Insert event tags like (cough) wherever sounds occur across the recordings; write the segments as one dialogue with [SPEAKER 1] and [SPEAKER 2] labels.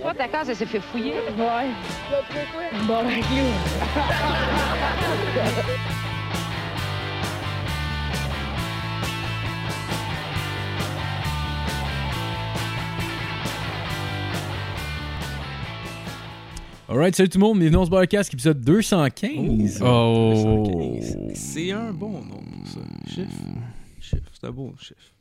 [SPEAKER 1] Toi, ta case, elle s'est fait fouiller.
[SPEAKER 2] Ouais. Bon, ben, clou.
[SPEAKER 3] Alright, salut tout le monde, bienvenue dans ce podcast, épisode 215.
[SPEAKER 4] Oh. C'est un bon nombre, ça. Chiffre. Chiffre, c'est un bon chiffre.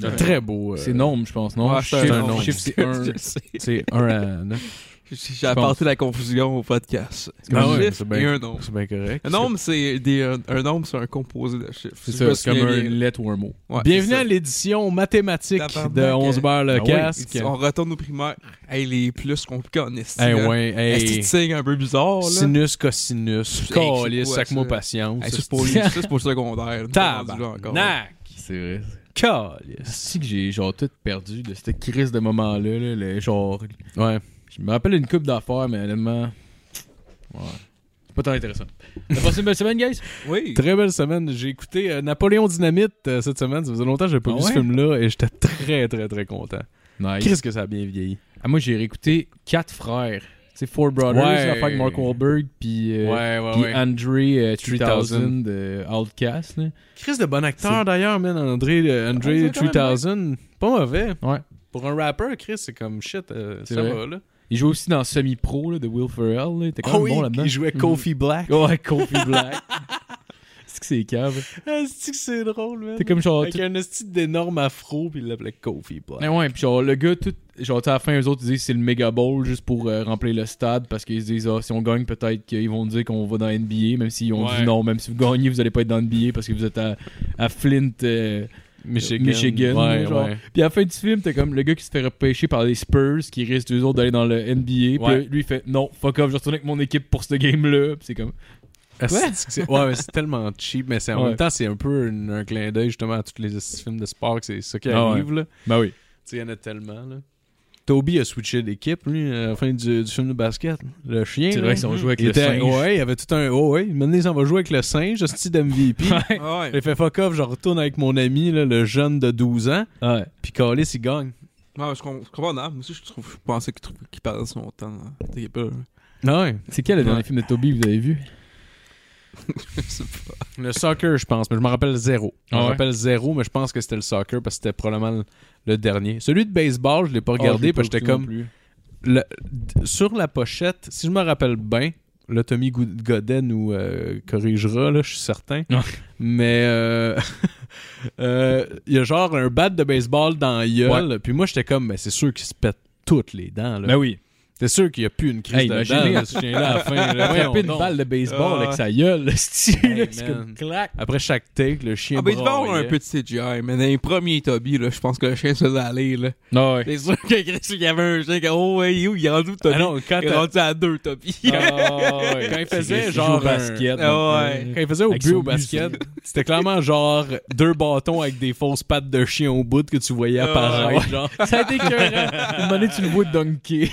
[SPEAKER 3] Ouais.
[SPEAKER 4] Très beau. euh,
[SPEAKER 3] C'est nombre, je pense, non?
[SPEAKER 4] Ouais, c'est un
[SPEAKER 3] chiffre,
[SPEAKER 4] nombre.
[SPEAKER 3] chiffre, c'est un. (laughs)
[SPEAKER 4] Je sais.
[SPEAKER 3] C'est un à neuf.
[SPEAKER 4] J'ai apporté la confusion au podcast.
[SPEAKER 3] Ah
[SPEAKER 4] un
[SPEAKER 3] ouais,
[SPEAKER 4] chiffre
[SPEAKER 3] c'est bien-
[SPEAKER 4] et un nombre.
[SPEAKER 3] C'est bien correct.
[SPEAKER 4] Un nombre, c'est des, un, un nombre, c'est un composé de chiffres.
[SPEAKER 3] C'est ça, c'est comme
[SPEAKER 4] souviens
[SPEAKER 3] un
[SPEAKER 4] bien.
[SPEAKER 3] lettre ou un mot.
[SPEAKER 4] Ouais,
[SPEAKER 5] Bienvenue à l'édition mathématique de 11 beurre le
[SPEAKER 3] Ah oui.
[SPEAKER 5] casque.
[SPEAKER 4] On retourne au primaire. Hey, les plus compliqués en estime.
[SPEAKER 5] Hey, ouais,
[SPEAKER 4] Est-ce
[SPEAKER 5] hey.
[SPEAKER 4] que tu signes un peu bizarre, là?
[SPEAKER 5] Sinus, cosinus,
[SPEAKER 4] quoi,
[SPEAKER 5] sac-moi patience.
[SPEAKER 4] Hey, pour, c'est pour le secondaire. (laughs)
[SPEAKER 5] Tabarnak.
[SPEAKER 3] C'est vrai. C'est que j'ai genre tout perdu de cette crise de moment-là. Là, le- genre,
[SPEAKER 5] Ouais.
[SPEAKER 3] je me rappelle une coupe d'affaires, mais honnêtement. Ouais. C'est pas tant intéressant. T'as passé une belle semaine, guys?
[SPEAKER 4] Oui.
[SPEAKER 5] Très belle semaine. J'ai écouté euh, Napoléon Dynamite euh, cette semaine. Ça faisait longtemps que j'avais pas
[SPEAKER 3] Ah
[SPEAKER 5] vu ce film-là et j'étais très, très, très content.
[SPEAKER 3] Nice.
[SPEAKER 5] Qu'est-ce que ça a bien vieilli.
[SPEAKER 3] Ah, moi, j'ai réécouté Quatre Frères. C'est Four Brothers,
[SPEAKER 5] Ouais.
[SPEAKER 3] l'affaire avec Mark Wahlberg, puis euh,
[SPEAKER 5] ouais,
[SPEAKER 3] puis Andre euh,
[SPEAKER 5] 3000
[SPEAKER 3] 3000 de Outcast. Là.
[SPEAKER 5] Chris de bon acteur d'ailleurs, man. André, euh, André
[SPEAKER 3] Ah, c'est quand
[SPEAKER 5] 3000. Pas mauvais.
[SPEAKER 3] Ouais.
[SPEAKER 5] Pour un rapper, Chris, c'est comme shit. euh,
[SPEAKER 3] C'est
[SPEAKER 5] ça
[SPEAKER 3] vrai.
[SPEAKER 5] va, là.
[SPEAKER 3] Il joue aussi dans Semi-Pro de Will Ferrell. Là. Il était quand
[SPEAKER 5] Oh
[SPEAKER 3] même
[SPEAKER 5] oui,
[SPEAKER 3] bon là-dedans.
[SPEAKER 5] il jouait Kofi Black.
[SPEAKER 3] Ouais, Kofi Black. (laughs) c'est que c'est cave?
[SPEAKER 5] Ah, c'est que c'est drôle, man?
[SPEAKER 3] C'est comme genre.
[SPEAKER 5] Avec
[SPEAKER 3] tout-
[SPEAKER 5] un esti d'énorme afro, puis il l'appelait Kofi Black.
[SPEAKER 3] Mais ouais, puis genre, le gars, tout. Genre, à la fin, eux autres, ils disent que c'est le méga bowl juste pour euh, remplir le stade parce qu'ils se disent, ah, si on gagne, peut-être qu'ils vont dire qu'on va dans NBA, même s'ils ont
[SPEAKER 5] Ouais.
[SPEAKER 3] dit non, même si vous gagnez, vous allez pas être dans NBA parce que vous êtes à, à Flint, euh,
[SPEAKER 5] Michigan.
[SPEAKER 3] Michigan.
[SPEAKER 5] Ouais,
[SPEAKER 3] genre.
[SPEAKER 5] ouais.
[SPEAKER 3] Puis à la fin du film, t'as comme le gars qui se fait repêcher par les Spurs qui risque eux autres d'aller dans le NBA. Puis
[SPEAKER 5] Ouais.
[SPEAKER 3] lui, il fait non, fuck off, je retourne avec mon équipe pour ce game-là. C'est comme.
[SPEAKER 5] Ouais, mais c'est tellement cheap, mais c'est en
[SPEAKER 3] Ouais.
[SPEAKER 5] même temps, c'est un peu un, un clin d'œil justement à tous les films de sport, que c'est ça qui
[SPEAKER 3] Ah
[SPEAKER 5] arrive, là. Tu
[SPEAKER 3] Bah oui.
[SPEAKER 5] sais, il y en a tellement, là. Toby a switché d'équipe, lui, à la fin du, du film de basket. Le chien.
[SPEAKER 3] C'est
[SPEAKER 5] là.
[SPEAKER 3] vrai qu'ils ont joué avec
[SPEAKER 5] Il
[SPEAKER 3] le
[SPEAKER 5] était-
[SPEAKER 3] singe.
[SPEAKER 5] Ouais, il y avait tout un. Oh, ouais. Maintenant, ils s'en va jouer avec le singe, style d'MVP.
[SPEAKER 4] Ah ouais.
[SPEAKER 5] Il fait fuck off, je retourne avec mon ami, là, le jeune de 12 ans.
[SPEAKER 3] Ouais.
[SPEAKER 5] Puis Calis, il gagne.
[SPEAKER 4] Ouais, je com- je comprends. non, Moi aussi, je, trouve, je pensais qu'il qu'il perdait son temps. T'es pas.
[SPEAKER 5] Ouais.
[SPEAKER 3] C'est quel le dernier
[SPEAKER 4] Ouais.
[SPEAKER 3] film de Toby que vous avez vu?
[SPEAKER 4] Je sais pas.
[SPEAKER 5] Le soccer, je pense, mais je me rappelle zéro. Je me
[SPEAKER 3] Ah ouais?
[SPEAKER 5] rappelle zéro, mais je pense que c'était le soccer parce que c'était probablement le, le dernier. Celui de baseball, je l'ai pas
[SPEAKER 3] Ah,
[SPEAKER 5] regardé parce que j'étais comme. le- sur la pochette, si je me rappelle bien, là, Tommy Godin nous euh, corrigera, là, je suis certain. Mais euh, (laughs) euh, il y a genre un bat de baseball dans la gueule. Puis moi, j'étais comme, ben, c'est sûr qu'il se pète toutes les dents. Là.
[SPEAKER 3] Ben oui.
[SPEAKER 5] C'est sûr qu'il n'y a plus une crise
[SPEAKER 3] Hey,
[SPEAKER 5] de ce chien-là, à la fin. là.
[SPEAKER 3] Il a frappé une balle de baseball
[SPEAKER 4] Ah,
[SPEAKER 3] avec sa gueule, (laughs) le style.
[SPEAKER 5] Hey,
[SPEAKER 3] comme.
[SPEAKER 5] Après chaque take, le chien
[SPEAKER 4] Ah, ben, il devait avoir un peu de CGI, mais dans les premiers Toby, là, je pense que le chien se faisait aller, là.
[SPEAKER 3] Non, ouais.
[SPEAKER 4] C'est sûr que Chris, il y avait un chien qui, oh, ouais, il est où, il est rendu Toby?
[SPEAKER 5] Ah non, quand
[SPEAKER 4] il est rendu à deux, Toby.
[SPEAKER 3] Ah, ouais. (laughs)
[SPEAKER 5] Quand il faisait genre
[SPEAKER 3] au
[SPEAKER 5] un-
[SPEAKER 3] basket.
[SPEAKER 4] Ah, ouais.
[SPEAKER 3] euh,
[SPEAKER 5] Quand il faisait au but au basket, (laughs) c'était clairement genre deux bâtons avec des fausses pattes de chien au bout que tu voyais
[SPEAKER 4] Ah,
[SPEAKER 5] apparaître.
[SPEAKER 3] ouais.
[SPEAKER 5] genre.
[SPEAKER 3] Ça a été écœurant. Une tu le vois dunker.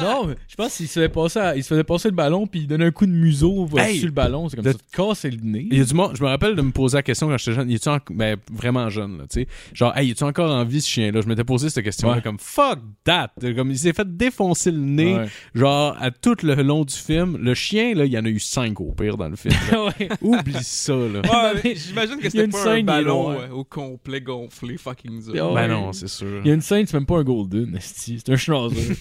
[SPEAKER 3] Non, mais je pense qu'il se faisait passer, à- il se faisait passer le ballon puis il donnait un coup de museau euh,
[SPEAKER 5] Hey!
[SPEAKER 3] sur le ballon. C'est comme
[SPEAKER 5] De-
[SPEAKER 3] ça, te casser le nez.
[SPEAKER 5] Il y a du monde, je me rappelle de me poser la question quand j'étais jeune, en- ben, vraiment jeune, là, tu sais. Genre, hey, est-tu encore en vie ce chien-là? Je m'étais posé cette question-là
[SPEAKER 3] Ouais.
[SPEAKER 5] comme fuck that! Comme il s'est fait défoncer le nez,
[SPEAKER 3] Ouais.
[SPEAKER 5] genre, à tout le long du film. Le chien, là, il y en a eu cinq au pire dans le film. là. (laughs)
[SPEAKER 3] Ouais.
[SPEAKER 5] Oublie ça, là. (laughs)
[SPEAKER 4] Ouais, mais j'imagine que
[SPEAKER 3] Il y a
[SPEAKER 4] c'était
[SPEAKER 3] une
[SPEAKER 4] pas
[SPEAKER 3] scène, il
[SPEAKER 4] un
[SPEAKER 3] est
[SPEAKER 4] ballon
[SPEAKER 3] long,
[SPEAKER 4] euh, au complet gonflé, fucking dur.
[SPEAKER 3] Ouais.
[SPEAKER 5] Ben non, c'est sûr.
[SPEAKER 3] Il y a une scène, c'est même pas un golden, esti. c'est un schnauzer.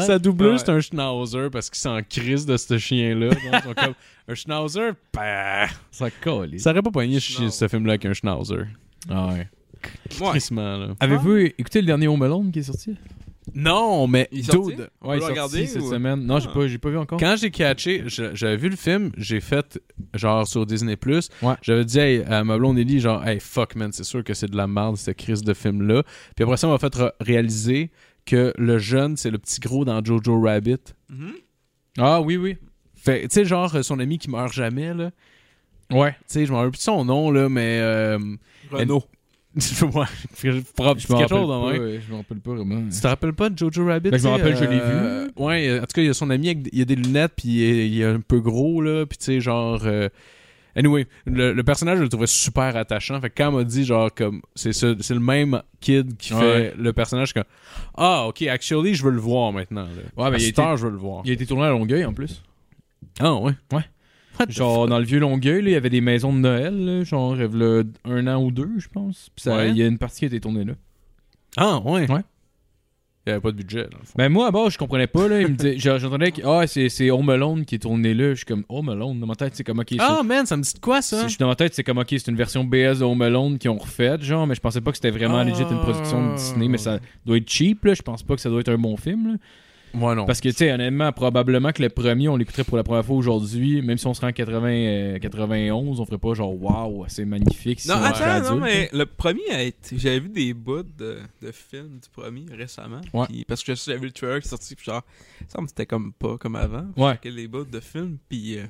[SPEAKER 5] Sa doubleur,
[SPEAKER 4] Ouais.
[SPEAKER 5] c'est un schnauzer parce qu'il s'en crise de ce chien-là. (laughs) Donc, ils sont comme, un schnauzer, bah,
[SPEAKER 3] Ça colle.
[SPEAKER 5] ça aurait pas pogné ce, film-là avec un schnauzer.
[SPEAKER 3] Ah ouais.
[SPEAKER 4] Ouais.
[SPEAKER 5] Crissement, là.
[SPEAKER 3] Avez-vous écouté le dernier Home Alone qui est sorti?
[SPEAKER 5] Non, mais
[SPEAKER 4] Il est sorti?
[SPEAKER 5] dude,
[SPEAKER 3] Ouais, il est
[SPEAKER 4] l'a
[SPEAKER 3] sorti
[SPEAKER 4] regardé,
[SPEAKER 3] cette
[SPEAKER 4] ou-
[SPEAKER 3] semaine. Non, j'ai
[SPEAKER 4] Ah.
[SPEAKER 3] pas, j'ai pas vu encore.
[SPEAKER 5] quand j'ai catché, je- j'avais vu le film, j'ai fait genre sur Disney Plus.
[SPEAKER 3] Ouais.
[SPEAKER 5] J'avais dit hey, à ma blonde Ellie genre hey fuck man, c'est sûr que c'est de la merde cette crise de film là. Puis après ça, on m'a fait re- réaliser que le jeune, c'est le petit gros dans Jojo Rabbit.
[SPEAKER 4] Mhm.
[SPEAKER 3] Ah oui, oui.
[SPEAKER 5] Fait tu sais genre euh, son ami qui meurt jamais là.
[SPEAKER 3] Ouais.
[SPEAKER 5] Tu sais, je m'en rappelle plus de son nom là, mais euh,
[SPEAKER 4] Renault. (laughs)
[SPEAKER 5] ouais, quelque
[SPEAKER 3] Je me
[SPEAKER 5] chose
[SPEAKER 3] rappelle
[SPEAKER 5] dans
[SPEAKER 3] pas,
[SPEAKER 5] même.
[SPEAKER 3] euh, je me rappelle pas vraiment.
[SPEAKER 5] Tu te rappelles pas de Jojo Rabbit?
[SPEAKER 3] Ben, je me rappelle, je l'ai
[SPEAKER 5] euh, Ouais, en tout cas, il y a son ami, avec, il y a des lunettes, puis il est, il est un peu gros, là, puis tu sais, genre... euh, Anyway, le, le personnage, je le trouvais super attachant. Fait que quand on m'a dit, genre, comme, c'est c'est le même kid qui
[SPEAKER 3] Ouais.
[SPEAKER 5] fait le personnage, comme, ah, ok, actually, je veux le voir maintenant. Là.
[SPEAKER 3] Ouais, mais
[SPEAKER 5] À
[SPEAKER 3] il était-
[SPEAKER 5] heure, je veux le voir.
[SPEAKER 3] Il a été tourné à Longueuil en plus.
[SPEAKER 5] Ah, ouais.
[SPEAKER 3] Ouais. Genre, dans le vieux Longueuil, là, il y avait des maisons de Noël, là, genre, là, un an ou deux, je pense. Puis ça-
[SPEAKER 5] Ouais.
[SPEAKER 3] il y a une partie qui a été tournée là.
[SPEAKER 5] Ah, ouais.
[SPEAKER 3] Ouais.
[SPEAKER 5] Il n'y avait pas de budget, dans le fond.
[SPEAKER 3] Ben, moi, à bord, je comprenais pas, là. Il me disait, j'entendais que, ah, c'est, c'est Home Alone qui est tourné là. Je suis comme, Home Alone, dans ma tête, c'est comme, ok,
[SPEAKER 5] ah, man, ça me dit de quoi, ça?
[SPEAKER 3] je suis dans ma tête, c'est comme, ok, c'est une version BS de Home Alone qu'ils ont refaite, genre, mais je pensais pas que c'était vraiment
[SPEAKER 5] Ah.
[SPEAKER 3] legit une production de Disney, mais ça doit être cheap, là. Je pense pas que ça doit être un bon film, là.
[SPEAKER 5] Moi, non.
[SPEAKER 3] Parce que, tu sais, honnêtement, probablement que le premier, on l'écouterait pour la première fois aujourd'hui, même si on serait en 80, euh, 91, on ferait pas genre, waouh, c'est magnifique.
[SPEAKER 4] Non, attends, non,
[SPEAKER 3] adulte.
[SPEAKER 4] mais le premier a été. J'avais vu des bouts de, de films du premier récemment.
[SPEAKER 3] Ouais.
[SPEAKER 4] parce que j'avais vu le trailer qui est sorti, puis genre, ça me c'était comme pas comme avant.
[SPEAKER 3] Ouais.
[SPEAKER 4] Que les bouts de films, puis. euh,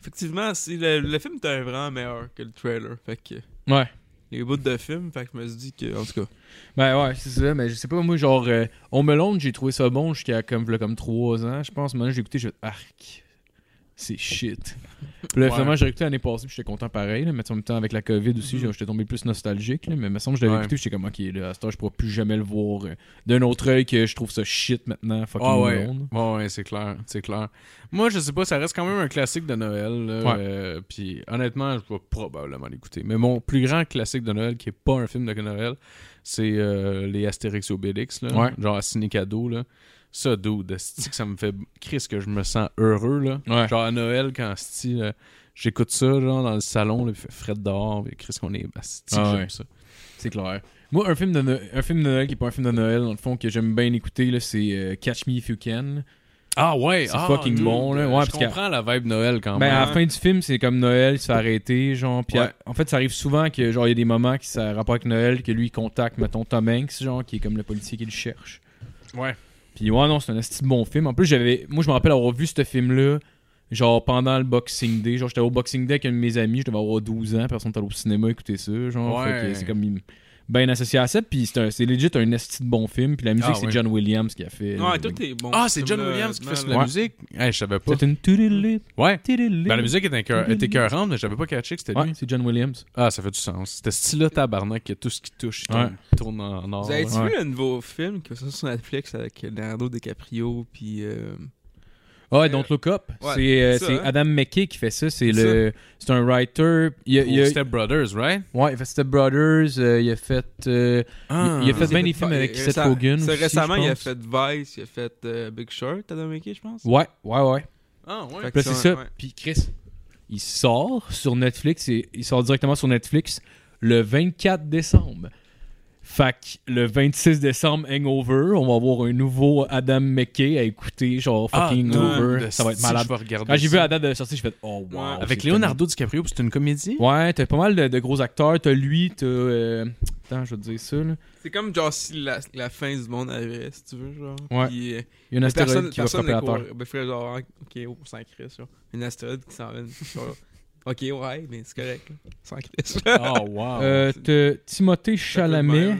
[SPEAKER 4] effectivement, le, le film était vraiment meilleur que le trailer. Fait que.
[SPEAKER 3] Ouais.
[SPEAKER 4] Les bouts de film, fait que je me suis dit que. En tout cas.
[SPEAKER 3] Ben ouais, c'est ça, mais je sais pas, moi, genre, euh, Home Alone, j'ai trouvé ça bon jusqu'à comme, comme 3 ans, je pense. Maintenant, j'ai écouté, fait, arc, c'est shit. Puis là,
[SPEAKER 5] Ouais.
[SPEAKER 3] finalement, j'ai écouté l'année passée, puis j'étais content pareil, là, mais en même temps, avec la COVID aussi, genre, j'étais tombé plus nostalgique, là, mais il me semble que je l'avais
[SPEAKER 5] Ouais.
[SPEAKER 3] écouté, j'étais comme, ok, là, à cette heure, je pourrais plus jamais le voir euh, d'un autre œil que je trouve ça shit maintenant, fucking
[SPEAKER 5] Ah ouais.
[SPEAKER 3] Alone.
[SPEAKER 5] Ouais, ouais, c'est clair, c'est clair. Moi, je sais pas, ça reste quand même un classique de Noël. là,
[SPEAKER 3] Ouais.
[SPEAKER 5] euh, Puis honnêtement, je vais probablement l'écouter. Mais mon plus grand classique de Noël, qui est pas un film de Noël, c'est euh, les Astérix et Obélix, là,
[SPEAKER 3] Ouais.
[SPEAKER 5] genre à Ciné Cadeau, là. Ça, dude, ça me fait... Chris, que je me sens heureux, là.
[SPEAKER 3] Ouais.
[SPEAKER 5] Genre à Noël, quand esti, là, j'écoute ça, genre, dans le salon, là, il fait frais dehors, puis Chris, qu'on est... esti,
[SPEAKER 3] Ah ouais.
[SPEAKER 5] ça.
[SPEAKER 3] C'est clair. Moi, un film, de No- un film de Noël qui est pas un film de Noël, dans le fond, que j'aime bien écouter, là, c'est euh, Catch Me If You Can.
[SPEAKER 5] Ah ouais,
[SPEAKER 3] C'est
[SPEAKER 5] ah,
[SPEAKER 3] fucking
[SPEAKER 5] dude,
[SPEAKER 3] bon, là.
[SPEAKER 5] euh,
[SPEAKER 3] Ouais,
[SPEAKER 5] je comprends la vibe Noël quand
[SPEAKER 3] Ben,
[SPEAKER 5] même.
[SPEAKER 3] à la fin du film, c'est comme Noël, il se fait arrêter, genre. Puis
[SPEAKER 5] Ouais.
[SPEAKER 3] à- en fait, ça arrive souvent que, genre, il y a des moments qui ça a rapport avec Noël, que lui, il contacte, mettons, Tom Hanks, genre, qui est comme le policier qui le cherche.
[SPEAKER 5] Ouais.
[SPEAKER 3] Puis ouais, non, c'est un esti de bon film. En plus, j'avais. Moi, je me rappelle avoir vu ce film-là, genre, pendant le Boxing Day. Genre, j'étais au Boxing Day avec un de mes amis, je devais avoir 12 ans, personne n'était allé au cinéma écouter ça, genre.
[SPEAKER 5] Ouais.
[SPEAKER 3] C'est comme. Bien associé à ça. Puis c'est un- c'est legit un esti de bon film. Puis la musique,
[SPEAKER 5] Ah,
[SPEAKER 3] c'est. John Williams qui a fait.
[SPEAKER 4] Ouais, tout est bon.
[SPEAKER 5] Ah, c'est John Williams qui fait la
[SPEAKER 3] Ouais.
[SPEAKER 5] musique? Hey, je savais pas.
[SPEAKER 3] C'est une
[SPEAKER 5] Ouais. Ben, la musique est écœurante, mais j'avais pas catché que c'était
[SPEAKER 3] Ouais,
[SPEAKER 5] lui.
[SPEAKER 3] c'est John Williams.
[SPEAKER 5] Ah, ça fait du sens. C'était style-là, tabarnak, que tout ce qui touche
[SPEAKER 3] Ouais.
[SPEAKER 5] tourne, en or.
[SPEAKER 4] Vous avez
[SPEAKER 5] là.
[SPEAKER 3] Ouais.
[SPEAKER 4] vu le nouveau film qui est sur Netflix avec Leonardo DiCaprio puis euh,
[SPEAKER 3] Ah, ouais, Don't Look Up.
[SPEAKER 4] Ouais,
[SPEAKER 3] c'est euh,
[SPEAKER 4] c'est hein.
[SPEAKER 3] Adam McKay qui fait ça. C'est le, c'est un writer. Il a,
[SPEAKER 5] Pour
[SPEAKER 3] il a-
[SPEAKER 5] Step Brothers, right?
[SPEAKER 3] ouais, il fait Step Brothers. euh, il a fait. euh,
[SPEAKER 5] Ah.
[SPEAKER 3] il a fait
[SPEAKER 4] il
[SPEAKER 3] bien des films avec Seth Rogen aussi,
[SPEAKER 4] récemment, il a fait Vice, il a fait euh, Big Short, Adam McKay, je pense.
[SPEAKER 3] Ouais, ouais, ouais.
[SPEAKER 5] Ah, ouais.
[SPEAKER 4] Fait
[SPEAKER 3] c'est ça.
[SPEAKER 4] ouais.
[SPEAKER 3] Puis Chris, il sort sur Netflix. Et, il sort directement sur Netflix le 24 décembre. Fait que le 26 décembre, Hangover, on va avoir un nouveau Adam McKay à écouter, genre fucking
[SPEAKER 5] Ah,
[SPEAKER 3] Hangover. ça va être
[SPEAKER 5] si
[SPEAKER 3] malade. Quand j'ai vu la date de sortie, j'ai fait Oh wow.
[SPEAKER 4] Ouais.
[SPEAKER 5] Avec Leonardo DiCaprio, puis c'est une comédie?
[SPEAKER 3] Ouais, t'as pas mal de, de gros acteurs. T'as lui, t'as. euh, Attends, je vais te dire ça. Là.
[SPEAKER 4] C'est comme genre si la, la fin du monde arrivait, si tu veux, genre.
[SPEAKER 3] Ouais.
[SPEAKER 4] Puis, euh,
[SPEAKER 3] Il y a un astéroïde
[SPEAKER 4] personne,
[SPEAKER 3] qui va
[SPEAKER 4] personne
[SPEAKER 3] frapper la
[SPEAKER 4] n'est
[SPEAKER 3] Terre.
[SPEAKER 4] Ben, genre, ok, oh, genre. Une astéroïde qui s'en vient. Ok, ouais, mais c'est correct, là. Sans Chris.
[SPEAKER 5] Oh, (laughs) wow.
[SPEAKER 3] Euh, Timothée Chalamet.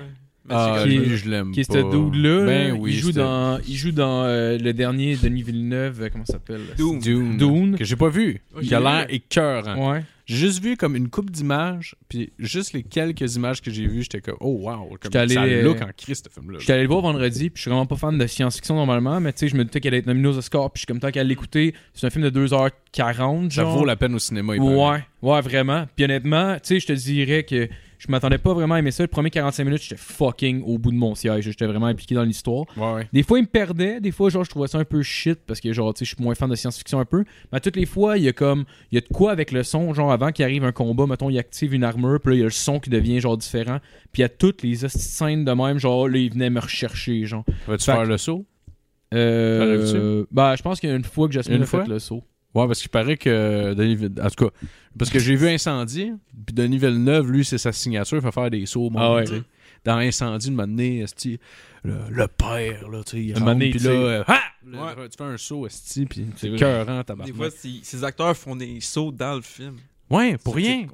[SPEAKER 5] ah,
[SPEAKER 3] qui est-
[SPEAKER 5] lui, je l'aime
[SPEAKER 3] Qui est
[SPEAKER 5] pas.
[SPEAKER 3] ce dude-là.
[SPEAKER 5] Ben
[SPEAKER 3] là.
[SPEAKER 5] oui,
[SPEAKER 3] il joue
[SPEAKER 5] c'était-
[SPEAKER 3] dans, il joue dans euh, le dernier Denis Villeneuve. euh, Comment ça s'appelle?
[SPEAKER 4] Doom.
[SPEAKER 5] Dune.
[SPEAKER 3] Dune.
[SPEAKER 5] Que j'ai pas vu. Qui a l'air écœurant.
[SPEAKER 3] Ouais.
[SPEAKER 5] J'ai juste vu comme une coupe d'images, puis juste les quelques images que j'ai vues, j'étais comme, oh wow, comme
[SPEAKER 3] allé,
[SPEAKER 5] ça
[SPEAKER 3] euh,
[SPEAKER 5] look en Christ, ce film-là.
[SPEAKER 3] J'étais allé le voir vendredi, puis je suis vraiment pas fan de science-fiction normalement, mais tu sais, je me doutais qu'elle allait être nominée aux Oscars, puis je suis comme tant qu'à l'écouter. C'est un film de 2h40,
[SPEAKER 5] Ça
[SPEAKER 3] genre.
[SPEAKER 5] vaut la peine au cinéma, il paraît.
[SPEAKER 3] Ouais, ouais, vraiment. Puis honnêtement, tu sais, je te dirais que je m'attendais pas vraiment à aimer ça. Le premier 45 minutes, j'étais fucking au bout de mon siège. J'étais vraiment impliqué dans l'histoire.
[SPEAKER 5] Ouais, ouais.
[SPEAKER 3] Des fois, il me perdait. Des fois, genre, je trouvais ça un peu shit parce que, genre, tu sais, je suis moins fan de science-fiction un peu. Mais toutes les fois, il y a comme, il y a de quoi avec le son, genre, avant qu'il arrive un combat, mettons, il active une armure, puis là, il y a le son qui devient, genre, différent. Puis il y a toutes les scènes de même, genre, là, il venait me rechercher, genre.
[SPEAKER 5] Vas-tu
[SPEAKER 3] Fait
[SPEAKER 5] faire
[SPEAKER 3] que-
[SPEAKER 5] le saut?
[SPEAKER 3] Euh, bah, je pense qu'il y a une fois que Jasmine
[SPEAKER 5] Une
[SPEAKER 3] a fait
[SPEAKER 5] fois?
[SPEAKER 3] le saut.
[SPEAKER 5] Ouais, parce qu'il paraît que Denis Villeneuve... En tout cas, parce que j'ai vu Incendie, puis Denis Villeneuve, lui, c'est sa signature, il fait faire des sauts.
[SPEAKER 3] Ah ouais.
[SPEAKER 5] tu sais. Dans Incendie, de donné, esti, le, le père, là, tu sais, il rentre, puis là, euh,
[SPEAKER 4] Ouais.
[SPEAKER 5] tu fais un saut, esti, puis
[SPEAKER 3] C'est
[SPEAKER 5] c'est
[SPEAKER 3] vrai.
[SPEAKER 5] cœurant,
[SPEAKER 4] Des fois, ces acteurs font des sauts dans le film.
[SPEAKER 5] Ouais, pour rien.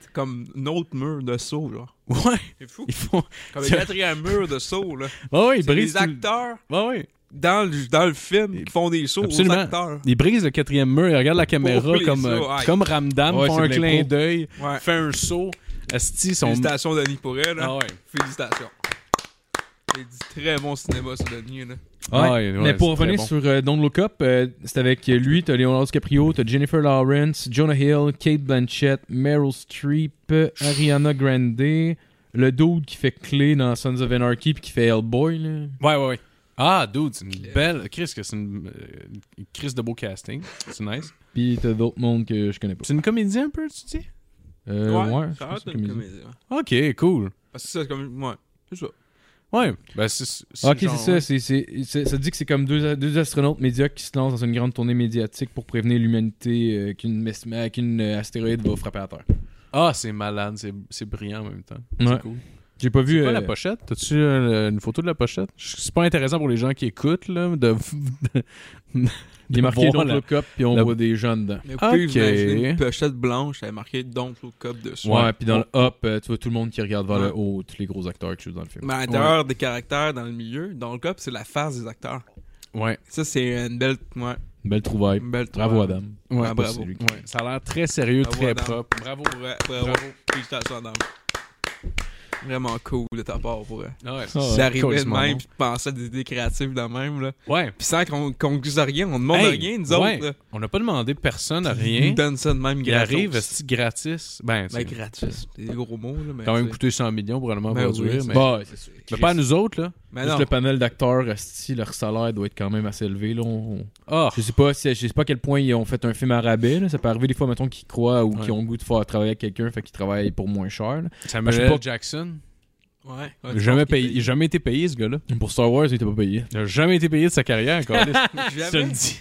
[SPEAKER 4] C'est comme un autre mur de saut, genre.
[SPEAKER 5] Ouais,
[SPEAKER 4] C'est fou.
[SPEAKER 5] ils font...
[SPEAKER 4] Comme un (laughs) quatrième mur de saut, là.
[SPEAKER 5] Ouais, ouais, ils brisent
[SPEAKER 4] des
[SPEAKER 5] tout le-
[SPEAKER 4] acteurs
[SPEAKER 5] Ouais, ouais.
[SPEAKER 4] Dans le, dans le film qui font des
[SPEAKER 5] Absolument.
[SPEAKER 4] aux acteurs.
[SPEAKER 5] Il brise le quatrième mur, il regarde la caméra comme, euh, comme Ramdam,
[SPEAKER 3] Ouais,
[SPEAKER 5] font
[SPEAKER 3] c'est
[SPEAKER 5] un clin d'œil,
[SPEAKER 4] Ouais.
[SPEAKER 5] fait un saut. Asti, son...
[SPEAKER 4] Félicitations, Denis, pour elle. Là.
[SPEAKER 5] Ah ouais.
[SPEAKER 4] Félicitations. Il dit très bon cinéma sur Denis. Là.
[SPEAKER 3] Ouais.
[SPEAKER 5] Ouais, ouais,
[SPEAKER 3] mais pour
[SPEAKER 5] c'est
[SPEAKER 3] revenir
[SPEAKER 5] bon.
[SPEAKER 3] sur euh, Don't Look Up, euh, c'est avec lui, t'as Leonardo DiCaprio, t'as Jennifer Lawrence, Jonah Hill, Kate Blanchett, Meryl Streep, Ariana Grande, le dude qui fait Clé dans Sons of Anarchy puis qui fait Hellboy. Là.
[SPEAKER 5] Ouais, ouais, ouais. Ah, dude, c'est une
[SPEAKER 4] Claire.
[SPEAKER 5] belle. Chris, que c'est une, euh, une crise de beau casting. C'est nice.
[SPEAKER 3] Puis t'as d'autres mondes que je connais pas.
[SPEAKER 5] C'est une comédie un peu, tu dis?
[SPEAKER 3] Euh, ouais, je
[SPEAKER 4] ça a
[SPEAKER 3] c'est comédie.
[SPEAKER 4] comédie. ouais.
[SPEAKER 5] Ok, cool.
[SPEAKER 4] Parce que ça, c'est comme. Ouais, c'est ça.
[SPEAKER 5] Ouais, ben c'est.
[SPEAKER 3] Ok, c'est ça.
[SPEAKER 5] ouais.
[SPEAKER 3] c'est c'est- ça dit que c'est comme deux, deux astronautes médiocres qui se lancent dans une grande tournée médiatique pour prévenir l'humanité euh, qu'une qu'une, euh, astéroïde va frapper la Terre.
[SPEAKER 5] Ah, c'est malade, c'est c'est brillant en même temps.
[SPEAKER 3] Ouais.
[SPEAKER 5] C'est cool.
[SPEAKER 3] J'ai pas vu.
[SPEAKER 5] Quoi
[SPEAKER 3] euh,
[SPEAKER 5] la pochette? T'as-tu euh, une photo de la pochette? C'est pas intéressant pour les gens qui écoutent, là, de... (laughs)
[SPEAKER 3] Il est marqué Don't
[SPEAKER 5] la-
[SPEAKER 3] Look Up puis on
[SPEAKER 5] la-
[SPEAKER 3] voit des gens dedans.
[SPEAKER 4] Mais vous une pochette blanche, elle est marquée Don't Look Up dessus.
[SPEAKER 3] Ouais, puis dans le Up, euh, tu vois tout le monde qui regarde vers
[SPEAKER 4] Ouais.
[SPEAKER 3] le haut, tous les gros acteurs qui jouent dans le film.
[SPEAKER 4] Mais à l'intérieur des caractères dans le milieu, Don't Look Up, c'est la face des acteurs.
[SPEAKER 5] Ouais,
[SPEAKER 4] Ça, c'est une belle. Ouais,
[SPEAKER 3] Belle trouvaille.
[SPEAKER 4] une belle
[SPEAKER 3] Bravo
[SPEAKER 4] trouvaille.
[SPEAKER 3] Adam.
[SPEAKER 5] ouais,
[SPEAKER 4] Ah, bravo.
[SPEAKER 5] ouais. Ça a l'air très sérieux,
[SPEAKER 4] Bravo,
[SPEAKER 5] très
[SPEAKER 4] Adam.
[SPEAKER 5] propre. Bravo.
[SPEAKER 4] Ouais, bravo. Félicitations, Adam. Vraiment cool de ta part pour elle.
[SPEAKER 5] Ah ouais,
[SPEAKER 3] Ah,
[SPEAKER 4] Si arrivé de même, puis de penser à des idées créatives de même, là.
[SPEAKER 5] Ouais.
[SPEAKER 4] Puis sans qu'on qu'on dise rien, on demande
[SPEAKER 5] Hey,
[SPEAKER 4] rien, nous
[SPEAKER 5] ouais.
[SPEAKER 4] autres, là.
[SPEAKER 5] On n'a pas demandé personne à
[SPEAKER 4] Ils
[SPEAKER 5] rien.
[SPEAKER 4] nous donnent ça de même
[SPEAKER 5] Il
[SPEAKER 4] gratos.
[SPEAKER 5] arrive, est gratis? Ben,
[SPEAKER 4] Ben,
[SPEAKER 5] c'est
[SPEAKER 4] gratis. C'est des gros mots, là. Mais
[SPEAKER 5] quand même
[SPEAKER 4] c'est-
[SPEAKER 5] coûté 100 millions probablement
[SPEAKER 4] Ben
[SPEAKER 5] à
[SPEAKER 4] oui,
[SPEAKER 5] produire.
[SPEAKER 4] c'est-
[SPEAKER 5] mais...
[SPEAKER 3] Bah, c'est sûr.
[SPEAKER 5] mais pas à nous autres, là.
[SPEAKER 4] Mais
[SPEAKER 3] Juste
[SPEAKER 4] non.
[SPEAKER 3] le panel d'acteurs, esti, leur salaire doit être quand même assez élevé. Là. On- on-
[SPEAKER 5] Ah,
[SPEAKER 3] Je sais pas si, je sais pas à quel point ils ont fait un film à rabais. là. Ça peut arriver des fois, mettons, qu'ils croient ou
[SPEAKER 5] Ouais.
[SPEAKER 3] qu'ils ont le goût de faire travailler avec quelqu'un, fait qu'ils travaillent pour moins cher. là.
[SPEAKER 5] Samuel
[SPEAKER 3] je sais pas-.
[SPEAKER 5] Jackson.
[SPEAKER 4] Ouais.
[SPEAKER 5] Il
[SPEAKER 4] ouais,
[SPEAKER 5] a jamais, payé, il a jamais été payé, ce gars-là.
[SPEAKER 3] Pour Star Wars, il était pas payé.
[SPEAKER 5] Il a jamais été payé de sa carrière, encore. (laughs) Je te le
[SPEAKER 4] Jamais.
[SPEAKER 5] dis.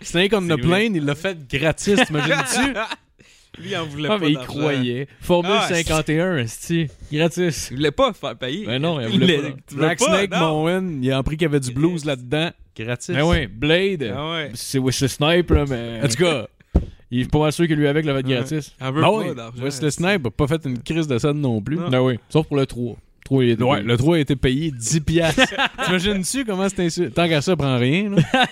[SPEAKER 5] C'est un qu'on
[SPEAKER 4] C'est
[SPEAKER 5] a
[SPEAKER 4] vrai.
[SPEAKER 5] plein, il l'a fait gratis, t'imagines-tu? (laughs)
[SPEAKER 4] Lui, il en voulait
[SPEAKER 3] Ah,
[SPEAKER 4] pas
[SPEAKER 3] mais il croyait. Formule
[SPEAKER 4] Ah, c'est-
[SPEAKER 3] 51, esti. Gratis.
[SPEAKER 4] Il voulait pas faire payer.
[SPEAKER 3] Ben non, il voulait
[SPEAKER 4] voulait-
[SPEAKER 3] pas.
[SPEAKER 5] Black Snake. Moen, il a appris qu'il y avait du blues là-dedans, gratis.
[SPEAKER 3] Ben ouais, Blade.
[SPEAKER 4] Ah ouais.
[SPEAKER 3] C'est Wesley Snipe, là, mais.
[SPEAKER 5] En tout cas,
[SPEAKER 3] Il est pas mal sûr que lui avec,
[SPEAKER 4] Ouais.
[SPEAKER 3] gratis.
[SPEAKER 4] Il en veut
[SPEAKER 5] bah
[SPEAKER 4] pas
[SPEAKER 5] ouais,
[SPEAKER 4] d'argent.
[SPEAKER 5] Wesley Snipe a pas fait une crise de scène non plus.
[SPEAKER 4] Non.
[SPEAKER 3] Ben oui. Sauf pour le 3. 3, il était
[SPEAKER 5] Ouais,
[SPEAKER 3] payé.
[SPEAKER 5] le 3 a été payé 10 piastres. (laughs) T'imagines-tu comment c'est insu... Tant qu'à ça, prend rien, là. (laughs)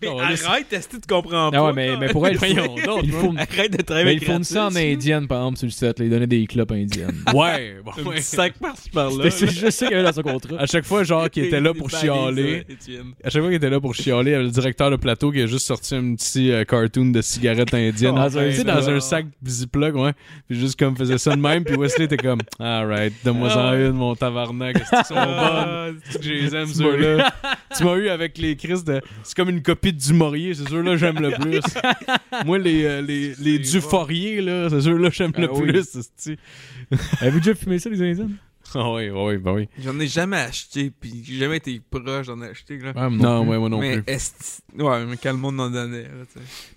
[SPEAKER 4] Mais arrête, est-ce que tu comprends pas?
[SPEAKER 3] Ah ouais, mais,
[SPEAKER 4] là?
[SPEAKER 3] mais pour elle, (laughs) il faut.
[SPEAKER 4] Arrête de
[SPEAKER 3] Mais
[SPEAKER 4] travailler
[SPEAKER 3] ils fournissaient en indienne, par exemple, sur le set. là. Ils donnaient des clopes indiennes.
[SPEAKER 5] Ouais, bon,
[SPEAKER 4] Un
[SPEAKER 5] ouais.
[SPEAKER 4] petit sac par-ci par-là.
[SPEAKER 3] C'est juste ça qu'il y avait dans son contrat.
[SPEAKER 5] À chaque fois, genre, qu'il était là pour chialer. À chaque fois qu'il était là pour chialer, il y avait le directeur de plateau qui a juste sorti un petit euh, cartoon de cigarette indienne.
[SPEAKER 4] Oh,
[SPEAKER 5] dans un, tu sais, dans
[SPEAKER 4] là.
[SPEAKER 5] un sac Ziploc, ouais. Puis juste comme faisait ça de même. Puis Wesley était comme, alright, donne-moi en
[SPEAKER 4] Ah
[SPEAKER 5] une, mon tabarnak. Est-ce qu'ils sont (laughs) bonnes? Est-ce que je les aime, ceux-là? tu m'as eu avec les crises de. C'est comme une copie du Maurier, c'est ceux-là que j'aime le plus. (laughs) Moi, les, euh, les, les Duforier, là, c'est ceux-là que j'aime
[SPEAKER 3] Ah
[SPEAKER 5] le plus.
[SPEAKER 3] Avez-vous déjà fumé ça, les indiennes? (laughs)
[SPEAKER 5] Ah oui, oui, bah oui.
[SPEAKER 4] J'en ai jamais acheté, puis j'ai jamais été proche d'en acheter, là.
[SPEAKER 3] Ouais,
[SPEAKER 5] Non, ouais, moi non
[SPEAKER 4] mais
[SPEAKER 5] plus.
[SPEAKER 4] est ouais, mais quel monde en donnait, là.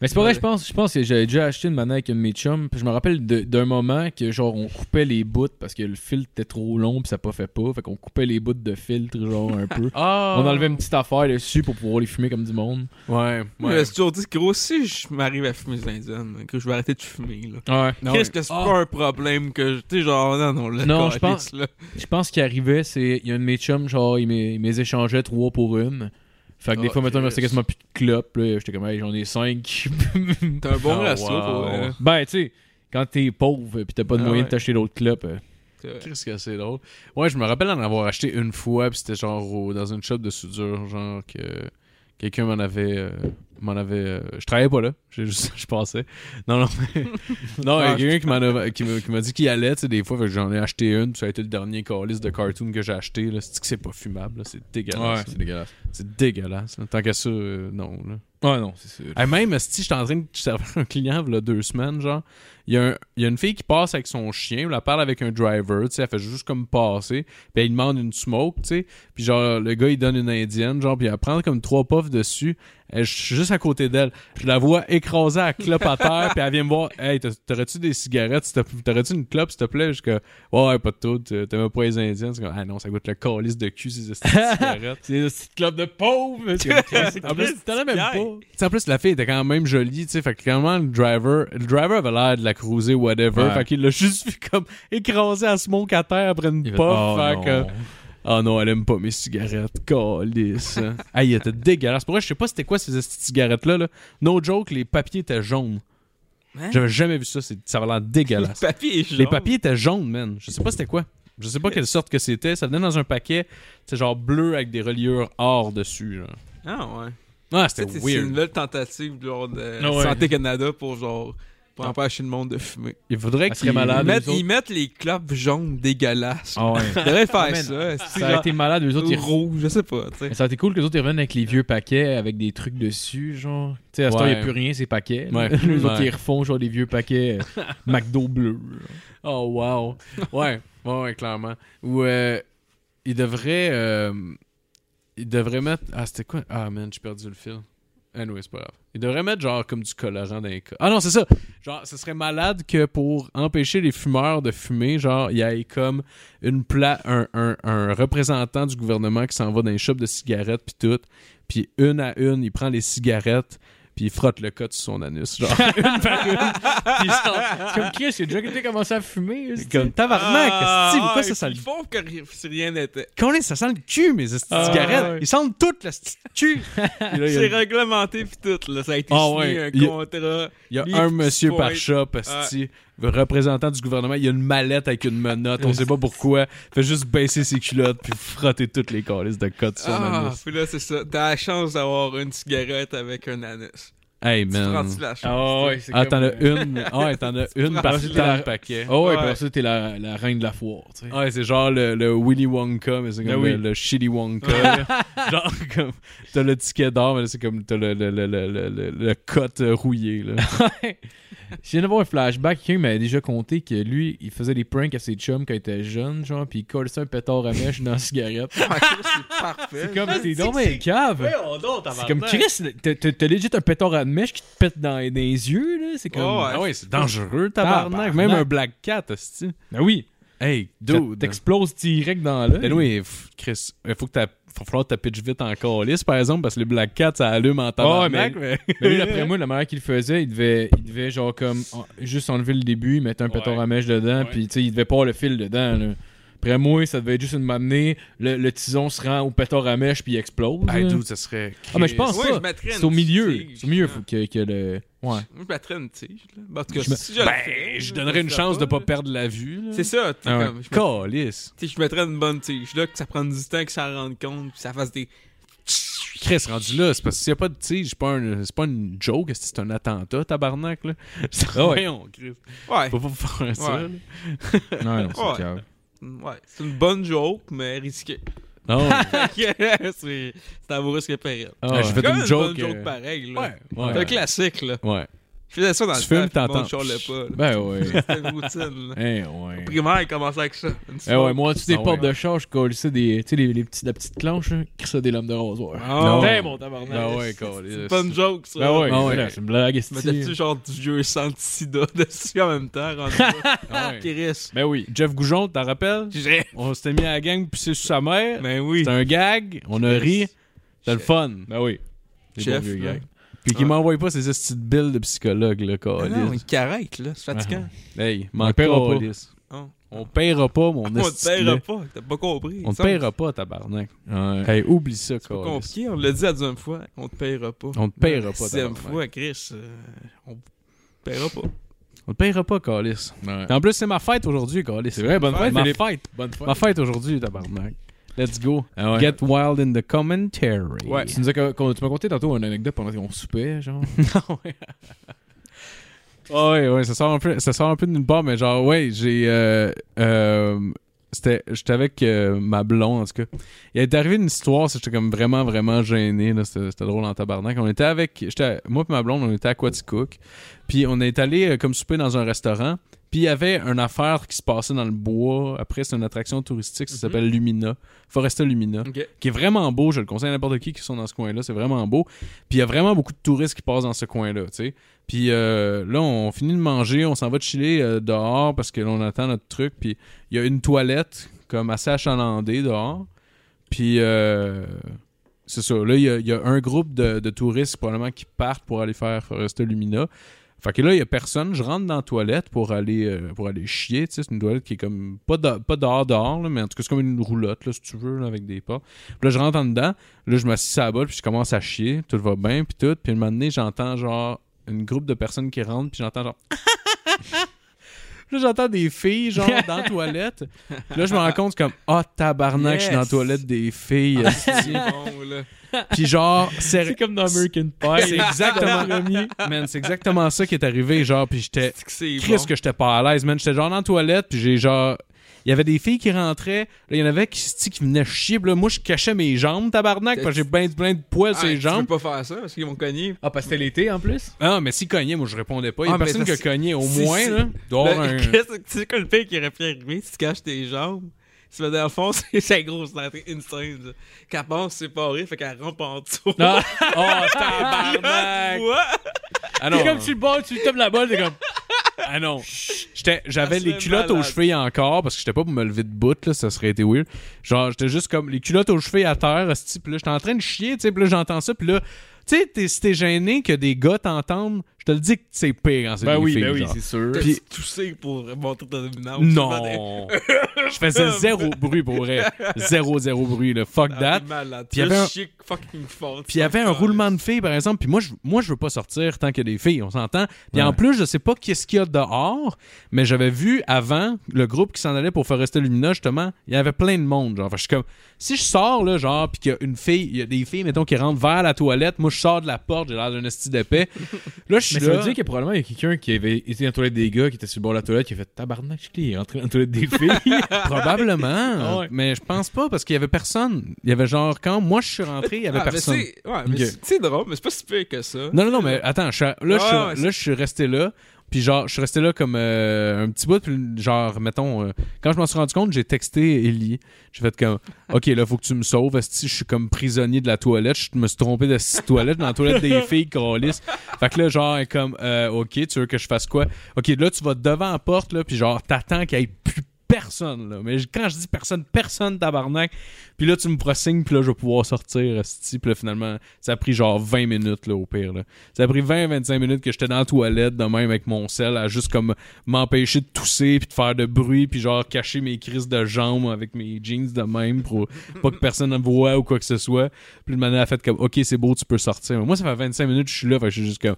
[SPEAKER 3] Mais c'est pas vrai,
[SPEAKER 4] Ouais.
[SPEAKER 3] je pense, je pense que j'avais déjà acheté une manette avec un de mes chums. Puis je me rappelle de- d'un moment que genre on coupait les bouts parce que le filtre était trop long puis ça pas fait pas. Fait qu'on coupait les bouts de filtre genre un peu. (laughs)
[SPEAKER 5] Ah!
[SPEAKER 3] On enlevait une petite affaire dessus pour pouvoir les fumer comme du monde.
[SPEAKER 5] Ouais,
[SPEAKER 4] Moi,
[SPEAKER 5] ouais.
[SPEAKER 4] je me suis toujours dit que gros, si je m'arrive à fumer des indiennes, que je vais arrêter de fumer, là.
[SPEAKER 3] Ouais.
[SPEAKER 4] Qu'est-ce que c'est
[SPEAKER 3] Ah.
[SPEAKER 4] pas un problème que, je- tu sais, genre, non, non, le
[SPEAKER 3] Non, je pense-
[SPEAKER 4] là.
[SPEAKER 3] Je pense qu'il arrivait, c'est. Il y a un de mes chums, genre, il m'é- il m'les échangeait trois pour une. Fait que des
[SPEAKER 4] Ah,
[SPEAKER 3] fois, mettons, il me restait quasiment plus de clopes. Là, j'étais comme, hey, j'en ai cinq. (laughs)
[SPEAKER 4] T'as un bon
[SPEAKER 5] Oh,
[SPEAKER 4] ratio
[SPEAKER 5] wow.
[SPEAKER 4] pour. euh,
[SPEAKER 3] ben, tu sais, quand t'es pauvre pis t'as pas de
[SPEAKER 4] Ah
[SPEAKER 3] moyen
[SPEAKER 4] ouais.
[SPEAKER 3] de t'acheter d'autres clopes. euh.
[SPEAKER 5] Qu'est-ce que c'est drôle. Ouais, je me rappelle en avoir acheté une fois, puis c'était genre au- dans une shop de soudure, genre que quelqu'un m'en avait. euh, m'en avait euh, je travaillais pas là, j'ai juste, (laughs) je passais. Non, non, mais. (laughs) non, il y a
[SPEAKER 4] Ah,
[SPEAKER 5] quelqu'un qui (laughs) qui m'a qui m'a dit qu'il allait, tu sais, des fois, j'en ai acheté une, puis ça a été le dernier calice de cartoon que j'ai acheté, là. C'est que c'est pas fumable, là, c'est dégueulasse.
[SPEAKER 3] c'est dégueulasse.
[SPEAKER 5] c'est dégueulasse. là. Tant qu'à ça, euh, non, là.
[SPEAKER 3] Ouais, non, c'est sûr.
[SPEAKER 5] Hey, même si j'étais en train de servir un client il y a deux semaines, genre, il y, a un- il y a une fille qui passe avec son chien, elle parle avec un driver, tu sais, elle fait juste comme passer, puis elle demande une smoke, tu sais, puis genre, le gars, il donne une indienne, genre, puis elle prend comme trois puffs dessus, et je suis juste à côté d'elle, je la vois écraser à clope à terre, puis elle vient me voir, hey, t'aurais-tu des cigarettes, t'aurais-tu une clope, s'il te plaît, je suis comme, ouais, ouais, pas de tout, t'aimes pas les indiennes, c'est comme, ah non, ça goûte le calice de cul, ces cigarettes. (laughs)
[SPEAKER 3] C'est des petits clubs de classique.
[SPEAKER 5] En plus, t'en as même pas. En plus, la fille était quand même jolie, tu sais. Fait que clairement, le driver, le driver avait l'air de la cruiser, whatever.
[SPEAKER 3] Ouais.
[SPEAKER 5] Fait qu'il l'a juste vu comme écraser à smoke à terre après une puff.
[SPEAKER 3] fait, oh,
[SPEAKER 5] fait
[SPEAKER 3] non.
[SPEAKER 5] que, Oh non, elle aime pas mes cigarettes. Calice. (laughs) hey, il était dégueulasse. Pour vrai, je sais pas c'était quoi ces petites cigarettes-là. Là. No joke, les papiers étaient jaunes.
[SPEAKER 4] Hein?
[SPEAKER 5] J'avais jamais vu ça. c'est- Ça avait l'air dégueulasse. (laughs)
[SPEAKER 4] papier est jaune.
[SPEAKER 5] Les papiers étaient jaunes, man. Je sais pas c'était quoi. Je sais pas quelle sorte que c'était. Ça venait dans un paquet, c'est genre bleu avec des reliures or dessus. Genre.
[SPEAKER 4] Ah ouais.
[SPEAKER 5] Ah, c'était
[SPEAKER 4] C'est c'est une
[SPEAKER 5] weird.
[SPEAKER 4] nouvelle tentative genre, de
[SPEAKER 3] Ah ouais.
[SPEAKER 4] Santé Canada pour genre pour empêcher le monde de fumer.
[SPEAKER 5] Il faudrait qu'ils.
[SPEAKER 4] Ils mettent, ils mettent les clopes jaunes dégueulasses.
[SPEAKER 3] Ah ouais. (laughs)
[SPEAKER 4] Ils devraient faire ça.
[SPEAKER 3] Ça a été malade, eux autres, ils
[SPEAKER 4] rouge, je sais pas.
[SPEAKER 3] ça a été cool que les autres ils reviennent avec les vieux paquets avec des trucs dessus, genre. Tu sais, à ce temps, il n'y a plus rien, ces paquets.
[SPEAKER 5] Ouais. (laughs)
[SPEAKER 3] les autres, ils refont genre des vieux paquets euh, (laughs) McDo bleu.
[SPEAKER 5] Oh, wow. Ouais, ouais, ouais, clairement. Ou euh, il devrait. euh, il devrait mettre. Ah, c'était quoi? Ah, man, j'ai perdu le fil. Anyway, c'est pas grave. Il devrait mettre genre comme du colorant dans les cas. Ah non, c'est ça. Genre, ce serait malade que pour empêcher les fumeurs de fumer, genre, il y ait comme une un, un, un représentant du gouvernement qui s'en va dans les shops de cigarettes puis tout. Puis une à une, il prend les cigarettes puis il frotte le code sur son anus. Genre, (laughs) une par une. Puis genre,
[SPEAKER 3] Comme Chris, il a déjà été commencé à fumer.
[SPEAKER 5] c'est comme tabarnak,
[SPEAKER 4] Ah,
[SPEAKER 5] esti, pourquoi ça sent le
[SPEAKER 4] Ils font que si rien n'était.
[SPEAKER 5] Colin, ça sent le cul, mes esti
[SPEAKER 3] Ah,
[SPEAKER 5] cigarettes.
[SPEAKER 3] ouais.
[SPEAKER 5] Ils sentent toutes le cul. (laughs) A,
[SPEAKER 4] C'est réglementé pis tout, là. Ça a été
[SPEAKER 5] Ah,
[SPEAKER 4] signé
[SPEAKER 5] ouais.
[SPEAKER 4] un
[SPEAKER 5] Il y a-
[SPEAKER 4] contrat.
[SPEAKER 5] il y a un monsieur par shop, esti, représentant du gouvernement. Il y a une mallette avec une menotte. On sait pas pourquoi. Fait juste baisser ses culottes puis frotter toutes les calices de cotes sur
[SPEAKER 4] Ah,
[SPEAKER 5] anus.
[SPEAKER 4] puis là, c'est ça. T'as la chance d'avoir une cigarette avec un anus.
[SPEAKER 5] Hey,
[SPEAKER 4] Tu
[SPEAKER 5] man.
[SPEAKER 4] prends-tu la chance?
[SPEAKER 3] Ah ouais, c'est
[SPEAKER 5] Ah,
[SPEAKER 3] comme,
[SPEAKER 5] t'en as
[SPEAKER 3] euh,
[SPEAKER 5] une? Ah, ouais, t'en as (laughs) une par de paquet.
[SPEAKER 3] Ah ouais,
[SPEAKER 4] Ouais.
[SPEAKER 3] ça, t'es la, la reine de la foire, tu sais.
[SPEAKER 5] Ouais, c'est genre le, le Willy Wonka, mais c'est comme
[SPEAKER 3] Ben oui.
[SPEAKER 5] le, le shitty Wonka. (laughs) genre, comme, t'as le ticket d'or, mais là, c'est comme, t'as le, le, le, le, le, le, le cote rouillé, là. (laughs)
[SPEAKER 3] Je viens d'avoir un flashback. Quelqu'un m'avait déjà conté que lui, il faisait des pranks à ses chums quand il était jeune, genre, puis il collait un pétard à mèche dans la cigarette. (laughs)
[SPEAKER 4] C'est parfait.
[SPEAKER 3] C'est comme, c'est donc bien cave. C'est comme Chris, t'as- legit un pétard à mèche qui te pète dans, dans les yeux, là. C'est comme.
[SPEAKER 4] Oh, ouais.
[SPEAKER 5] Ah ouais, c'est dangereux, tabarnak. Même un Black Cat, hostie.
[SPEAKER 3] Ben oui.
[SPEAKER 5] Hey, dude.
[SPEAKER 3] T'exploses direct dans l'œil.
[SPEAKER 5] Ben oui, Chris, il faut que t'as faut falloir que tu pitches vite en calice, par exemple, parce que les Black Cats, ça allume en tabarnak. mais...
[SPEAKER 3] Mais (laughs) lui, (laughs) d'après moi, la manière qu'il le faisait, il devait, il devait genre comme en- juste enlever le début, mettre un
[SPEAKER 5] Ouais.
[SPEAKER 3] pétard à mèche dedans,
[SPEAKER 5] Ouais.
[SPEAKER 3] puis tu sais, il devait pas avoir le fil dedans. Là. Après moi, ça devait être juste une m'amener, le, le tison se rend au pétard à mèche, puis il explose.
[SPEAKER 5] Hey, dude, ça serait...
[SPEAKER 3] Ah, mais je pense
[SPEAKER 4] Ouais,
[SPEAKER 3] pas. C'est au milieu. C'est au milieu, faut que, que le. Ouais.
[SPEAKER 4] Moi, je mettrais une tige, là. Ben, En tout cas,
[SPEAKER 3] Je me-
[SPEAKER 4] si je
[SPEAKER 5] Ben,
[SPEAKER 4] fais,
[SPEAKER 5] donnerais une chance de pas
[SPEAKER 4] là.
[SPEAKER 5] perdre la vue.
[SPEAKER 4] C'est ça, tu sais,
[SPEAKER 3] Ah ouais.
[SPEAKER 4] comme. Je, je mettrais une bonne tige, là, que ça prenne du temps que ça rende compte, puis ça fasse des.
[SPEAKER 5] Chris, rendu là, c'est parce que s'il y a pas de tige, c'est pas, un- pas une joke, c'est un attentat, tabarnak, là. (laughs)
[SPEAKER 3] Ah ouais.
[SPEAKER 5] Voyons, Chris.
[SPEAKER 4] Ouais.
[SPEAKER 5] Faut pas faire ça,
[SPEAKER 4] Ouais.
[SPEAKER 3] Non, non, c'est
[SPEAKER 4] Ouais. Ouais. C'est une bonne joke, mais risquée.
[SPEAKER 5] Non. (laughs)
[SPEAKER 4] c'est à vous risque péril.
[SPEAKER 3] Ah,
[SPEAKER 5] Ouais,
[SPEAKER 3] ouais.
[SPEAKER 5] je fais une joke,
[SPEAKER 4] bonne joke
[SPEAKER 5] euh,
[SPEAKER 4] pareil, là.
[SPEAKER 5] Ouais,
[SPEAKER 4] C'est
[SPEAKER 5] ouais.
[SPEAKER 4] un classique, là.
[SPEAKER 5] Ouais.
[SPEAKER 4] Je faisais ça dans
[SPEAKER 5] Tu
[SPEAKER 4] le
[SPEAKER 5] fumes,
[SPEAKER 4] temps, puis le
[SPEAKER 5] t'entends.
[SPEAKER 4] monde chialait pas, là.
[SPEAKER 3] Ben ouais. (laughs)
[SPEAKER 4] C'était une routine, là.
[SPEAKER 3] Eh ouais.
[SPEAKER 4] Primaire, il commençait avec ça.
[SPEAKER 3] Eh ouais, moi, tu des
[SPEAKER 5] Ah
[SPEAKER 3] portes
[SPEAKER 5] ouais.
[SPEAKER 3] de charge, je collais des, tu sais, les, les petits, la petite clenche, hein, ça des lames de rasoir.
[SPEAKER 4] Ah,
[SPEAKER 5] ouais.
[SPEAKER 3] Mon tabarnak.
[SPEAKER 5] Ben ouais,
[SPEAKER 4] C'est
[SPEAKER 5] calice.
[SPEAKER 4] une joke, ça.
[SPEAKER 3] Ben ouais,
[SPEAKER 5] Ah ouais.
[SPEAKER 3] c'est une blague,
[SPEAKER 4] Mais t'as-tu genre du vieux sida (laughs) dessus en même temps, rendu là? (laughs)
[SPEAKER 5] Ah ouais.
[SPEAKER 3] Ben oui.
[SPEAKER 5] Jeff Goujon, t'en rappelles?
[SPEAKER 4] J'ai.
[SPEAKER 5] On s'était mis à la gang pisser sur sa mère.
[SPEAKER 4] Ben oui.
[SPEAKER 5] C'était un gag, on a ri, c'était le fun.
[SPEAKER 3] Ben oui. Des
[SPEAKER 4] Chef,
[SPEAKER 5] Puis qu'il
[SPEAKER 4] Ouais.
[SPEAKER 5] m'envoie pas ces petites billes de psychologue, là,
[SPEAKER 4] Ah non, une carrette, là. C'est fatigant.
[SPEAKER 5] Hey,
[SPEAKER 3] On
[SPEAKER 5] m'en
[SPEAKER 3] paiera pas.
[SPEAKER 4] Oh.
[SPEAKER 5] On paiera pas, mon (laughs)
[SPEAKER 4] On te paiera pas. T'as pas compris.
[SPEAKER 5] On te paiera pas, tabarnak.
[SPEAKER 3] Ouais.
[SPEAKER 5] Hey, oublie ça,
[SPEAKER 4] C'est compliqué. On l'a dit la deuxième fois. On te paiera pas.
[SPEAKER 5] On te paiera pas, tabarnak.
[SPEAKER 4] fois, Chris. euh, on te paiera pas.
[SPEAKER 5] On te paiera pas, calice.
[SPEAKER 3] Ouais.
[SPEAKER 5] En plus, c'est ma fête aujourd'hui, calice.
[SPEAKER 3] C'est vrai, bonne fête,
[SPEAKER 5] Ma fête.
[SPEAKER 3] Bonne fête.
[SPEAKER 5] Ma fête aujourd'hui, tabarnak. Let's go.
[SPEAKER 3] Ah ouais.
[SPEAKER 5] Get wild in the commentary.
[SPEAKER 4] Ouais.
[SPEAKER 3] Tu nous as tu m'as conté tantôt une anecdote pendant qu'on soupait, genre. (laughs)
[SPEAKER 5] ouais. ouais, ouais, ça sort un peu, ça sort un peu de nulle part, mais genre, ouais, j'ai, euh, euh, c'était, j'étais avec euh, ma blonde, en tout cas. Il est arrivé une histoire, j'étais comme vraiment, vraiment gêné, là, c'était, c'était drôle en tabarnak. On était avec, j'étais, moi et ma blonde, on était à Quaticook, puis on est allé comme souper dans un restaurant, puis il y avait une affaire qui se passait dans le bois. Après, c'est une attraction touristique, ça
[SPEAKER 4] Mhm.
[SPEAKER 5] s'appelle Lumina, Foresta Lumina qui est vraiment beau. Je le conseille à n'importe qui qui sont dans ce coin-là. C'est vraiment beau. Puis il y a vraiment beaucoup de touristes qui passent dans ce coin-là, tu sais. Puis euh, là, on finit de manger, on s'en va chiller euh, dehors parce que là, on attend notre truc. Puis il y a une toilette comme assez achalandée dehors. Puis euh, c'est ça. Là, il y a, il y a un groupe de, de touristes probablement qui partent pour aller faire Foresta Lumina. Fait que là, il y a personne. Je rentre dans la toilette pour aller, euh, pour aller chier. C'est une toilette qui est comme. Pas, pas dehors, dehors, là, mais en tout cas, c'est comme une roulotte, là, si tu veux, avec des pas. Puis là, je rentre en dedans. Là, je m'assis à la botte, puis je commence à chier. Tout va bien, puis tout. Puis à un moment donné, j'entends genre une groupe de personnes qui rentrent, puis j'entends genre. Là, j'entends des filles, genre, (laughs) dans la toilette. Puis là, je me rends compte comme, ah, tabarnak, je suis dans la toilette des filles. esti.
[SPEAKER 4] C'est bon, là.
[SPEAKER 5] Puis genre, c'est
[SPEAKER 3] C'est comme dans American Pie.
[SPEAKER 5] c'est exactement, man, c'est exactement ça qui est arrivé, genre, puis j'étais,
[SPEAKER 4] C'est que c'est
[SPEAKER 5] Chris
[SPEAKER 4] bon.
[SPEAKER 5] que j'étais pas à l'aise, man. J'étais genre dans la toilette, puis j'ai genre. Il y avait des filles qui rentraient, là, il y en avait qui, qui venaient chier, là, moi, je cachais mes jambes, tabarnak, parce que j'ai ben, plein de poils sur
[SPEAKER 4] Ah,
[SPEAKER 5] les jambes.
[SPEAKER 4] Tu peux pas faire ça parce qu'ils vont cogner.
[SPEAKER 3] Ah, parce que c'était l'été en plus?
[SPEAKER 5] Ah, mais s'ils cognaient, moi, je répondais pas. Il y a
[SPEAKER 4] Ah,
[SPEAKER 5] personne qui cogné, au
[SPEAKER 4] si-
[SPEAKER 5] moins,
[SPEAKER 4] si-
[SPEAKER 5] là. doit
[SPEAKER 4] Là,
[SPEAKER 5] un- (laughs)
[SPEAKER 4] qu'est-ce que- Tu sais quoi le pire qui aurait pu arriver si tu caches tes jambes? Tu fais dans le fond, (laughs) c'est sa grosse entrée insane. là. Quand elle pense séparée, fait qu'elle rampe en dessous.
[SPEAKER 3] Ah, (laughs)
[SPEAKER 5] Oh, tabarnak! Ah non,
[SPEAKER 3] c'est comme tu le bats, tu le tapes la balle, t'es comme.
[SPEAKER 5] Ah non. J'étais, j'avais les culottes aux chevilles encore parce que j'étais pas pour me lever de bout, là, ça serait été weird. Genre, j'étais juste comme les culottes aux chevilles à terre, esti, puis là, j'étais en train de chier, tu sais, puis là, j'entends ça, puis là, tu sais, t'es- si t'es gêné que des gars t'entendent, je te le dis que c'est pire quand c'est
[SPEAKER 3] Ben
[SPEAKER 5] des
[SPEAKER 3] oui,
[SPEAKER 5] filles,
[SPEAKER 3] ben oui,
[SPEAKER 5] genre.
[SPEAKER 3] c'est sûr.
[SPEAKER 5] Puis-
[SPEAKER 4] toussé pour montrer ta dominance.
[SPEAKER 5] Non. je faisais (laughs) zéro bruit pour vrai. Zéro, zéro bruit, là. Fuck
[SPEAKER 4] Ah,
[SPEAKER 5] that. Puis il y avait un-
[SPEAKER 4] chier fucking fort.
[SPEAKER 5] Puis y avait un roulement de filles, par exemple. Puis moi, je, moi, je veux pas sortir tant qu'il y a des filles, on s'entend. Puis en plus, je sais pas qu'est-ce qu'il y a dehors, mais j'avais vu avant le groupe qui s'en allait pour faire rester Lumina, justement, il y avait plein de monde. Genre, que je suis comme, si je sors, là, genre, puis qu'il y a une fille, il y a des filles, mettons, qui rentrent vers la toilette, moi, je sors de la porte, j'ai l'air d'un esti d'épais. (laughs) Là, je suis
[SPEAKER 3] Mais ça
[SPEAKER 5] là.
[SPEAKER 3] veut dire que probablement il y a quelqu'un qui avait été dans la toilette des gars, qui était sur le bord de la toilette, qui a fait tabarnak, je il est rentré dans la toilette des filles. (laughs)
[SPEAKER 5] Probablement,
[SPEAKER 3] ouais.
[SPEAKER 5] mais je pense pas parce qu'il y avait personne. Il y avait genre quand moi je suis rentré, il y avait
[SPEAKER 4] Ah, mais
[SPEAKER 5] personne.
[SPEAKER 4] c'est- Ouais, mais
[SPEAKER 3] Ok.
[SPEAKER 4] c'est- c'est drôle, mais c'est pas si pire que ça.
[SPEAKER 5] Non, non, non, mais attends, je suis- là, je suis-
[SPEAKER 4] ouais,
[SPEAKER 5] là, je suis resté là. Puis genre, je suis resté là comme euh, un petit bout. Puis genre, mettons, euh, quand je m'en suis rendu compte, j'ai texté Ellie. J'ai fait comme, (laughs) OK, là, faut que tu me sauves. Esti, je suis comme prisonnier de la toilette. Je me suis trompé de cette toilette dans la toilette des (laughs) filles, Carolis. Fait que là, genre, comme, euh, OK, tu veux que je fasse quoi? OK, là, tu vas devant la porte, là, puis genre, t'attends plus personne, là. Mais quand je dis personne, personne, tabarnak. Puis là, tu me pressings, puis là, je vais pouvoir sortir. Puis là, finalement, ça a pris genre 20 minutes, là, au pire, là. Ça a pris 20-25 minutes que j'étais dans la toilette, de même, avec mon sel, à juste comme m'empêcher de tousser, puis de faire de bruit, puis genre cacher mes crises de jambes avec mes jeans de même pour (laughs) pas que personne ne voit ou quoi que ce soit. Puis le manière a fait comme, OK, c'est beau, tu peux sortir. Mais moi, ça fait 25 minutes que je suis là, fait que je suis juste comme,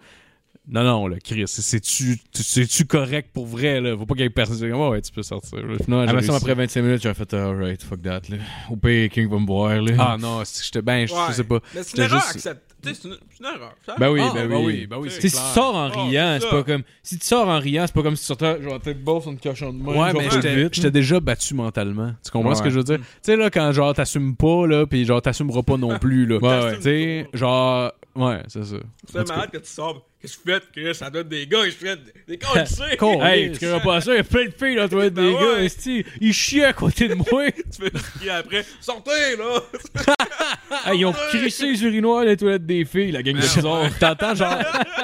[SPEAKER 5] non, non, là, Chris, c'est-tu c'est-tu correct pour vrai, là? Faut pas qu'il y ait personne. Comme, Ouais, ouais, tu peux sortir. Finalement,
[SPEAKER 3] Ah, mais après 25 minutes, j'aurais fait alright, fuck that, là. Au pire, quelqu'un va me voir, là.
[SPEAKER 5] Ah non, c'est- j'étais ben, je
[SPEAKER 4] Ouais.
[SPEAKER 5] sais pas.
[SPEAKER 4] Mais c'est une erreur
[SPEAKER 5] juste-
[SPEAKER 4] C'est une, une erreur. ça.
[SPEAKER 3] Ben oui,
[SPEAKER 5] Ah,
[SPEAKER 3] ben
[SPEAKER 5] ben
[SPEAKER 3] oui.
[SPEAKER 5] ben oui,
[SPEAKER 3] si tu sors en
[SPEAKER 4] Oh,
[SPEAKER 3] riant,
[SPEAKER 4] c'est
[SPEAKER 3] pas comme. Si tu sors en riant, c'est pas comme si tu sortais, genre, tête basse, on te cochon de main.
[SPEAKER 5] Ouais, mais
[SPEAKER 3] vite,
[SPEAKER 5] j'étais déjà battu mentalement. Tu comprends
[SPEAKER 3] Ouais.
[SPEAKER 5] ce que je veux dire? Tu sais, là, quand genre t'assumes pas, là, pis genre t'assumeras pas non plus, là.
[SPEAKER 3] Ouais, ouais.
[SPEAKER 5] Tu sais, genre, ouais, c'est ça.
[SPEAKER 4] C'est malade que tu sors. Qu'est-ce que tu fais? Que ça donne des gars, je fais des gars, tu sais.
[SPEAKER 5] Con.
[SPEAKER 3] Hey, tu connais pas ça, il y a plein de filles dans la toilette
[SPEAKER 4] Ben
[SPEAKER 3] des
[SPEAKER 4] ouais.
[SPEAKER 3] gars, esti. Ils chient à côté de moi. (laughs)
[SPEAKER 4] Tu fais crier après. Sortez, là! (laughs)
[SPEAKER 3] Hey, ils ont crissé les urinoirs dans les toilettes des filles, la gang de bizarre.
[SPEAKER 5] T'entends genre,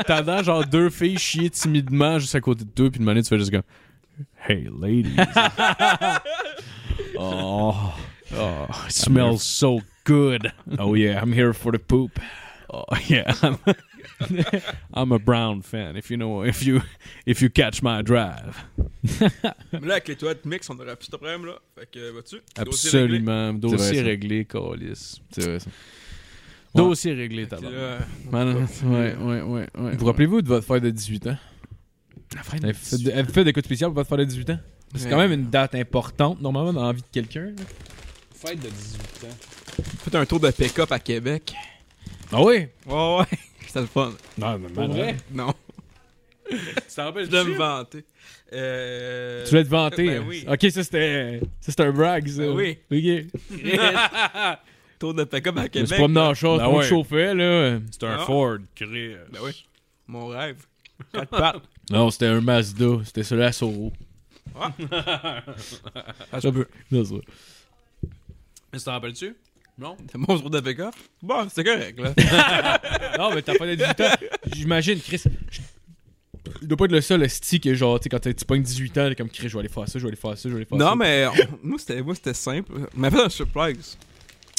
[SPEAKER 5] t'entends genre deux filles chier timidement juste à côté de toi, puis de manière tu fais juste comme, Hey ladies. (laughs)
[SPEAKER 3] Oh.
[SPEAKER 5] Oh, it smells so good.
[SPEAKER 3] Oh yeah, I'm here for the poop.
[SPEAKER 5] Oh (laughs) yeah, I'm, (laughs) I'm a Brown fan. If you know, if you, if you catch my drive. (laughs)
[SPEAKER 4] Mais là, avec les toilettes mixtes, on aurait plus de problème, là. Fait que, réglé.
[SPEAKER 5] Absolument. Dossier réglé, Calis.
[SPEAKER 3] C'est vrai, ça.
[SPEAKER 5] Dossier réglé,
[SPEAKER 4] que
[SPEAKER 5] tabarnak.
[SPEAKER 4] là,
[SPEAKER 5] Man, ouais, ouais, ouais, ouais.
[SPEAKER 3] Vous rappelez-vous de votre fête de 18 ans?
[SPEAKER 5] La fête
[SPEAKER 3] Elle fait, de- elle fait des coups spéciaux pour votre fête de 18 ans? C'est quand même une date importante, normalement, dans la vie de quelqu'un.
[SPEAKER 5] Fête de 18 ans.
[SPEAKER 4] Faites un tour de pick-up à Québec.
[SPEAKER 3] Ah oui?
[SPEAKER 4] Ouais, ouais. (laughs) C'était le fun.
[SPEAKER 3] Non, mais
[SPEAKER 5] Pour vrai?
[SPEAKER 4] Non.
[SPEAKER 5] Tu t'en rappelles
[SPEAKER 4] Je dois me vanter. Euh...
[SPEAKER 3] Tu voulais te vanter.
[SPEAKER 4] Ben
[SPEAKER 3] hein?
[SPEAKER 4] oui.
[SPEAKER 3] Ok, ça c'était. Ça c'était un brag, ça.
[SPEAKER 4] Ben oui.
[SPEAKER 3] Ok. (laughs)
[SPEAKER 4] Tour de pick-up à
[SPEAKER 3] Je me
[SPEAKER 4] Québec.
[SPEAKER 3] suis promené en
[SPEAKER 5] Ben
[SPEAKER 3] on
[SPEAKER 5] ouais.
[SPEAKER 3] chauffait, là.
[SPEAKER 5] C'est un
[SPEAKER 4] Ah.
[SPEAKER 5] Ford, Chris.
[SPEAKER 4] Ben oui. Mon rêve. Quatre pattes. (laughs)
[SPEAKER 3] Non, c'était un Mazda. C'était celui à Soro.
[SPEAKER 4] Ah.
[SPEAKER 3] Ça peut. C'est ça.
[SPEAKER 5] Mais tu t'en rappelles-tu? Non?
[SPEAKER 4] C'est mon tour de pick-up? Bon, c'est correct, là. (laughs)
[SPEAKER 3] Non, mais t'as pas de 18 ans. J'imagine, Chris. Il doit pas être le seul esti que genre, tu sais, quand t'as- tu pognes 18 ans, t'es comme Chris, je vais aller faire ça, je vais aller faire ça, je vais aller faire ça.
[SPEAKER 4] non, mais on- nous, c'était moi, c'était simple. On m'a fait un surprise.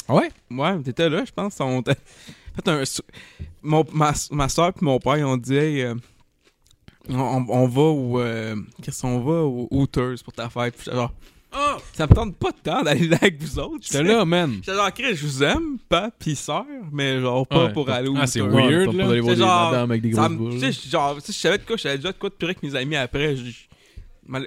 [SPEAKER 3] Ah ouais?
[SPEAKER 4] Ouais, t'étais là, je pense. On t'a fait un. su- Mon, ma, ma soeur et mon père, ils ont dit, hey, euh, on, on- on va au. euh, Qu'est-ce qu'on va au Hooters pour ta fête. Puis j'étais genre. Ah, ça me tente pas de temps d'aller là avec vous autres.
[SPEAKER 5] J'étais là, man.
[SPEAKER 4] J'étais genre, Chris, je vous aime, pas pis sœur, mais genre pas
[SPEAKER 3] Ouais.
[SPEAKER 4] pour aller au
[SPEAKER 5] Ah, c'est weird,
[SPEAKER 3] pas
[SPEAKER 5] là.
[SPEAKER 4] C'est
[SPEAKER 3] des
[SPEAKER 4] genre-
[SPEAKER 3] madames avec des
[SPEAKER 4] Ça
[SPEAKER 3] grosses
[SPEAKER 4] me-
[SPEAKER 3] boules.
[SPEAKER 4] Tu sais, genre, si je savais de quoi, je savais déjà de quoi de plus avec mes amis après. Je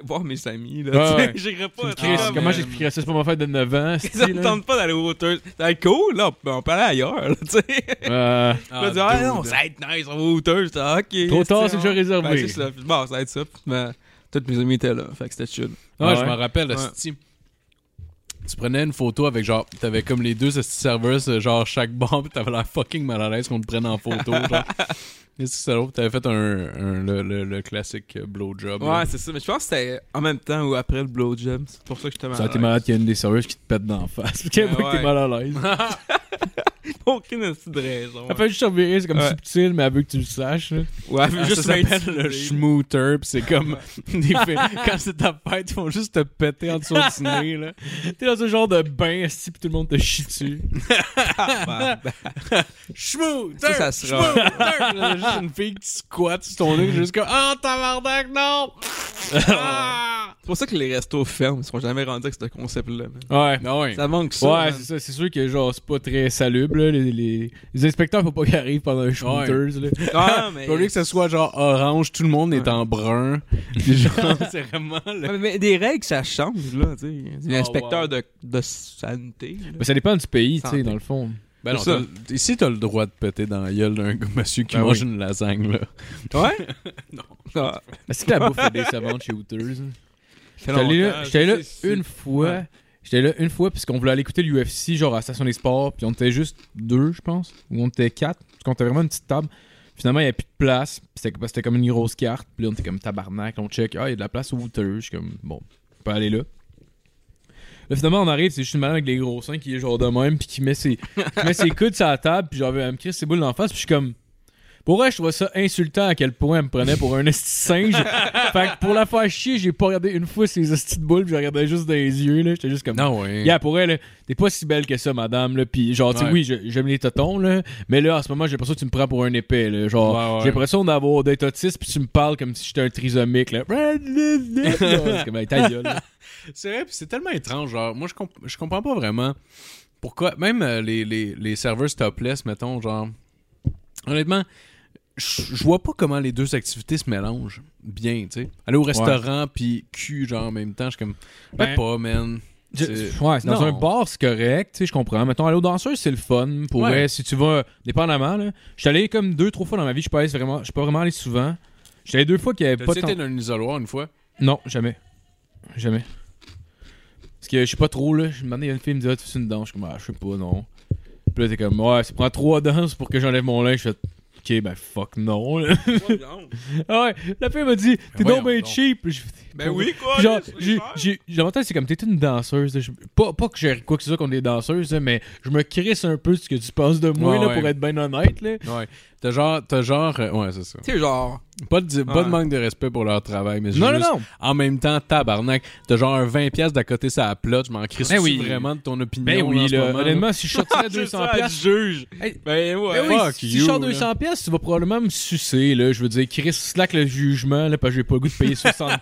[SPEAKER 4] voir mes amis, là.
[SPEAKER 3] Ouais,
[SPEAKER 4] tu sais,
[SPEAKER 3] ouais. (laughs)
[SPEAKER 4] J'irais pas.
[SPEAKER 3] Chris,
[SPEAKER 4] Ah,
[SPEAKER 3] comment j'expliquerais ça? C'est pas ma fête de 9 ans. (laughs)
[SPEAKER 4] Ça me tente pas d'aller au Hooters. Ça va être cool, là. On peut, on peut aller ailleurs, là, tu sais.
[SPEAKER 3] Euh, (laughs)
[SPEAKER 4] Je me dis, ah non, ça va être nice, on va au Hooters. J'étais, ah, ok.
[SPEAKER 3] Trop tard, c'est déjà réservé.
[SPEAKER 4] Ben, c'est ça. Bon, ça va être ça. Tous mes amis étaient là. Fait que c'était chill.
[SPEAKER 5] Ouais,
[SPEAKER 3] Ah
[SPEAKER 5] je
[SPEAKER 3] ouais?
[SPEAKER 5] me rappelle,
[SPEAKER 4] Ouais.
[SPEAKER 5] Tu prenais une photo avec genre, t'avais comme les deux serveurs, euh, genre chaque bombe, pis t'avais l'air fucking mal à l'aise qu'on te prenne en photo. genre. (laughs) Qu'est-ce que c'est l'autre? T'avais fait un, un- le, le- le classique euh, blowjob.
[SPEAKER 4] Ouais, c'est ça. Mais je pense que c'était en même temps ou après le blowjob. C'est pour ça que j'étais mal.
[SPEAKER 3] Ça a
[SPEAKER 4] à
[SPEAKER 3] été
[SPEAKER 4] l'aise.
[SPEAKER 3] malade qu'il y a une des serveuses qui te pète d'en face. (laughs) Parce qu'elle
[SPEAKER 4] Ben
[SPEAKER 3] voit que t'es
[SPEAKER 4] ouais.
[SPEAKER 3] mal à l'aise. (laughs) (laughs)
[SPEAKER 4] Aucune de raison.
[SPEAKER 3] Elle fait juste revirer, c'est comme
[SPEAKER 4] Ouais.
[SPEAKER 3] subtil, mais elle veut que tu le saches. là.
[SPEAKER 4] Ouais, elle veut
[SPEAKER 5] Ah,
[SPEAKER 4] juste
[SPEAKER 5] ça s'appelle le schmooter, pis c'est comme (laughs) des quand c'est ta fête, ils vont juste te péter en dessous du nez, là.
[SPEAKER 3] T'es dans un genre de bain, esti, pis tout le monde te chie dessus. (laughs)
[SPEAKER 5] Schmooter!
[SPEAKER 4] Ça, ça sera-!
[SPEAKER 5] Là, juste une fille qui squatte sur ton nez, juste comme Ah, tabarnak, non! Ah!
[SPEAKER 4] C'est pour ça que les restos ferment. Ils seront jamais rendus avec ce concept-là.
[SPEAKER 3] Ouais.
[SPEAKER 5] Ah ouais.
[SPEAKER 4] Ça manque ça.
[SPEAKER 3] Ouais,
[SPEAKER 4] man.
[SPEAKER 3] c'est ça. C'est sûr que genre c'est pas très salubre. Là. Les, les, les inspecteurs, faut pas qu'ils arrivent pendant un shooters. Là. (laughs)
[SPEAKER 4] Ah, mais...
[SPEAKER 5] Au lieu que ce soit genre orange, tout le monde est
[SPEAKER 4] Ouais.
[SPEAKER 5] en brun. (laughs) Puis genre, c'est vraiment.
[SPEAKER 4] Ouais, mais des règles, ça change, là, tu sais. L'inspecteur
[SPEAKER 5] wow.
[SPEAKER 4] de, de santé. là.
[SPEAKER 3] Mais ça dépend du pays, tu sais, dans le fond.
[SPEAKER 5] Ben non,
[SPEAKER 4] C'est ça.
[SPEAKER 5] t'as- ici, t'as le droit de péter dans la gueule d'un gars- monsieur qui
[SPEAKER 3] Ben
[SPEAKER 5] mange
[SPEAKER 3] oui.
[SPEAKER 5] une lasagne, là.
[SPEAKER 4] Ouais? (laughs)
[SPEAKER 5] Non.
[SPEAKER 4] Ah,
[SPEAKER 3] Est-ce que la bouffe est décevante chez Hooters? J'étais là, j'étais une fois.
[SPEAKER 4] Ouais.
[SPEAKER 3] J'étais là une fois puisqu'on voulait aller écouter l'UFC genre à la station des sports, puis on était juste deux, je pense, ou on était quatre, parce qu'on était vraiment une petite table. Finalement, il n'y avait plus de place, puis c'était comme une grosse carte, puis là, on était comme tabarnak, on check, ah, il y a de la place au Hooters, je suis comme, bon, on peut aller là. Là, finalement, on arrive, c'est juste une madame avec les gros seins qui est genre de même, puis qui met ses, qui met ses coudes sur la table, puis genre, elle me crie ses boules d'en face, puis je suis comme. Pour vrai, je trouvais ça insultant à quel point elle me prenait pour un esti singe. (laughs) fait que pour la faire chier, j'ai pas regardé une fois ses esti de boules, je regardais juste dans les yeux, là. J'étais juste comme.
[SPEAKER 5] Non, ouais.
[SPEAKER 3] Yeah, pour elle, t'es pas si belle que ça, madame, là. Puis genre, tu sais,
[SPEAKER 5] Ouais.
[SPEAKER 3] oui, j'aime les totons, là. Mais là, en ce moment, j'ai l'impression que tu me prends pour un épais, là. Genre,
[SPEAKER 5] Ouais, ouais.
[SPEAKER 3] j'ai l'impression d'avoir d'être autiste, puis tu me parles comme si j'étais un trisomique, là. c'est comme, ta gueule. (laughs)
[SPEAKER 5] C'est vrai, c'est tellement étrange. Genre, moi, je, comp- je comprends pas vraiment pourquoi. Même euh, les, les, les serveurs topless, mettons, genre. Honnêtement, je vois pas comment les deux activités se mélangent bien, tu sais. Aller au restaurant, puis cul, genre, en même temps, je suis comme.
[SPEAKER 3] Ben,
[SPEAKER 5] Ben, pas, man.
[SPEAKER 3] Je- ouais, c'est dans
[SPEAKER 5] Non.
[SPEAKER 3] un bar, c'est correct, tu sais, je comprends. Mettons, aller aux danseuses, c'est le fun. Pour
[SPEAKER 5] Ouais.
[SPEAKER 3] vrai, si tu vas, dépendamment, là. Je suis allé comme deux, trois fois dans ma vie, je suis vraiment, je suis pas vraiment allé souvent. Je suis allé deux fois qu'il y avait pas tant...
[SPEAKER 5] été dans un isoloir une fois?
[SPEAKER 3] Non, jamais. Jamais. Parce que je sais pas trop, là. Je me demandais, il y a une fille qui me dit, ah, tu fais une danse? Je suis comme, ah, je sais pas, non. Puis là, t'es comme, ouais, ça prend trois (laughs) danses pour que j'enlève mon linge. Je fais, ok, ben fuck, non, là. (laughs) ah ouais, la fille m'a dit, t'es
[SPEAKER 5] voyons
[SPEAKER 3] donc bien cheap. Je fais,
[SPEAKER 4] Ben oui, quoi.
[SPEAKER 3] Genre, j'ai, c'est comme t'es une danseuse. Je- pas, pas que j'ai quoi que ce soit contre des danseuses, là, mais je me crisse un peu ce que tu penses de moi
[SPEAKER 5] Ouais,
[SPEAKER 3] là,
[SPEAKER 5] ouais.
[SPEAKER 3] pour être bien honnête. Là.
[SPEAKER 5] Ouais. T'as genre. T'as genre. euh, ouais, c'est ça.
[SPEAKER 4] Sais, genre.
[SPEAKER 5] Pas de, pas de manque de respect pour leur travail, mais
[SPEAKER 3] Non, non,
[SPEAKER 5] juste-
[SPEAKER 3] non.
[SPEAKER 5] En même temps, tabarnak, t'as genre un 20$ piastres d'à côté, ça plot, je m'en crisse
[SPEAKER 3] Ben oui.
[SPEAKER 5] vraiment de ton opinion.
[SPEAKER 3] Ben
[SPEAKER 5] en
[SPEAKER 3] oui,
[SPEAKER 5] ce
[SPEAKER 3] là,
[SPEAKER 5] moment,
[SPEAKER 3] honnêtement, si je sortirais (laughs)
[SPEAKER 4] C'est
[SPEAKER 3] 200
[SPEAKER 4] ça,
[SPEAKER 3] piastres,
[SPEAKER 4] juge.
[SPEAKER 3] Hey,
[SPEAKER 4] Ben ouais.
[SPEAKER 3] Ben oui,
[SPEAKER 5] fuck
[SPEAKER 3] si
[SPEAKER 5] you,
[SPEAKER 3] je sors
[SPEAKER 5] là.
[SPEAKER 3] 200 pièces, tu vas probablement me sucer là, je veux dire Chris slack le jugement là parce que j'ai pas le goût de payer (laughs) 60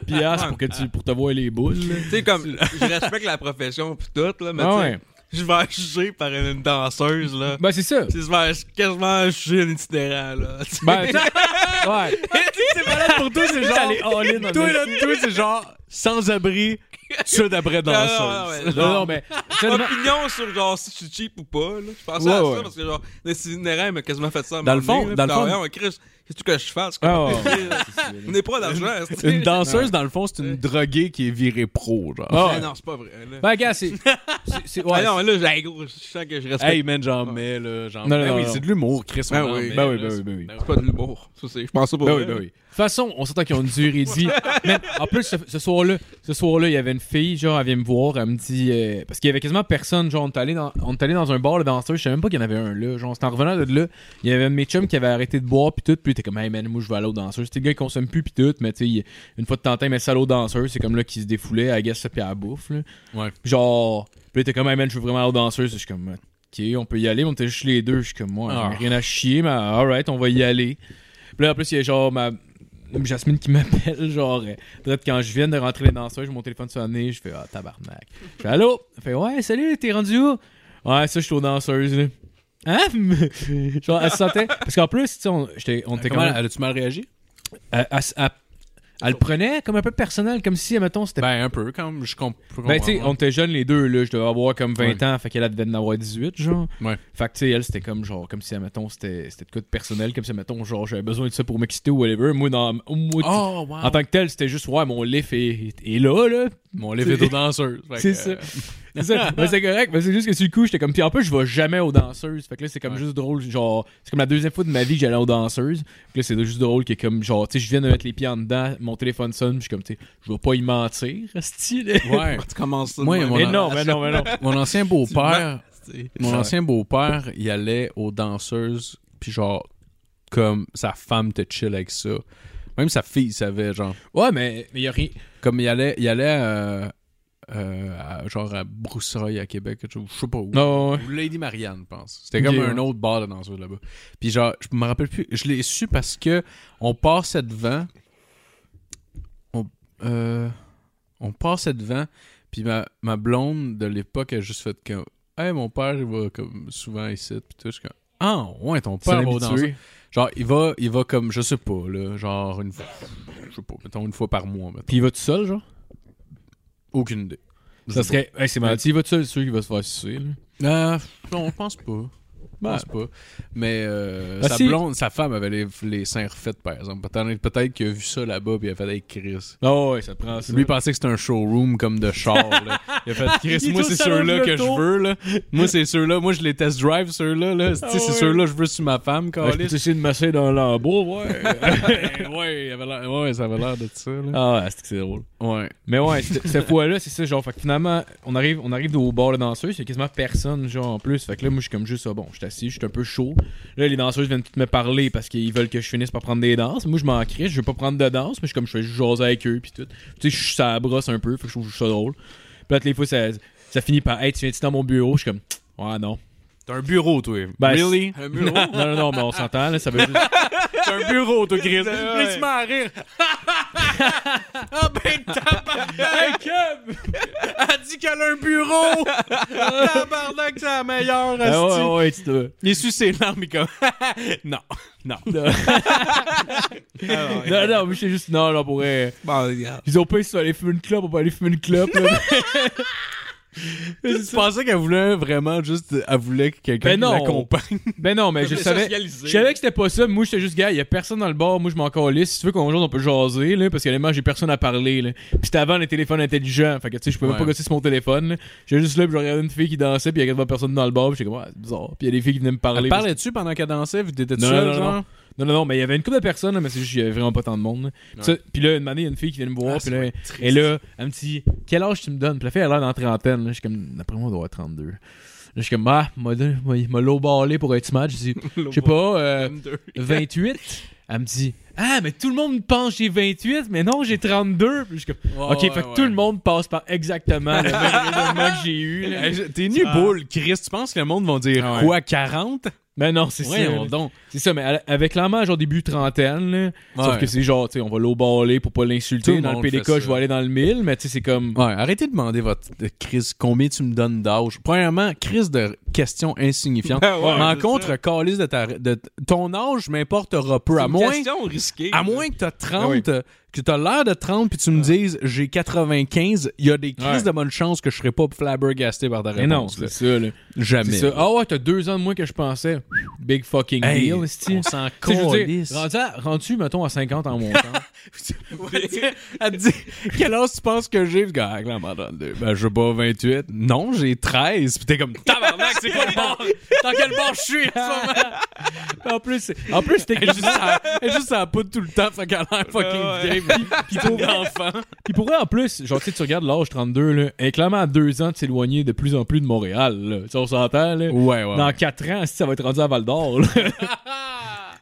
[SPEAKER 3] pour que tu pour te voir les boules. là.
[SPEAKER 4] Tu sais, comme, je respecte la profession pis tout, là, mais
[SPEAKER 3] Ah
[SPEAKER 4] tu sais,
[SPEAKER 3] ouais.
[SPEAKER 4] je vais jugé par une danseuse, là.
[SPEAKER 3] Ben c'est ça.
[SPEAKER 4] Je vais quasiment jugé un itinérant, là. Tu sais.
[SPEAKER 3] Ben ouais. (laughs)
[SPEAKER 5] c'est malade pour toi, c'est genre.
[SPEAKER 3] Allez, all in, (laughs) on
[SPEAKER 5] Toi,
[SPEAKER 3] est-
[SPEAKER 5] là, toi, c'est genre sans-abri, ça d'après
[SPEAKER 4] Non, non, non,
[SPEAKER 5] danseuse.
[SPEAKER 4] ouais.
[SPEAKER 3] Non non mais seulement
[SPEAKER 4] Opinion sur genre si je suis cheap ou pas, là. Je pensais
[SPEAKER 3] Ouais,
[SPEAKER 4] à
[SPEAKER 3] ouais.
[SPEAKER 4] ça parce que genre, l'itinérant m'a quasiment fait ça à
[SPEAKER 5] Dans le fond- dans le fond-
[SPEAKER 4] Chris, qu'est-ce que je fasse?
[SPEAKER 3] Ah, ouais. (laughs)
[SPEAKER 4] On n'est pas d'argent.
[SPEAKER 5] Une danseuse, dans le fond, c'est une droguée qui est virée pro, genre.
[SPEAKER 3] Ah,
[SPEAKER 4] Ah
[SPEAKER 3] ouais.
[SPEAKER 4] non, c'est pas vrai, là.
[SPEAKER 3] Ben gars, c'est (laughs) c'est- ouais.
[SPEAKER 4] Ah non, mais là, j'ai gros, je sens que je respecte.
[SPEAKER 5] Hey, man, j'en mets, là. J'en
[SPEAKER 3] Non, non,
[SPEAKER 5] Ben
[SPEAKER 3] non,
[SPEAKER 5] oui,
[SPEAKER 3] non.
[SPEAKER 5] c'est de l'humour, Chris.
[SPEAKER 4] Ben
[SPEAKER 5] on en
[SPEAKER 4] oui.
[SPEAKER 5] met,
[SPEAKER 3] Ben oui, ben oui, ben oui.
[SPEAKER 4] C'est pas de l'humour. Ça, c'est, je pense pas
[SPEAKER 3] Ben
[SPEAKER 4] vrai.
[SPEAKER 3] oui, ben oui. De toute façon, on s'entend qu'ils ont une durée dit. (laughs) Mais en plus, ce, ce soir-là, ce soir-là, il y avait une fille, genre, elle vient me voir, elle me dit. euh, parce qu'il y avait quasiment personne, genre, on est allé dans, on est allé dans un bar de danseurs, je savais même pas qu'il y en avait un là. Genre, c'était en revenant de là, il y avait un de mes chums qui avait arrêté de boire, puis tout, puis il était comme, hey man, moi je vais aller aux danseurs. C'était le gars qui consomme plus, puis tout, mais tu sais, il- une fois de temps en temps, il met ça danseurs, c'est comme là qu'il se défoulait, à guess ça, puis à la bouffe, là.
[SPEAKER 5] Ouais.
[SPEAKER 3] Puis genre, puis il était comme, hey man, je veux vraiment aller aux. Je suis comme, ok, on peut y aller, mais on était juste les deux. Je suis comme, moi,
[SPEAKER 5] Ah.
[SPEAKER 3] rien à chier, mais alright, on va y aller. Puis là, en plus, il y a genre ma. Jasmine qui m'appelle, (laughs) genre, euh, peut-être quand je viens de rentrer les danseurs, j'ai mon téléphone sonné, je fais ah tabarnak. Je fais allô? Elle fait ouais, salut, t'es rendu où? Ouais, ça, je suis aux danseuses, là. Hein? (laughs) genre, elle se sentait. Parce qu'en plus, tu sais, on, on était
[SPEAKER 5] Comment,
[SPEAKER 3] même.
[SPEAKER 5] as-tu mal réagi?
[SPEAKER 3] Elle, elle- elle- elle le prenait comme un peu personnel, comme si, mettons, c'était.
[SPEAKER 5] Ben, un peu, même. Je comp- peux
[SPEAKER 3] Ben, tu sais, on était jeunes les deux, là. Je devais avoir comme 20
[SPEAKER 5] Ouais.
[SPEAKER 3] ans, fait qu'elle elle devait en avoir 18, genre.
[SPEAKER 5] Ouais.
[SPEAKER 3] Fait que, tu sais, elle, c'était comme, genre, comme si, mettons, c'était c'était de quoi de personnel, comme si, mettons, genre, j'avais besoin de ça pour m'exciter ou whatever. Moi, dans. moi,
[SPEAKER 5] Oh, wow.
[SPEAKER 3] En tant que tel, c'était juste, ouais, mon lift est, est là, là.
[SPEAKER 5] Mon livre est (laughs) aux danseuses.
[SPEAKER 3] C'est ça. (laughs) C'est ça. (laughs) Ben, c'est correct, mais c'est juste que sur le coup, j'étais comme. Puis en plus, je vais jamais aux danseuses. Fait que là, c'est comme
[SPEAKER 5] Ouais.
[SPEAKER 3] juste drôle. Genre, c'est comme la deuxième fois de ma vie que j'allais aux danseuses. Puis là, c'est juste drôle que, comme, genre, tu sais, je viens de mettre les pieds en dedans, mon téléphone sonne, puis je suis comme, tu sais, je vais pas y mentir, (laughs) style.
[SPEAKER 5] Ouais. (laughs)
[SPEAKER 4] Tu commences ça.
[SPEAKER 5] Moi, mon
[SPEAKER 3] Mais non, mais non, mais non.
[SPEAKER 5] Mon ancien beau-père, mon ancien beau-père, il allait aux danseuses, puis genre, comme sa femme te chill avec ça. Même sa fille savait, genre.
[SPEAKER 3] Ouais, mais il y a rien.
[SPEAKER 5] Comme il allait, il allait euh, euh, à- genre à Broussailles, à Québec, je sais pas où.
[SPEAKER 3] Ouais.
[SPEAKER 5] Ou Lady Marianne, je pense. C'était comme un autre bar de danseuse là-bas. Puis genre, je me rappelle plus. Je l'ai su parce que on passait devant. On, euh, on passait devant. Puis ma, ma blonde de l'époque a juste fait comme. Hey, mon père, il va comme souvent ici. Puis tout. Je suis comme. Ah, ouais, ton père va. Genre, il va, il va comme, je sais pas, là. Genre, une fois. Je sais pas, mettons une fois par mois.
[SPEAKER 3] Puis il va tout seul, genre?
[SPEAKER 5] Aucune idée.
[SPEAKER 3] Ça serait. Hey, c'est mal. S'il va tout seul, c'est sûr qu'il va se faire sucer, là.
[SPEAKER 5] Euh, non, je pense pas. Je pense pas. Mais euh,
[SPEAKER 3] Ah,
[SPEAKER 5] sa
[SPEAKER 3] si.
[SPEAKER 5] blonde, sa femme avait les, les seins refaits, par exemple. Peut-être, peut-être qu'il a vu ça là-bas puis il a fait avec Chris.
[SPEAKER 3] Ah ouais, ça te prend ça.
[SPEAKER 5] Lui pensait que c'était un showroom comme de char. là. (laughs) Il a fait Chris, moi c'est ceux-là que je veux. Là. Moi c'est ceux-là. Moi je les test drive ceux-là. Là.
[SPEAKER 3] Ah
[SPEAKER 5] C'est
[SPEAKER 3] ouais.
[SPEAKER 5] ceux-là que je veux sur ma femme.
[SPEAKER 3] Ouais, peux
[SPEAKER 5] câlisse.
[SPEAKER 3] essayer de masser dans l'embout, (laughs) ouais.
[SPEAKER 5] ouais, il avait l'air- ouais, ça avait l'air de ça. Là.
[SPEAKER 3] ah, ouais, c'est que c'est drôle.
[SPEAKER 5] Ouais.
[SPEAKER 3] Mais ouais, cette fois-là, c'est ça, genre, fait que finalement, on arrive, on arrive au bar de danseuses, il y a quasiment personne, genre, en plus. Fait que là, moi, je suis comme juste, ah, bon, je suis assis, je suis un peu chaud. Là, les danseuses viennent toutes me parler parce qu'ils veulent que je finisse par prendre des danses. Moi, je m'en crie, je veux pas prendre de danse, mais je suis comme, je fais juste jaser avec eux, puis tout. Tu sais, je suis ça la brosse un peu, fait que je trouve ça drôle. Puis là, les fois, ça, finit par, hey, tu viens-tu dans mon bureau? Je suis comme, ouais, non.
[SPEAKER 5] T'as un bureau, toi.
[SPEAKER 3] Ben,
[SPEAKER 5] really?
[SPEAKER 4] Un bureau?
[SPEAKER 3] non, non, non, mais on s'entend, là, ça veut juste.
[SPEAKER 5] T'as un bureau, toi, Chris. Là, tu à rire. ah ben, tabarnak! Elle dit qu'elle a un bureau! tabarnak, c'est la meilleure,
[SPEAKER 3] Ah,
[SPEAKER 5] asti.
[SPEAKER 3] ouais, ouais, tu te.
[SPEAKER 5] Il suit ses larmes, mais comme... (laughs) non, non.
[SPEAKER 3] Non, non, mais je sais juste, non, non, pour vrai.
[SPEAKER 4] Bon, regarde.
[SPEAKER 3] Ils ont pas si tu vas aller fumer une clope, on va aller fumer une clope, là. (laughs)
[SPEAKER 5] Tu pensais qu'elle voulait vraiment juste... Elle voulait que quelqu'un
[SPEAKER 3] Ben
[SPEAKER 5] l'accompagne. (laughs)
[SPEAKER 3] Ben non, mais je savais. Je savais que c'était pas ça. Moi, j'étais juste, gars, il y a personne dans le bar. Moi, je m'en calisse. Si tu veux qu'on jase, on peut jaser, là. Parce qu'honnêtement, j'ai personne à parler, là. Puis c'était avant les téléphones intelligents. Fait que, tu sais, je pouvais
[SPEAKER 5] Ouais.
[SPEAKER 3] pas gosser sur mon téléphone. J'étais juste là, puis je regardais une fille qui dansait, puis il y a quasiment personne dans le bar. Puis j'étais comme, ouais, c'est bizarre. Puis il y a des filles qui venaient me parler.
[SPEAKER 5] Parlait-tu pendant qu'elle dansait? Étiez
[SPEAKER 3] Non,
[SPEAKER 5] seul, genre?
[SPEAKER 3] Non, non, non, mais il y avait une couple de personnes, mais c'est juste qu'il y avait vraiment pas tant de monde. Puis là, une année, il y a une fille qui vient me voir,
[SPEAKER 5] Ah,
[SPEAKER 3] puis là, et là, elle me dit, quel âge tu me donnes? Puis la fille, elle a l'air dans la trentaine, là. Je suis comme, d'après moi, elle doit avoir 32. Là, je suis comme, ah, donné- m'a m'a low ballé pour être smart. Je dis, (laughs) je sais pas, euh, 28. Elle me dit, ah, mais tout le monde pense que j'ai 28, mais non, j'ai 32. Puis je suis comme, ok, fait que tout le monde passe par exactement le même raisonnement que j'ai eu. là.
[SPEAKER 5] Hey, je- T'es nu boule, Chris. Tu penses que le monde va dire
[SPEAKER 3] Ah ouais.
[SPEAKER 5] quoi, 40?
[SPEAKER 3] Mais non, c'est ça.
[SPEAKER 5] Voyons
[SPEAKER 3] là.
[SPEAKER 5] donc.
[SPEAKER 3] C'est ça, mais à- avec clairement, genre début trentaine, là, sauf
[SPEAKER 5] Ouais.
[SPEAKER 3] que c'est genre, tu sais, on va l'eau-baller pour pas
[SPEAKER 5] Tout
[SPEAKER 3] l'insulter.
[SPEAKER 5] le
[SPEAKER 3] Dans le
[SPEAKER 5] monde
[SPEAKER 3] PDK, je vais aller dans le 1000, mais tu sais, c'est comme.
[SPEAKER 5] Ouais, arrêtez de demander votre de Chris combien tu me donnes d'âge. Premièrement, Chris de questions insignifiantes.
[SPEAKER 4] Ben ouais,
[SPEAKER 5] Mais en
[SPEAKER 4] c'est
[SPEAKER 5] contre,
[SPEAKER 4] ça.
[SPEAKER 5] calice de, ta, de ton âge m'importera peu. À moins,
[SPEAKER 4] question risquée.
[SPEAKER 5] à
[SPEAKER 4] là.
[SPEAKER 5] moins que t'as 30,
[SPEAKER 3] Ah oui.
[SPEAKER 5] Que t'as l'air de 30 puis tu me dises j'ai 95, il y a des crises
[SPEAKER 3] Ouais.
[SPEAKER 5] de bonne chance que je serais pas flabbergasté par ta
[SPEAKER 3] Mais non,
[SPEAKER 5] réponse. là.
[SPEAKER 3] c'est ça, là.
[SPEAKER 5] Jamais.
[SPEAKER 3] Ah ouais, t'as deux ans de moins que je pensais. Big fucking
[SPEAKER 5] Hey,
[SPEAKER 3] deal,
[SPEAKER 5] on s'en calisse.
[SPEAKER 3] rendu, mettons, à 50 en montant. (laughs)
[SPEAKER 5] Elle te dit quel âge tu penses que j'ai? Ah, Ben, je pas, 28. Non, j'ai 13. Puis t'es comme, tabarnak, c'est quoi le bar? Dans quel bar je suis? en ce moment?
[SPEAKER 3] en plus, en plus,
[SPEAKER 5] est juste à- juste à la poudre tout le temps, fait qu'elle a l'air fucking vieille. Puis, puis pour l'enfant.
[SPEAKER 3] Puis pour vrai, en plus, genre, tu sais, tu regardes l'âge 32, là, est clairement à deux ans de s'éloigner de plus en plus de Montréal, là. Tu sais, on s'entend, là.
[SPEAKER 5] Ouais, ouais.
[SPEAKER 3] Dans 4 ans, si ça va être rendu à Val d'Or, là. (laughs)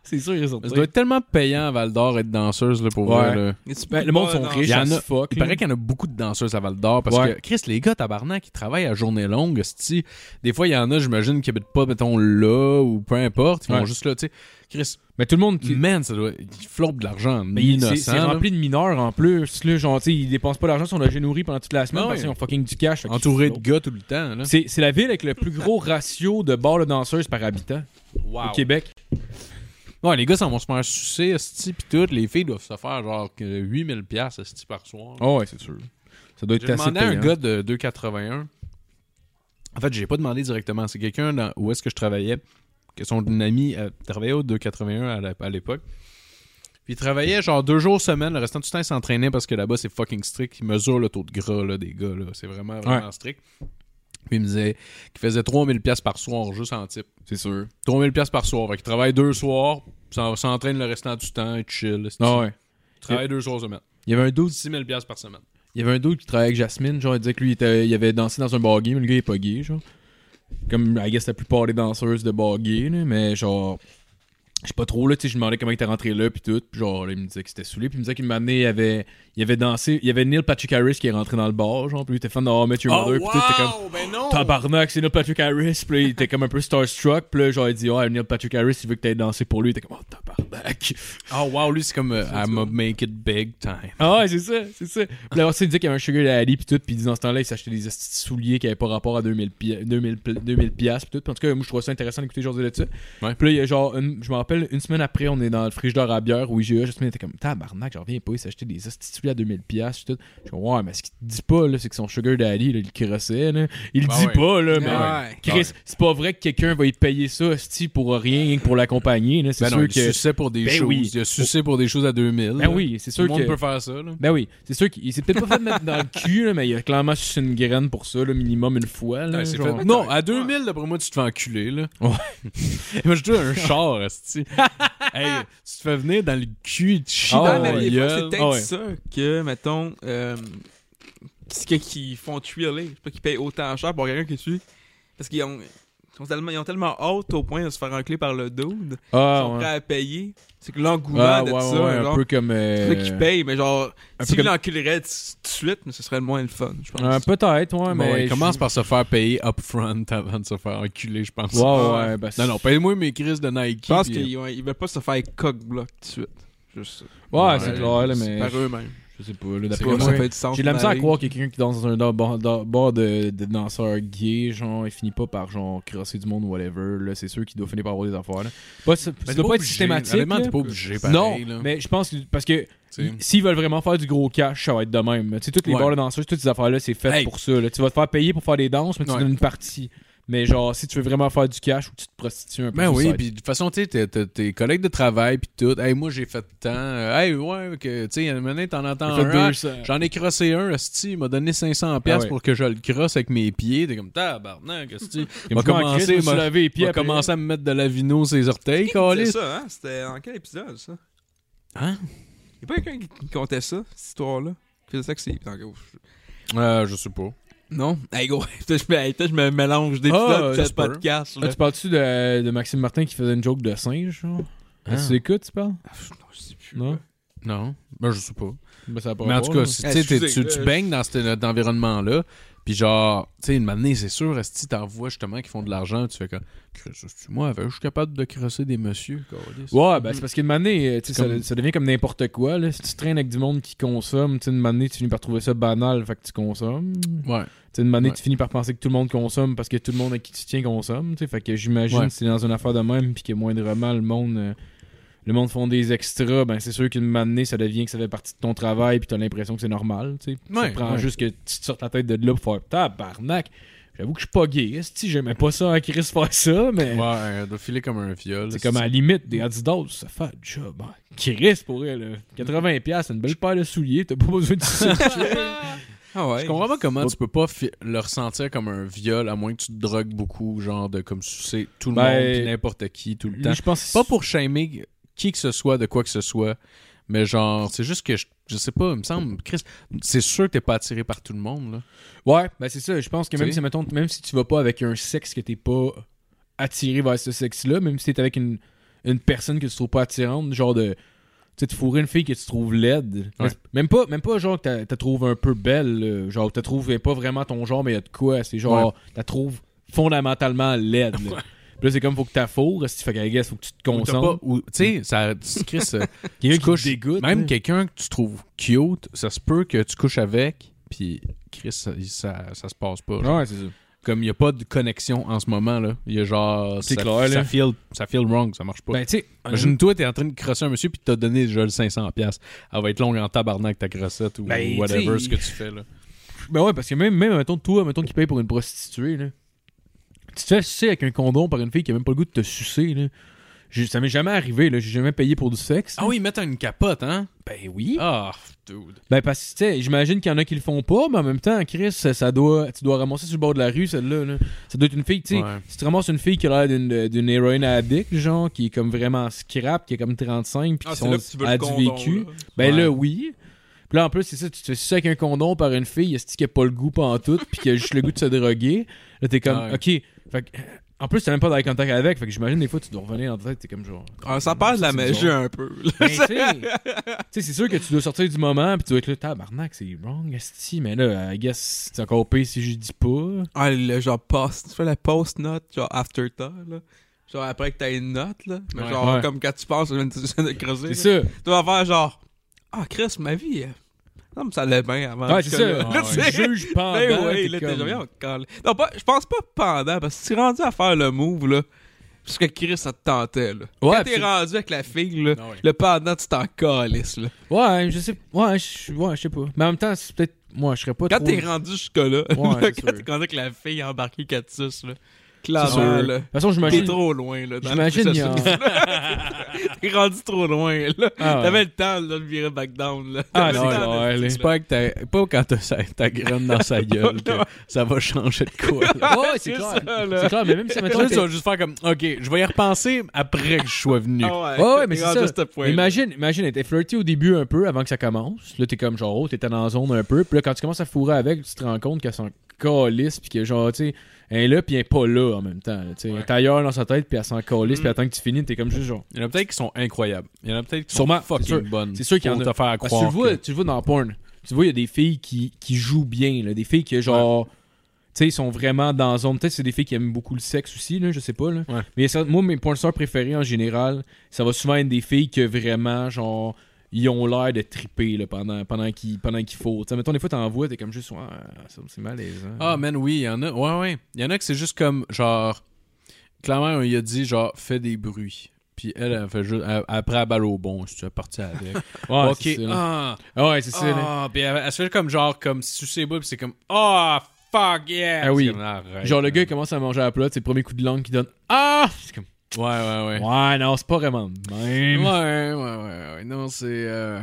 [SPEAKER 3] c'est sûr, ils sont
[SPEAKER 5] Ça doit être tellement payant à Val d'Or être danseuse, là, pour
[SPEAKER 3] Ouais.
[SPEAKER 5] vrai, là.
[SPEAKER 3] Ben, le monde sont riches
[SPEAKER 5] Il y en
[SPEAKER 3] as
[SPEAKER 5] a-
[SPEAKER 3] fuck.
[SPEAKER 5] Il
[SPEAKER 3] là.
[SPEAKER 5] paraît qu'il y en a beaucoup de danseuses à Val d'Or parce
[SPEAKER 3] Ouais.
[SPEAKER 5] que, Chris, les gars, tabarnak, ils travaillent à journée longue, sti. Des fois, il y en a, j'imagine, qui habitent pas, mettons, là, ou peu importe. Ils vont juste là, tu sais. Chris,
[SPEAKER 3] Mais tout le monde qui.
[SPEAKER 5] man, ça doit. Ils flottent de l'argent.
[SPEAKER 3] Mais il- c'est rempli de mineurs en plus. Là, genre, tu sais, ils dépensent pas d'argent, ils sont logés nourris pendant toute la semaine
[SPEAKER 5] Ah
[SPEAKER 3] parce qu'ils ont fucking du cash.
[SPEAKER 5] Entouré de gars tout le temps,
[SPEAKER 3] c'est la ville avec le plus gros ratio de bars de danseuses par habitant
[SPEAKER 5] Wow.
[SPEAKER 3] au Québec.
[SPEAKER 5] Ouais, les gars, ça vont se faire sucer, esti, pis tout. Les filles doivent se faire genre que 8000 pièces esti par soir.
[SPEAKER 3] Oh, ouais, c'est sûr. Ça doit être
[SPEAKER 5] J'ai
[SPEAKER 3] assez
[SPEAKER 5] demandé à un
[SPEAKER 3] payant.
[SPEAKER 5] gars de 2,81. En fait, j'ai pas demandé directement. C'est quelqu'un dans- où est-ce que je travaillais, que son ami euh, travaillait au 2,81 à la- à l'époque. Puis il travaillait genre deux jours semaine. Le restant du temps, il s'entraînait parce que là-bas, c'est fucking strict. Il mesure le taux de gras là, des gars. là. C'est vraiment, vraiment strict. Puis il me disait qu'il faisait 3000 pièces par soir juste en type.
[SPEAKER 3] C'est sûr.
[SPEAKER 5] 3000 pièces par soir. Fait qu'il travaille deux soirs, s'en- s'entraîne le restant du temps, et chill.
[SPEAKER 3] Ah ouais.
[SPEAKER 5] Il travaille deux soirs semaine.
[SPEAKER 3] Il y avait un dude,
[SPEAKER 5] 6000 pièces par semaine.
[SPEAKER 3] il y avait un dude qui travaillait avec Jasmine, genre il disait que lui il, était- il avait dansé dans un bar gay, mais le gars il est pas gay, genre. Comme I guess la plupart des danseuses de bar gay, mais genre je sais pas trop là, tu sais, je lui demandais comment il était rentré là puis tout, puis genre là, il me disait que c'était saoulé, puis il me disait qu'il m'a amené, il avait il avait dansé, il y avait Neil Patrick Harris qui est rentré dans le bar, genre, puis il était fan de I Met Your Mother, puis tout, comme
[SPEAKER 5] ben non!
[SPEAKER 3] Tabarnak, c'est Neil Patrick Harris. Puis là, il était comme un peu starstruck. Puis là, genre, il dit, ouais, Neil Patrick Harris, il veut que t'aies dansé pour lui. Il était comme, oh, tabarnak.
[SPEAKER 5] Oh wow, lui c'est comme euh, I'm make it big time.
[SPEAKER 3] Ah ouais, c'est ça, c'est ça. Puis là, aussi, il disait qu'il y avait un sugar daddy, puis tout. Puis dans ce temps-là, il s'achetait des souliers qui avaient pas rapport à 2000 pi- 2000 pl- 2000 piastres, puis tout. Puis en tout cas, moi, je trouvais ça intéressant d'écouter José là-dessus.
[SPEAKER 5] Ouais.
[SPEAKER 3] Puis là, il y a genre, une- je me rappelle, une semaine après, on est dans le frigidaire à bière où IGA, Jasmine était comme, tabarnak, j'en reviens pas, il s'achetait des petits souliers à 2000 piastres, puis tout. Je suis comme, ouais, mais ce qu'il te dit pas, là, c'est que son sugar daddy, là, il le crossait, là. Il le
[SPEAKER 5] Ben
[SPEAKER 3] dit
[SPEAKER 5] ouais.
[SPEAKER 3] pas, là, mais.
[SPEAKER 4] Ouais.
[SPEAKER 3] Chris,
[SPEAKER 5] Ouais.
[SPEAKER 3] c'est pas vrai que quelqu'un va y payer ça, sti, pour rien, rien que pour l'accompagner, là. C'est
[SPEAKER 5] Ben
[SPEAKER 3] sûr
[SPEAKER 5] non, il
[SPEAKER 3] que.
[SPEAKER 5] suçait pour des
[SPEAKER 3] Ben
[SPEAKER 5] choses.
[SPEAKER 3] oui.
[SPEAKER 5] Il a sucé pour des choses à 2000.
[SPEAKER 3] Ben
[SPEAKER 5] là.
[SPEAKER 3] oui, c'est
[SPEAKER 5] Tout
[SPEAKER 3] sûr
[SPEAKER 5] le monde
[SPEAKER 3] que.
[SPEAKER 5] peut faire ça. Là.
[SPEAKER 3] Ben oui, c'est sûr qu'il s'est peut-être pas fait mettre dans le cul, là, mais il a clairement sucé une graine pour ça, là, minimum une fois. Là,
[SPEAKER 5] Ouais, c'est
[SPEAKER 3] genre.
[SPEAKER 5] fait- Non, à 2000, d'après moi, tu te fais enculer. Là.
[SPEAKER 3] Ouais.
[SPEAKER 5] moi, je dois un char, (laughs) hey, tu te fais venir dans le cul, tu chies
[SPEAKER 4] Ouais,
[SPEAKER 5] dans
[SPEAKER 4] mais
[SPEAKER 5] la
[SPEAKER 4] c'est peut-être
[SPEAKER 3] Ah ouais.
[SPEAKER 4] ça que, mettons, euh, c'est que- qui font tuer les. C'est pas qu'ils payent autant cher pour quelqu'un qui tue. Parce qu'ils ont, ils ont tellement, ils ont tellement hâte au point de se faire enculer par le dude. Ils
[SPEAKER 3] Ah,
[SPEAKER 4] sont
[SPEAKER 3] ouais.
[SPEAKER 4] prêts à payer. C'est que l'engouement
[SPEAKER 3] Ah,
[SPEAKER 4] de
[SPEAKER 3] ouais,
[SPEAKER 4] ça,
[SPEAKER 3] ouais,
[SPEAKER 4] genre,
[SPEAKER 3] un peu comme.
[SPEAKER 4] c'est
[SPEAKER 3] euh,
[SPEAKER 4] ça qu'ils payent, mais genre,
[SPEAKER 3] un peu comme-
[SPEAKER 4] l'enculeraient tout de suite, mais ce serait le moins le fun, je pense.
[SPEAKER 3] euh, Peut-être, ouais,
[SPEAKER 5] Bon,
[SPEAKER 3] mais.
[SPEAKER 5] il
[SPEAKER 3] je-
[SPEAKER 5] commence par se faire payer upfront (laughs) avant de se faire enculer, je pense.
[SPEAKER 3] Ouais, ouais, ben,
[SPEAKER 5] Non, non, paye-moi mes crises de Nike.
[SPEAKER 4] Je pense
[SPEAKER 5] puis-
[SPEAKER 4] qu'ils ils veulent pas se faire cock-block tout de suite. Juste.
[SPEAKER 3] Ouais, c'est clair, mais.
[SPEAKER 4] Par eux-mêmes.
[SPEAKER 3] Je sais pas, là, d'après moi.
[SPEAKER 4] ça fait du sens.
[SPEAKER 3] J'ai de la misère à croire que quelqu'un qui danse dans un bar, bar- bar- bar de, de danseurs gays, genre, il finit pas par, genre, crosser du monde ou whatever. Là, c'est sûr qu'il doit finir par avoir des affaires, là. Pas, ça doit pas être systématique.
[SPEAKER 5] Honnêtement,
[SPEAKER 3] là.
[SPEAKER 5] t'es pas obligé,
[SPEAKER 3] non,
[SPEAKER 5] là.
[SPEAKER 3] mais je pense que. Parce s'ils veulent vraiment faire du gros cash, ça va être de même. Tu sais, toutes les
[SPEAKER 5] Ouais.
[SPEAKER 3] bars de danseuses, toutes ces affaires-là, c'est fait
[SPEAKER 5] Hey.
[SPEAKER 3] pour ça. là. Tu vas te faire payer pour faire des danses, mais tu
[SPEAKER 5] Ouais.
[SPEAKER 3] donnes une partie. Mais genre, si tu veux vraiment faire du cash ou tu te prostitues un peu.
[SPEAKER 5] Ben oui, puis de toute façon, tu sais, t'es- collègues de travail, puis tout. Hey, moi, j'ai fait tant. Euh, hey, ouais, que, tu sais, maintenant, t'en entends un. J'en ai crossé un, esti, il m'a donné 500$ piastres
[SPEAKER 3] Ah ouais.
[SPEAKER 5] pour que je le crosse avec mes pieds. T'es comme, tabarnak, esti.
[SPEAKER 3] Comme (laughs)
[SPEAKER 5] m'a commencé, m'a-
[SPEAKER 3] lavé les pieds
[SPEAKER 5] Il a
[SPEAKER 3] après.
[SPEAKER 5] commencé à me mettre de la vino sur les orteils, câlisse.
[SPEAKER 4] ça, hein? C'était en quel épisode, ça?
[SPEAKER 5] Hein?
[SPEAKER 4] Y'a pas quelqu'un qui contait ça, cette histoire-là? Qui faisait ça que c'est.
[SPEAKER 5] Euh, je sais pas.
[SPEAKER 4] Non? Hey, gros, (laughs) peut-être je me- je mélange d'épisodes
[SPEAKER 3] Ah,
[SPEAKER 4] de
[SPEAKER 3] peut.
[SPEAKER 4] podcast.
[SPEAKER 3] Ah,
[SPEAKER 4] Là.
[SPEAKER 3] tu parles-tu de, de Maxime Martin qui faisait une joke de singe, genre?
[SPEAKER 5] Ah.
[SPEAKER 3] Tu l'écoutes, tu parles?
[SPEAKER 4] Ah, non, je sais plus.
[SPEAKER 3] Non?
[SPEAKER 5] Ben, je sais pas.
[SPEAKER 3] Ben, ça pas
[SPEAKER 5] Mais en tout cas, si,
[SPEAKER 4] Eh,
[SPEAKER 5] tu
[SPEAKER 4] excusez,
[SPEAKER 5] tu, tu
[SPEAKER 4] euh,
[SPEAKER 5] baignes dans cet environnement-là, puis genre, tu sais, une matinée, c'est sûr, si t'en vois justement qui font de l'argent, tu fais comme, moi, je suis capable de crosser des messieurs.
[SPEAKER 3] Ouais, ben c'est parce qu'une année, tu sais, ça, devient comme n'importe quoi. Là. Si tu traînes avec du monde qui consomme, tu sais, une année, tu finis par trouver ça banal, fait que tu consommes. Tu
[SPEAKER 5] Ouais.
[SPEAKER 3] sais, une année,
[SPEAKER 5] Ouais.
[SPEAKER 3] tu finis par penser que tout le monde consomme parce que tout le monde à qui tu tiens consomme. tu sais. Fait que j'imagine
[SPEAKER 5] Ouais.
[SPEAKER 3] c'est dans une affaire de même, puis que moindrement le monde. euh, le monde font des extras, ben c'est sûr qu'une année, ça devient que ça fait partie de ton travail, puis t'as l'impression que c'est normal. Tu sais. ça
[SPEAKER 5] Ouais,
[SPEAKER 3] prend
[SPEAKER 5] ouais.
[SPEAKER 3] juste que tu te sortes la tête de là pour faire tabarnak. J'avoue que je suis pas gay, si j'aimais pas ça à Chris faire ça, mais.
[SPEAKER 5] Ouais, doit filer comme un viol.
[SPEAKER 3] C'est comme à la limite des Adidas, ça fait un job. hein. Chris pour elle, là. 80$, piastres, c'est une belle paire de souliers, t'as pas besoin de (laughs) ça.
[SPEAKER 4] Ah ouais.
[SPEAKER 5] Je comprends pas comment tu peux pas le ressentir comme un viol à moins que tu te drogues beaucoup, genre de comme sucer tout le
[SPEAKER 3] Ben,
[SPEAKER 5] monde, pis n'importe qui, tout le temps.
[SPEAKER 3] Je pense
[SPEAKER 5] Pas pour shamer qui que ce soit, de quoi que ce soit, mais genre, c'est juste que je, je sais pas, il me semble, Chris, c'est sûr que t'es pas attiré par tout le monde, là.
[SPEAKER 3] Ouais, ben c'est ça. Je pense que même
[SPEAKER 5] Tu
[SPEAKER 3] si, mettons, même si tu vas pas avec un sexe que t'es pas attiré vers ce sexe-là, même si t'es avec une, une personne que tu trouves pas attirante, genre de. Tu sais, tu fourrer une fille que tu trouves laide.
[SPEAKER 5] Ouais.
[SPEAKER 3] Même pas, même pas genre que t'as- t'as trouves un peu belle, là. genre t'as trouvé pas vraiment ton genre, mais il y a de quoi. C'est genre, t'as trouves fondamentalement laide. Puis là, c'est comme faut que t'as fourre, si tu fais guess, faut que tu te concentres.
[SPEAKER 5] pas- ou- Tu sais, ça. Chris, euh, (laughs) tu couches-
[SPEAKER 3] dégoûte.
[SPEAKER 5] Même quelqu'un que tu trouves cute, ça se peut que tu couches avec, puis Chris, ça, ça, ça se passe pas. genre.
[SPEAKER 3] Ouais, c'est ça.
[SPEAKER 5] Comme il n'y a pas de connexion en ce moment, là. Il y a genre.
[SPEAKER 3] C'est
[SPEAKER 5] ça,
[SPEAKER 3] clair,
[SPEAKER 5] ça
[SPEAKER 3] là.
[SPEAKER 5] feel, ça feel wrong, ça marche pas.
[SPEAKER 3] Ben, tu sais,
[SPEAKER 5] Imagine-toi, t'es en train de crosser un monsieur, puis t'as donné déjà le 500$. Elle va être longue en tabarnak ta crossette ou
[SPEAKER 3] Ben,
[SPEAKER 5] whatever ce que tu fais, là.
[SPEAKER 3] Ben ouais, parce que même, même mettons, toi, mettons, qui paye pour une prostituée, là. Tu te fais sucer avec un condom par une fille qui a même pas le goût de te sucer, là. Ça m'est jamais arrivé, là. J'ai jamais payé pour du sexe.
[SPEAKER 5] Ah oui, mettre une capote, hein?
[SPEAKER 3] Ben oui.
[SPEAKER 5] Ah, dude.
[SPEAKER 3] Ben parce que, tu sais, j'imagine qu'il y en a qui le font pas, mais en même temps, Chris, ça, ça doit, tu dois ramasser sur le bord de la rue, celle-là. là. Ça doit être une fille, tu sais.
[SPEAKER 5] Ouais.
[SPEAKER 3] Si tu ramasses une fille qui a l'air d'une, héroïne addict, genre, qui est comme vraiment scrap, qui est comme 35, puis
[SPEAKER 4] Ah,
[SPEAKER 3] qui sont
[SPEAKER 4] là que tu veux
[SPEAKER 3] a
[SPEAKER 4] le
[SPEAKER 3] du
[SPEAKER 4] condom,
[SPEAKER 3] vécu,
[SPEAKER 4] là.
[SPEAKER 3] ben
[SPEAKER 5] Ouais.
[SPEAKER 3] là, oui. Puis là, en plus, c'est ça, tu te fais sucer avec un condom par une fille, est-ce qui a pas le goût pas en tout, puis qui a juste le goût de se droguer? Là, t'es comme,
[SPEAKER 5] Ouais.
[SPEAKER 3] ok. Fait que, en plus, t'as même pas d'eye contact avec, fait que j'imagine des fois, tu dois revenir dans ta tête, t'es comme genre.
[SPEAKER 4] Ah, ça de la magie un peu. là.
[SPEAKER 3] Ben, (laughs) tu sais, c'est sûr que tu dois sortir du moment, puis tu dois être là, tabarnak, c'est wrong, esti, mais là, I guess, c'est encore pire si je dis pas.
[SPEAKER 4] Ah, le genre post, tu fais la post-note, genre afterthought, là. Genre après que t'as une note, là. Mais
[SPEAKER 5] Ouais.
[SPEAKER 4] genre,
[SPEAKER 3] Ouais.
[SPEAKER 4] comme quand tu penses, tu viens de- creuser.
[SPEAKER 3] C'est ça.
[SPEAKER 4] Tu vas faire genre, ah, Chris, ma vie, non, mais ça allait bien avant.
[SPEAKER 3] Ouais, c'est ça. Ah (laughs) ouais.
[SPEAKER 4] tu
[SPEAKER 3] Juge pendant.
[SPEAKER 4] Ben oui,
[SPEAKER 3] t'es
[SPEAKER 4] là,
[SPEAKER 3] comme-.
[SPEAKER 4] Non, pas, je pense pas pendant, parce que tu es rendu à faire le move, là. Parce que Chris, ça te tentait, là.
[SPEAKER 3] Ouais,
[SPEAKER 4] Quand t'es rendu avec la fille, là,
[SPEAKER 5] ouais.
[SPEAKER 4] le pendant, tu t'en calisses, là.
[SPEAKER 3] Ouais, je sais. Ouais, je ouais, je sais pas. Mais en même temps, c'est peut-être. Moi, je serais pas
[SPEAKER 4] Quand
[SPEAKER 3] trop.
[SPEAKER 4] t'es rendu jusque-là,
[SPEAKER 3] Ouais,
[SPEAKER 4] là, quand t'es rendu avec la fille embarquée 4-6, là.
[SPEAKER 3] C'est
[SPEAKER 4] Clairement,
[SPEAKER 3] sûr.
[SPEAKER 4] là.
[SPEAKER 3] De toute façon,
[SPEAKER 4] T'es
[SPEAKER 3] j'imagine.
[SPEAKER 4] trop loin, là.
[SPEAKER 3] J'imagine, il y a-. (laughs)
[SPEAKER 4] T'es rendu trop loin, là.
[SPEAKER 3] Ah, ouais.
[SPEAKER 4] T'avais le temps, là, de virer back down, là.
[SPEAKER 3] Ah, non,
[SPEAKER 4] temps,
[SPEAKER 3] non, ouais,
[SPEAKER 5] pas, que t'as- pas quand t'as sa- ta graine dans sa (laughs) gueule que ça va changer de quoi. là.
[SPEAKER 3] Ouais, c'est clair.
[SPEAKER 4] ça, là.
[SPEAKER 3] C'est clair, mais même si, mettons,
[SPEAKER 5] tu
[SPEAKER 3] t'es-
[SPEAKER 5] vas juste faire comme, OK, je vais y repenser après que je sois venu.
[SPEAKER 4] Ah
[SPEAKER 3] Ouais, ouais, mais
[SPEAKER 4] t'es
[SPEAKER 3] c'est ça.
[SPEAKER 4] point-là.
[SPEAKER 3] Imagine, imagine, t'es flirty au début un peu avant que ça commence. Là, t'es comme genre, oh, t'es dans la zone un peu. Puis là, quand tu commences à fourrer avec, tu te rends compte qu'elle s'en calisse. Puis que genre, tu sais, elle est là, puis elle est pas là en même temps. là, elle est ailleurs dans sa tête, puis elle s'en calisse.
[SPEAKER 4] Mm.
[SPEAKER 3] Puis attend que tu finis, t'es comme juste genre.
[SPEAKER 5] Il y en a peut-être qui sont incroyables. Il y en a peut-être qui
[SPEAKER 3] Sûrement,
[SPEAKER 5] sont fucking bonnes.
[SPEAKER 3] C'est sûr qu'il y en a.
[SPEAKER 5] te faire croire.
[SPEAKER 3] tu le vois,
[SPEAKER 5] que-
[SPEAKER 3] tu le vois dans porn. Tu vois, il y a des filles qui, qui jouent bien, là, des filles qui, genre, tu sais, ils sont vraiment dans zone. Peut-être que c'est des filles qui aiment beaucoup le sexe aussi, là, je sais pas. Là.
[SPEAKER 5] Ouais.
[SPEAKER 3] Mais ça, moi, mes porn stars préférés en général, ça va souvent être des filles que vraiment, genre, ils ont l'air de triper là, pendant, pendant qu'ils pendant qu'il faut. Mettons, des fois, t'en vois, t'es comme juste, ça, c'est malaisant.
[SPEAKER 5] Ah, man, oui, il y en a. Ouais, ouais. Il y en a que c'est juste comme, genre, clairement, il a dit, genre, fais des bruits. Puis elle, elle fait juste, elle- après, elle balle au bon, si tu es parti avec. (laughs)
[SPEAKER 3] ouais,
[SPEAKER 5] ok,
[SPEAKER 3] c'est
[SPEAKER 5] ah,
[SPEAKER 3] Ah ouais, c'est ça.
[SPEAKER 5] ah, puis elle, elle se fait comme, genre, comme sais pas, puis c'est comme, ah, fuck yeah.
[SPEAKER 3] Ah oui.
[SPEAKER 5] Comme,
[SPEAKER 3] Genre, le gars, il commence à manger à la plat, c'est le premier coup de langue qui donne Ah C'est comme,
[SPEAKER 5] Ouais, ouais, ouais.
[SPEAKER 3] ouais, non, c'est pas vraiment de
[SPEAKER 5] Ouais,
[SPEAKER 3] même.
[SPEAKER 5] ouais, ouais, ouais. Non, c'est. euh,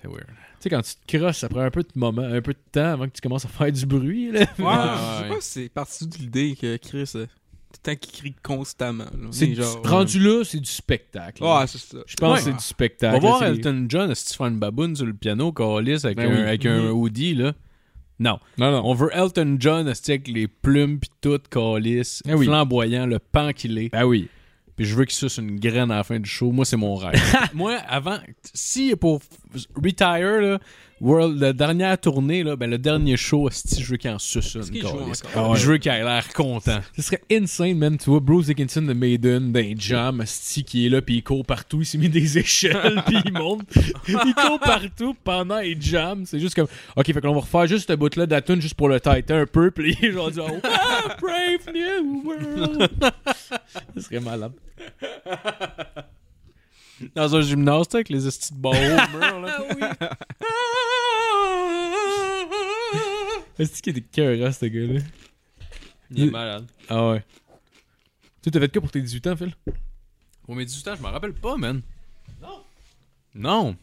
[SPEAKER 5] C'est weird.
[SPEAKER 3] Tu sais, quand tu te crosses, ça prend un peu de moment, un peu de temps avant que tu commences à faire du bruit. Là.
[SPEAKER 4] Ouais,
[SPEAKER 5] Ouais,
[SPEAKER 4] je sais
[SPEAKER 5] ouais.
[SPEAKER 4] pas si c'est parti de l'idée que Chris, euh, tout le temps qu'il crie constamment. là.
[SPEAKER 3] C'est du-
[SPEAKER 4] genre,
[SPEAKER 3] rendu là, c'est du spectacle.
[SPEAKER 4] Ouais, c'est ça.
[SPEAKER 3] Je pense
[SPEAKER 5] Ouais.
[SPEAKER 3] que c'est du spectacle.
[SPEAKER 5] On va voir Elton John, si tu fais une baboune sur le piano, Calis, avec,
[SPEAKER 3] Ben
[SPEAKER 5] un,
[SPEAKER 3] oui.
[SPEAKER 5] avec un hoodie, là? Non.
[SPEAKER 3] Non, non.
[SPEAKER 5] On veut Elton John, avec les plumes pis tout,
[SPEAKER 3] Ah oui.
[SPEAKER 5] flamboyant, le pan qu'il est.
[SPEAKER 3] Ah oui.
[SPEAKER 5] Puis je veux qu'il suce une graine à la fin du show. Moi, c'est mon rêve. (laughs) Moi, avant, si pour retire, là, World, la dernière tournée, là, ben, le dernier show, esti, je veux qu'il en suce une.
[SPEAKER 3] Ah ouais.
[SPEAKER 5] Je veux qu'il ait l'air content.
[SPEAKER 3] Ce serait insane, man. Tu vois Bruce Dickinson de Maiden d'un jam, sti qui est là, puis il court partout, il s'est mis des échelles, (laughs) puis il monte. il court partout pendant les jams. C'est juste comme, ok, fait qu'on va refaire juste ce bout-là de la tune juste pour le tighter un peu, puis il est genre oh, ah, brave new world. (laughs) Ce serait malade. (laughs)
[SPEAKER 5] Dans un gymnase, tu sais, avec les estis de barreaux (laughs) au mur, là.
[SPEAKER 3] Est-ce qu'il était cœur, ce gars-là?
[SPEAKER 5] Il est malade.
[SPEAKER 3] Ah ouais. Tu sais, t'as fait quoi pour tes 18 ans, Phil?
[SPEAKER 5] Pour mes 18 ans, je me rappelle pas, man. Non. Non.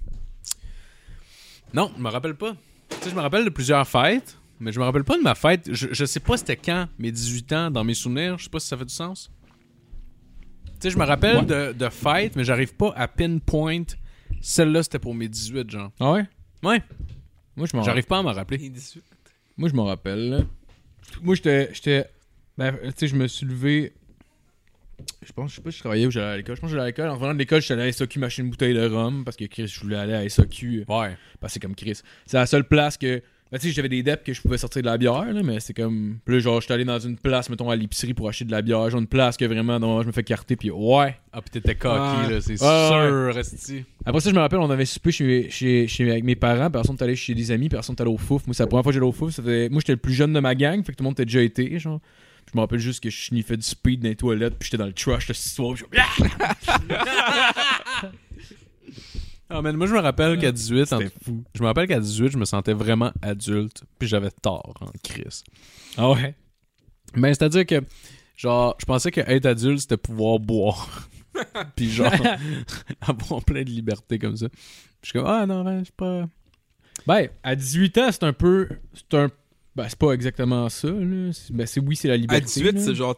[SPEAKER 5] Non, je me rappelle pas. Tu sais, je me rappelle de plusieurs fêtes, mais je me rappelle pas de ma fête. Je, je sais pas c'était quand, mes 18 ans, dans mes souvenirs. Je sais pas si ça fait du sens. Tu sais, je me rappelle
[SPEAKER 3] Ouais.
[SPEAKER 5] de, de fêtes, mais j'arrive pas à pinpoint. Celle-là, c'était pour mes 18, genre.
[SPEAKER 3] Ah ouais?
[SPEAKER 5] Ouais.
[SPEAKER 3] Moi, je m'en
[SPEAKER 5] J'arrive pas à m'en rappeler.
[SPEAKER 4] Et 18.
[SPEAKER 3] Moi, je m'en rappelle. là. Moi, j'étais. j'étais ben, tu sais, je me suis levé. pense, je sais pas si je travaillais ou j'allais à l'école. Je pense que j'allais à l'école. En revenant de l'école, j'étais allé à SAQ m'acheter une bouteille de rhum parce que Chris, je voulais aller à SAQ.
[SPEAKER 5] Ouais.
[SPEAKER 3] Parce que c'est comme Chris. C'est la seule place que. Ben, tu sais, j'avais des deps que je pouvais sortir de la bière, là, mais c'est comme. Puis là, genre, j'étais allé dans une place, mettons, à l'épicerie pour acheter de la bière. Genre, une place que vraiment, non, je me fais carter, puis ouais.
[SPEAKER 5] Ah, pis t'étais coquille, là, c'est
[SPEAKER 3] Ouais,
[SPEAKER 5] sûr.
[SPEAKER 3] Après ça, je me rappelle, on avait soupé chez, chez, chez- avec mes parents, personne allé chez des amis, personne allé au fouf. Moi, c'est la première fois que j'allais au fouf. Ça Moi, j'étais le plus jeune de ma gang, fait que tout le monde était déjà été, genre. Je me rappelle juste que je sniffais du speed dans les toilettes, puis j'étais dans le trash cette histoire. puis je- (laughs) (laughs)
[SPEAKER 5] Ah, man, moi, je me rappelle qu'à 18, en-
[SPEAKER 3] fou.
[SPEAKER 5] je me rappelle qu'à 18, je me sentais vraiment adulte, puis j'avais tort en crise.
[SPEAKER 3] Ah ouais?
[SPEAKER 5] Mais c'est-à-dire que, genre, je pensais que être adulte, c'était pouvoir boire. (laughs) puis genre, (laughs) avoir plein de liberté comme ça. Puis je suis comme, ah non, ben, je suis pas...
[SPEAKER 3] Ben, à 18 ans, c'est un peu. C'est un. Ben, c'est pas exactement ça, là. Ben, c'est oui, c'est la liberté.
[SPEAKER 4] À 18,
[SPEAKER 3] là.
[SPEAKER 4] c'est genre,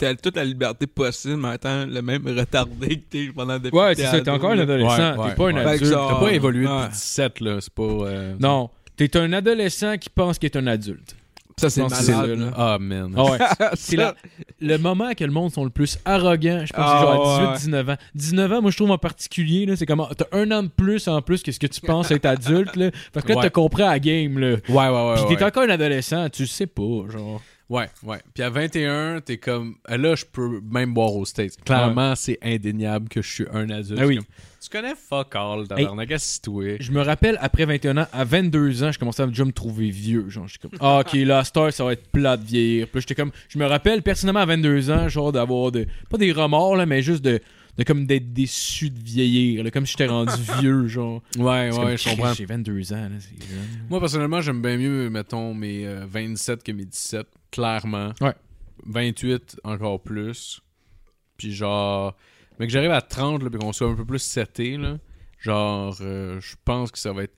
[SPEAKER 4] t'as toute la liberté possible, mais en étant le même retardé que t'es pendant depuis
[SPEAKER 3] Ouais, c'est
[SPEAKER 4] t'es
[SPEAKER 3] ça, t'es encore un adolescent,
[SPEAKER 5] Ouais,
[SPEAKER 3] t'es pas un
[SPEAKER 5] ouais.
[SPEAKER 3] Adulte.
[SPEAKER 5] T'as pas évolué
[SPEAKER 4] ouais.
[SPEAKER 5] depuis 17, là, c'est pas... euh,
[SPEAKER 3] Non, t'es un adolescent qui pense qu'il est un adulte.
[SPEAKER 4] Ça, c'est malade.
[SPEAKER 5] Ah, man.
[SPEAKER 3] Ah ouais. (laughs) C'est
[SPEAKER 4] Ça-
[SPEAKER 3] la- le moment que le monde sont le plus arrogants, je pense
[SPEAKER 4] Ah,
[SPEAKER 3] que c'est genre
[SPEAKER 4] ouais.
[SPEAKER 3] à 18-19 ans. 19 ans, moi je trouve en particulier, là, c'est comme t'as un an de plus en plus que ce que tu penses être adulte, là, parce que là
[SPEAKER 5] Ouais.
[SPEAKER 3] t'as compris à la game, là.
[SPEAKER 5] Ouais, ouais, ouais.
[SPEAKER 3] Puis
[SPEAKER 5] ouais.
[SPEAKER 3] t'es encore un adolescent, tu sais pas, genre.
[SPEAKER 5] Ouais, ouais. Puis à 21, t'es comme. Là, je peux même boire au States. Clairement, c'est indéniable que je suis un adulte.
[SPEAKER 3] Ah oui.
[SPEAKER 5] Comme, tu connais fuck all, tabarnak, assis-toi.
[SPEAKER 3] Je me rappelle, après 21 ans, à 22 ans, je commençais à déjà me trouver vieux. Genre, j'étais comme, ah, ok, cette heure, ça va être plat de vieillir. Puis j'étais comme, je me rappelle personnellement à 22 ans, genre, d'avoir de, pas des remords, là, mais juste de, de comme d'être déçu de vieillir, là, comme si j'étais rendu (laughs) vieux, genre.
[SPEAKER 5] Ouais, ouais,
[SPEAKER 3] comme,
[SPEAKER 5] je comprends.
[SPEAKER 3] J'ai 22 ans, là, c'est jeune.
[SPEAKER 5] Moi, personnellement, j'aime bien mieux, mettons, mes euh, 27 que mes 17, clairement.
[SPEAKER 3] Ouais.
[SPEAKER 5] 28, encore plus. Puis genre... Mais que j'arrive à 30, là, puis qu'on soit un peu plus seté, là. Genre, euh, je pense que ça va être...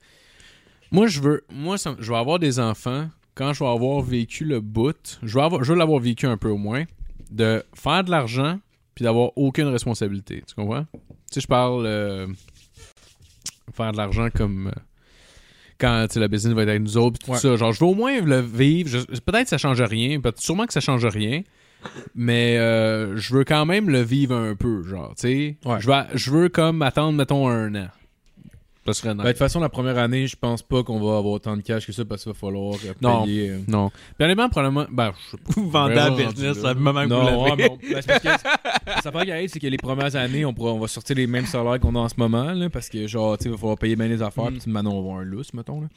[SPEAKER 5] Moi, je veux... Moi, ça- je vais avoir des enfants. Quand je vais avoir vécu le bout, je vais, avoir, je veux l'avoir vécu un peu au moins, de faire de l'argent, puis d'avoir aucune responsabilité. Tu comprends? Tu sais, je parle... euh, faire de l'argent comme... euh, quand tu sais, la business va être avec nous autres, pis tout
[SPEAKER 3] Ouais.
[SPEAKER 5] ça. Genre, je veux au moins le vivre. Je- Peut-être que ça change rien, peut sûrement que ça change rien, mais euh, je veux quand même le vivre un peu, genre, tu sais.
[SPEAKER 3] Ouais.
[SPEAKER 5] Je, veux, je veux comme attendre, mettons, un an. Ça serait nice.
[SPEAKER 3] Ben, de toute façon, la première année, je pense pas qu'on va avoir autant de cash que ça parce qu'il va falloir
[SPEAKER 5] Non.
[SPEAKER 3] payer. euh,
[SPEAKER 5] Non. Bien évidemment, probablement, ben, je sais pas.
[SPEAKER 4] Vous vendez la business à moment que vous
[SPEAKER 3] ouais,
[SPEAKER 4] l'avez.
[SPEAKER 3] bon, ben, c'est parce que ça part qui arrive, c'est que les premières années, on, pourra- on va sortir les mêmes salaires qu'on a en ce moment, là, parce que, genre, tu sais, il va falloir payer bien les affaires,
[SPEAKER 5] Mm.
[SPEAKER 3] puis maintenant, on va avoir un lousse, mettons, là.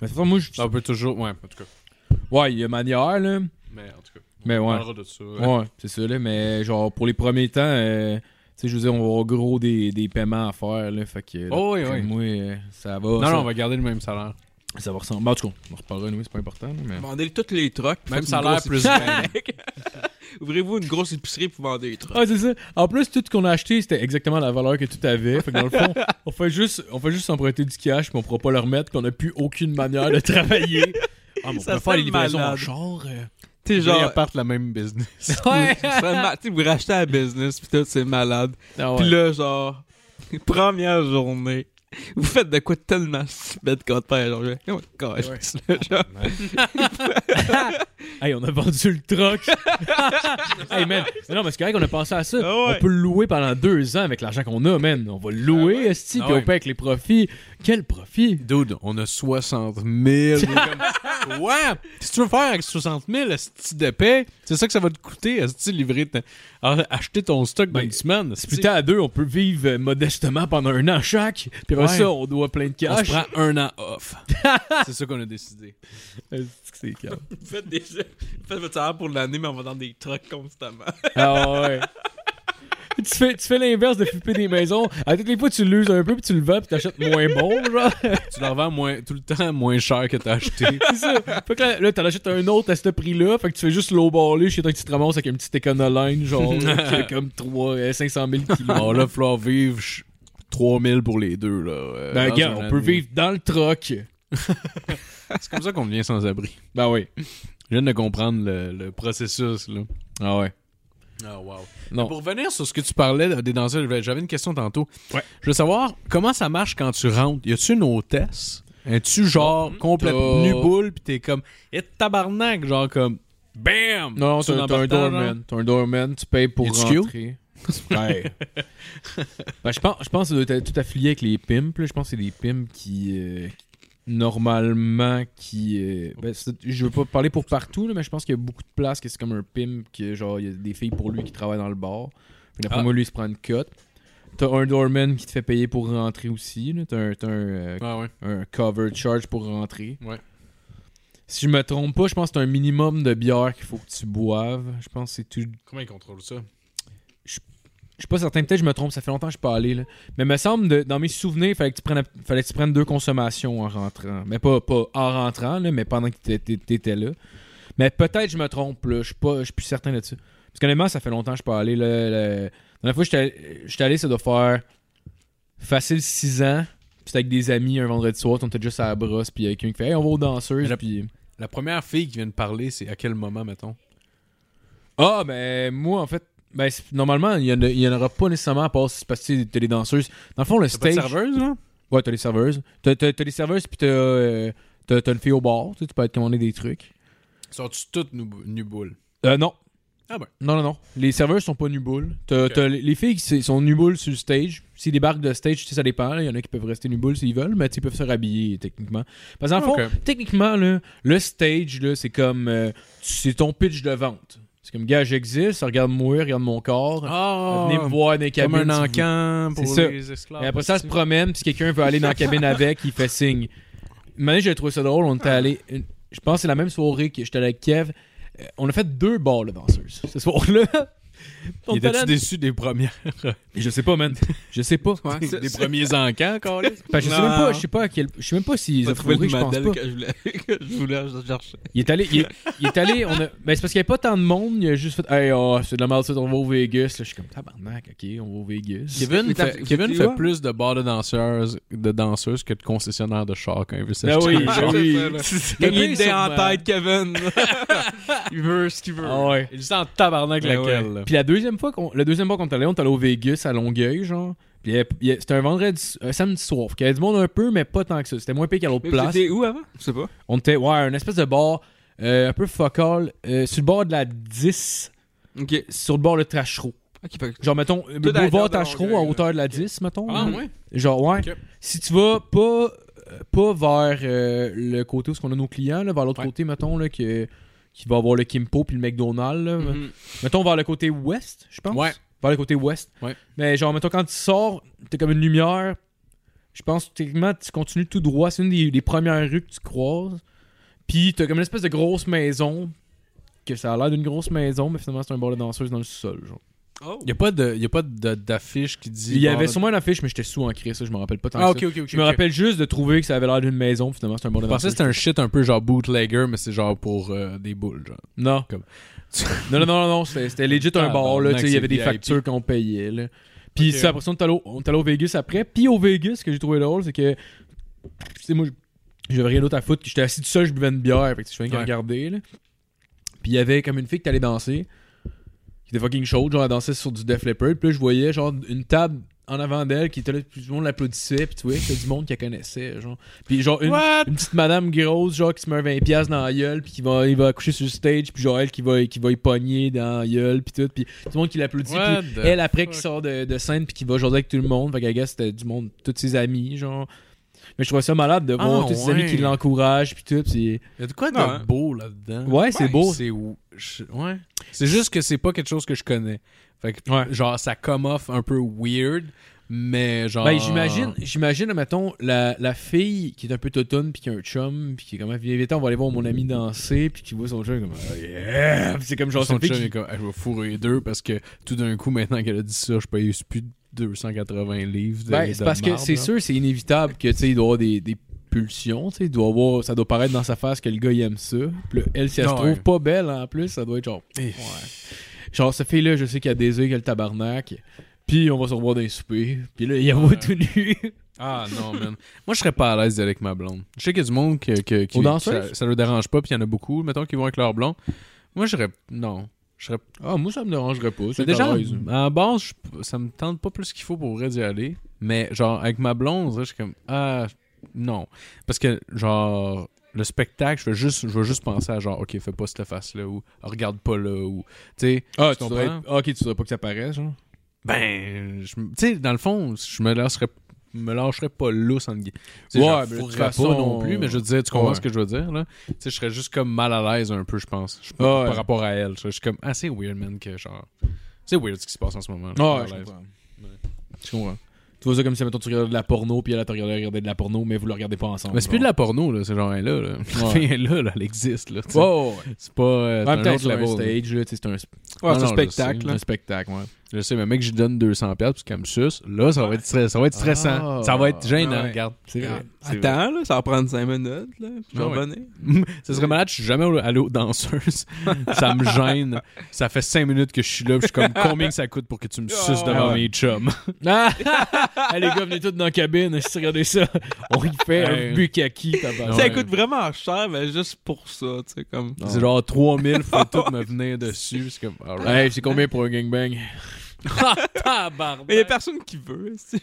[SPEAKER 3] Mais de toute façon, moi, je...
[SPEAKER 5] Ça peut toujours, ouais, en tout cas.
[SPEAKER 3] ouais, il y a manière, là.
[SPEAKER 5] Mais en tout cas.
[SPEAKER 3] Mais
[SPEAKER 5] On
[SPEAKER 3] ouais.
[SPEAKER 5] parlera de ça.
[SPEAKER 3] Ouais, c'est ça, là. Mais, genre, pour les premiers temps, euh, tu sais, je veux dire, on va avoir gros des, des paiements à faire, là. Fait que,
[SPEAKER 5] Oh, oui, oui.
[SPEAKER 3] moi, euh, ça va.
[SPEAKER 5] Non,
[SPEAKER 3] ça,
[SPEAKER 5] non, on va garder le même salaire.
[SPEAKER 3] Ça va ressembler. Ben, en tout cas, on reparlera, nous, c'est pas important, mais.
[SPEAKER 4] Vendez tous les trucks.
[SPEAKER 5] Même
[SPEAKER 4] une
[SPEAKER 5] salaire
[SPEAKER 4] grosse
[SPEAKER 5] plus. (laughs)
[SPEAKER 4] Ouvrez-vous une grosse épicerie pour vendre des trucks.
[SPEAKER 3] Ah, c'est ça. En plus, tout ce qu'on a acheté, c'était exactement la valeur que tout avait. Fait que dans le fond, (laughs) on fait juste, on fait juste emprunter du cash, puis on pourra pas le remettre, puis on a plus aucune manière de travailler. Ah, mais on
[SPEAKER 4] Ça
[SPEAKER 3] peut faire les livraisons en
[SPEAKER 4] malade.
[SPEAKER 3] char. euh.
[SPEAKER 4] Tu sais,
[SPEAKER 5] Genre, ils partent la même business. (laughs)
[SPEAKER 3] Ouais.
[SPEAKER 4] ça tu sais, vous rachetez la business, pis tout, c'est malade.
[SPEAKER 3] Ah ouais.
[SPEAKER 4] Puis là, genre, première journée, vous faites de quoi tellement bête qu'on te père, genre, oh, là, genre.
[SPEAKER 3] Hey, on a vendu le truck. (laughs) hey, man. Mais non, mais c'est correct qu'on a pensé à ça.
[SPEAKER 4] Ah ouais.
[SPEAKER 3] On peut le louer pendant deux ans avec l'argent qu'on a, man. On va le louer,
[SPEAKER 4] Ah ouais.
[SPEAKER 3] esti,
[SPEAKER 5] Ah
[SPEAKER 3] puis
[SPEAKER 5] ouais.
[SPEAKER 3] on paie avec les profits. Quel profit?
[SPEAKER 5] Dude, on a 60 000. Comme, ouais! Si tu veux faire avec 60 000, esti de paix, c'est ça que ça va te coûter, esti, livrer, ta- ah, acheter ton stock dans
[SPEAKER 3] Ben,
[SPEAKER 5] une semaine.
[SPEAKER 3] Si putain à deux, on peut vivre euh, modestement pendant un an chaque. Puis après
[SPEAKER 5] Ouais.
[SPEAKER 3] ça, on doit plein de
[SPEAKER 5] on
[SPEAKER 3] cash.
[SPEAKER 5] se prend un an off. (laughs) c'est ça qu'on a décidé.
[SPEAKER 3] C'est
[SPEAKER 4] faites des vous faites votre salaire pour l'année, mais on va dans des trucks constamment.
[SPEAKER 3] Ah ouais. (laughs) (laughs) tu fais, tu fais l'inverse de flipper des maisons. À toutes les fois, tu l'uses un peu, puis tu le vends, puis t'achètes moins bon, genre. (laughs)
[SPEAKER 5] Tu leur vends moins, tout le temps moins cher que t'as acheté. (laughs)
[SPEAKER 3] C'est ça. Fait que là, là t'en achètes un autre à ce prix-là. Fait que tu fais juste lowballer chez toi que tu te ramasses avec un petit Econoline, genre, qui a comme 3, euh, 500 000 kilos.
[SPEAKER 5] Bon, là, il va falloir vivre ch- 3000 pour les deux, là. euh,
[SPEAKER 3] Ben,
[SPEAKER 5] une
[SPEAKER 3] on peut vivre dans le troc.
[SPEAKER 5] C'est comme ça qu'on devient sans-abri.
[SPEAKER 3] Ben oui.
[SPEAKER 5] Je viens de comprendre le, le processus, là.
[SPEAKER 3] Ah ouais.
[SPEAKER 5] Ah, wow.
[SPEAKER 3] Non.
[SPEAKER 5] Pour revenir sur ce que tu parlais des danseurs, j'avais une question tantôt.
[SPEAKER 3] Ouais.
[SPEAKER 5] Je veux savoir comment ça marche quand tu rentres. Y a-tu une hôtesse? Es-tu genre complètement nu boule pis t'es comme et tabarnak genre comme BAM!
[SPEAKER 3] Non,
[SPEAKER 5] Tu
[SPEAKER 3] t'as un
[SPEAKER 5] partant,
[SPEAKER 3] doorman. T'as un doorman, tu payes pour rentrer. Ouais. (laughs) Ben, je pense, je pense que ça doit être tout affilié avec les pimps. là. Je pense que c'est des pimps qui, euh, normalement, qui... euh, ben, je veux pas parler pour partout, là, mais je pense qu'il y a beaucoup de places que c'est comme un pimp, que genre, il y a des filles pour lui qui travaillent dans le bar. Puis d'après
[SPEAKER 5] Ah.
[SPEAKER 3] moi, lui, il se prend une cote. T'as un doorman qui te fait payer pour rentrer aussi. T'as un, t'as un, euh,
[SPEAKER 5] Ah ouais.
[SPEAKER 3] un cover charge pour rentrer.
[SPEAKER 5] Ouais.
[SPEAKER 3] Si je me trompe pas, je pense que c'est un minimum de bière qu'il faut que tu boives. Je pense que c'est tout
[SPEAKER 5] Comment ils contrôlent ça?
[SPEAKER 3] je suis pas certain, peut-être que je me trompe, ça fait longtemps que je suis pas allé. Là. Mais me semble, de- dans mes souvenirs, il fallait que, tu prennes, fallait que tu prennes deux consommations en rentrant. Mais pas, pas en rentrant, là, mais pendant que t'étais- t'étais là. Mais peut-être que je me trompe, là. Je suis pas- je suis plus certain de ça. Parce qu'honnêtement, ça fait longtemps que je suis pas allé. Là, La dernière fois que j'étais j'étais allé, ça doit faire facile 6 ans. Puis c'était avec des amis un vendredi soir, on était juste à la brosse, puis il y a quelqu'un qui fait Hey, on va aux danseuses,
[SPEAKER 5] la-
[SPEAKER 3] puis.
[SPEAKER 5] La première fille qui vient de parler, c'est à quel moment, mettons?
[SPEAKER 3] Ah, ben, moi, en fait, ben, normalement, il y, en en aura pas nécessairement à part si- parce que t'as les danseuses. Dans le fond, le
[SPEAKER 5] T'as
[SPEAKER 3] stage.
[SPEAKER 5] serveuse, là?
[SPEAKER 3] Ouais, t'as les serveuses. T'as, t'as, t'as les serveuses, puis t'as, euh, t'as, t'as une fille au bar. Tu peux être commandé des trucs.
[SPEAKER 5] Sont-tu toutes nu, nu boules?
[SPEAKER 3] Euh, non.
[SPEAKER 5] Ah ben.
[SPEAKER 3] Non, non, non. Les serveuses sont pas nubules. T'as,
[SPEAKER 5] Ok.
[SPEAKER 3] t'as les les filles qui sont nubules sur le stage. S'ils débarquent de stage, ça dépend. Il y en a qui peuvent rester nubules s'ils veulent, mais ils peuvent se rhabiller techniquement. Parce que dans le fond, techniquement, là, le stage, c'est comme. euh, c'est ton pitch de vente. C'est comme, gars, j'existe, regarde-moi, regarde mon corps.
[SPEAKER 5] Ah!
[SPEAKER 3] Venez me voir dans les
[SPEAKER 5] Comme
[SPEAKER 3] cabines.
[SPEAKER 5] un
[SPEAKER 3] si vous-
[SPEAKER 5] encan pour
[SPEAKER 3] C'est ça.
[SPEAKER 5] les esclaves.
[SPEAKER 3] Et après ça, elle se promène, puis si quelqu'un veut aller dans la cabine avec, il fait signe. Année, j'ai trouvé ça drôle, on était allé. une- Je pense que c'est la même soirée que j'étais allé avec Kev. Euh, on a fait deux bars de danseuses ce soir-là.
[SPEAKER 5] Il
[SPEAKER 3] était
[SPEAKER 5] déçu des premières?
[SPEAKER 3] Je sais pas, man. Je sais pas.
[SPEAKER 4] Ouais, (laughs)
[SPEAKER 5] des
[SPEAKER 4] c'est-
[SPEAKER 5] premiers encans, quand
[SPEAKER 3] Fait que je sais même pas, je sais pas à quel. Je sais même pas s'ils ont
[SPEAKER 4] trouvé le
[SPEAKER 3] je pense
[SPEAKER 4] modèle
[SPEAKER 3] pas.
[SPEAKER 4] que je voulais, (laughs) que je voulais je cherchais.
[SPEAKER 3] Il est allé. Il est, il est allé. On a, ben, c'est parce qu'il y avait pas tant de monde. Il a juste fait. Hey, oh, c'est de la merde, on va au Vegas. Là, je suis comme tabarnak, ok, on va au Vegas.
[SPEAKER 5] Kevin, fait, Kevin plus de bars de danseuses, de danseuses que de concessionnaires de chars quand il veut
[SPEAKER 3] Ben
[SPEAKER 5] s'acheter
[SPEAKER 3] oui, (laughs) ben oui.
[SPEAKER 4] Il a
[SPEAKER 3] pire,
[SPEAKER 4] une idée en tête, Kevin. il veut ce qu'il veut.
[SPEAKER 3] Ah ouais.
[SPEAKER 5] Il sent tabarnak
[SPEAKER 4] Ben
[SPEAKER 5] laquelle,
[SPEAKER 4] ouais.
[SPEAKER 5] là.
[SPEAKER 3] Puis la deuxième fois qu'on le deuxième fois qu'on est allé, on est allé au Vegas à Longueuil, genre. Puis il y a- il y a- c'était un vendredi un samedi soir. Fait qu'il y avait du monde un peu mais pas tant que ça. C'était moins pire qu'à l'autre
[SPEAKER 4] Mais
[SPEAKER 3] place.
[SPEAKER 4] C'était où avant? Je sais pas.
[SPEAKER 3] On était ouais, un espèce de bar euh, un peu focal euh, sur le bord de la 10
[SPEAKER 4] Ok.
[SPEAKER 3] sur le bord de Tachereau.
[SPEAKER 4] Ok, fait que-
[SPEAKER 3] Genre mettons le boulevard
[SPEAKER 4] l'intérieur de
[SPEAKER 3] Tachereau
[SPEAKER 4] Longueuil,
[SPEAKER 3] à hauteur de la
[SPEAKER 4] Ok.
[SPEAKER 3] 10 mettons.
[SPEAKER 5] Ah, ouais?
[SPEAKER 3] Genre ouais.
[SPEAKER 5] Ok.
[SPEAKER 3] Si tu vas pas euh, pas vers euh, le côté où on a nos clients là, vers l'autre
[SPEAKER 5] Ouais.
[SPEAKER 3] côté mettons là que qui va avoir le Kimpo puis le McDonald's là.
[SPEAKER 4] Mhm.
[SPEAKER 3] Mettons vers le côté ouest, je pense.
[SPEAKER 5] Ouais.
[SPEAKER 3] Vers le côté ouest.
[SPEAKER 5] Ouais.
[SPEAKER 3] Mais genre, mettons, quand tu sors, t'es comme une lumière. Je pense que techniquement, tu continues tout droit. C'est une des, des premières rues que tu croises. Puis t'as comme une espèce de grosse maison. Que ça a l'air d'une grosse maison, mais finalement, c'est un bar de danseuse dans le sol. Genre.
[SPEAKER 4] Oh.
[SPEAKER 5] Il n'y a pas de- y a pas de- d'affiche qui dit.
[SPEAKER 3] Il y avait
[SPEAKER 5] de-
[SPEAKER 3] sûrement une affiche, mais j'étais sous en crise, ça, je me rappelle pas tant
[SPEAKER 5] Ah,
[SPEAKER 3] que ça.
[SPEAKER 5] ok, ok, ok.
[SPEAKER 3] Je me rappelle juste de trouver que ça avait l'air d'une maison, finalement, c'est un de
[SPEAKER 5] Je pensais que c'était un shit un peu genre bootlegger, mais c'est genre pour euh, des boules, genre.
[SPEAKER 3] Non.
[SPEAKER 5] Comme-
[SPEAKER 3] non, (laughs) non, non, non, non, c'était legit un
[SPEAKER 5] Ah,
[SPEAKER 3] bar, là,
[SPEAKER 5] tabarnak,
[SPEAKER 3] tu sais, il y avait des
[SPEAKER 5] VIP.
[SPEAKER 3] factures qu'on payait, là. Puis c'est après ça, on est allé au- Vegas après. Puis au Vegas, ce que j'ai trouvé drôle, c'est que, tu sais, moi, j'avais rien d'autre à foutre, j'étais assis tout seul, je buvais une bière, fait que je fais qu'à
[SPEAKER 5] Ouais.
[SPEAKER 3] regarder, là. Puis il y avait comme une fille qui allait danser, qui était fucking chaude, genre, elle dansait sur du Def Leppard, puis là, je voyais, genre, une table en avant d'elle qui était là, puis tout le monde l'applaudissait, puis tu que c'était du monde qu'elle connaissait, genre. Puis genre, une, petite madame grosse, genre, qui se met un 20$ dans la gueule, puis qui va, il va coucher sur le stage, puis genre, elle qui va, qui va y pogner dans la gueule, puis tout, puis tout le monde qui l'applaudit, puis elle après qui sort de, de scène, puis qui va jaser avec tout le monde, fait qu'à gars, c'était du monde, tous ses amis, genre. Mais je trouvais ça malade de voir
[SPEAKER 5] Ah,
[SPEAKER 3] tous ses amis qui l'encouragent, puis tout, puis...
[SPEAKER 5] Il y a de quoi de beau là-dedans?
[SPEAKER 3] Ouais, c'est beau.
[SPEAKER 5] C'est où- je- ouais. C'est juste que c'est pas quelque chose que je connais. Fait que,
[SPEAKER 3] Ouais.
[SPEAKER 5] genre, ça come off un peu weird, mais genre.
[SPEAKER 3] Ben, j'imagine, j'imagine, mettons, la, la fille qui est un peu totone, puis qui a un chum, puis qui est comme, viens, viens, on va aller voir mon ami danser, puis qui voit son chum comme, ah, yeah! C'est comme genre,
[SPEAKER 5] Son chum
[SPEAKER 3] qui-
[SPEAKER 5] est comme, Hey, je vais fourrer deux parce que tout d'un coup, maintenant qu'elle a dit ça, je paye plus de 280 livres. De,
[SPEAKER 3] Ben,
[SPEAKER 5] de
[SPEAKER 3] c'est parce que c'est sûr, c'est inévitable que, tu sais, il doit avoir des, des pulsions, tu sais, doit avoir, ça doit paraître dans sa face que le gars, il aime ça. Puis là, elle, si elle se trouve pas belle, en plus, ça doit être genre, ouais. Genre, cette fille-là, je sais qu'elle a des yeux, qu'elle a le tabarnak, puis on va se revoir dans les soupers, puis là, il y a
[SPEAKER 5] Ouais.
[SPEAKER 3] tout nu. (laughs)
[SPEAKER 5] Ah non, man. Moi, je serais pas à l'aise d'aller avec ma blonde. Je sais qu'il y a du monde que, que- qui, ça, ça leur dérange pas, puis il y en a beaucoup, mettons, qui vont avec leur blonde. Moi, je serais. Non. Je serais.
[SPEAKER 3] ah, moi, ça me dérangerait pas. C'est
[SPEAKER 5] déjà,
[SPEAKER 3] à
[SPEAKER 5] base, je- ça me tente pas plus qu'il faut pour vrai d'y aller. Mais genre, avec ma blonde, je suis comme. Ah, non. Parce que, genre. Le spectacle, je veux juste, je veux juste penser à genre, ok, fais pas cette face-là, ou regarde pas là, ou. Tu sais,
[SPEAKER 3] Ah,
[SPEAKER 5] tu comprends?
[SPEAKER 3] ah, ok, tu voudrais pas que ça paraisse, genre?
[SPEAKER 5] Ben, je tu sais, dans le fond, je me lâcherais, me lâcherais pas lousse en guillemets.
[SPEAKER 3] Ouais, toute
[SPEAKER 5] fourrerais pas non plus, mais je veux dire, tu comprends
[SPEAKER 3] ouais.
[SPEAKER 5] ce que je veux dire, là? Tu sais, je serais juste comme mal à l'aise un peu, je pense. Je-
[SPEAKER 3] Ah ouais.
[SPEAKER 5] Par rapport à elle. Je juste comme, ah, c'est weird, man, que genre. C'est weird ce qui se passe en ce moment. je suis
[SPEAKER 3] Ouais,
[SPEAKER 5] mal à
[SPEAKER 3] je comprends. Je comprends? Tu vois ça comme si, mettons, tu regardais de la porno, puis elle a regardé regarder de la porno, mais vous le regardez pas ensemble.
[SPEAKER 5] Mais c'est plus de la porno, là, ce genre-là. Là.
[SPEAKER 3] Ouais. (laughs)
[SPEAKER 5] est là, là, elle existe, là.
[SPEAKER 3] Ouais, ouais, ouais.
[SPEAKER 5] C'est pas. euh,
[SPEAKER 3] même
[SPEAKER 5] un
[SPEAKER 3] stage, là, c'est un,
[SPEAKER 4] Ouais,
[SPEAKER 5] Non,
[SPEAKER 4] c'est un
[SPEAKER 5] non, je
[SPEAKER 4] spectacle.
[SPEAKER 5] sais,
[SPEAKER 4] là.
[SPEAKER 3] un spectacle, ouais.
[SPEAKER 5] Je sais, mais mec, je lui donne 200$ parce qu'elle me suce. Là, ça va être, stress- ça va être stressant.
[SPEAKER 3] Ah.
[SPEAKER 5] ça va être gênant,
[SPEAKER 4] ouais.
[SPEAKER 5] regarde.
[SPEAKER 3] C'est vrai.
[SPEAKER 5] C'est
[SPEAKER 4] Attends, là, ça va prendre 5 minutes, là. puis Je vais
[SPEAKER 5] Ah ouais. Ça (laughs) serait malade, je suis jamais allé aux danseuses. (laughs) ça me gêne. Ça fait 5 minutes que je suis là, puis je suis comme combien que ça coûte pour que tu me suces
[SPEAKER 4] Ah,
[SPEAKER 5] devant
[SPEAKER 3] ouais.
[SPEAKER 5] mes chums? (laughs)
[SPEAKER 3] Ah! Ah, les gars, venez tous dans la cabine, si regardez ça. On y fait un bukkaki.
[SPEAKER 4] Ça
[SPEAKER 5] Ouais.
[SPEAKER 4] coûte vraiment cher, mais juste pour ça, tu sais, comme.
[SPEAKER 5] C'est genre 3000, faut tout me venir dessus. C'est comme, alright.
[SPEAKER 3] Hey, c'est combien pour un gangbang? (laughs)
[SPEAKER 5] Tabarnak.
[SPEAKER 4] Mais y a personne qui veut, c'est-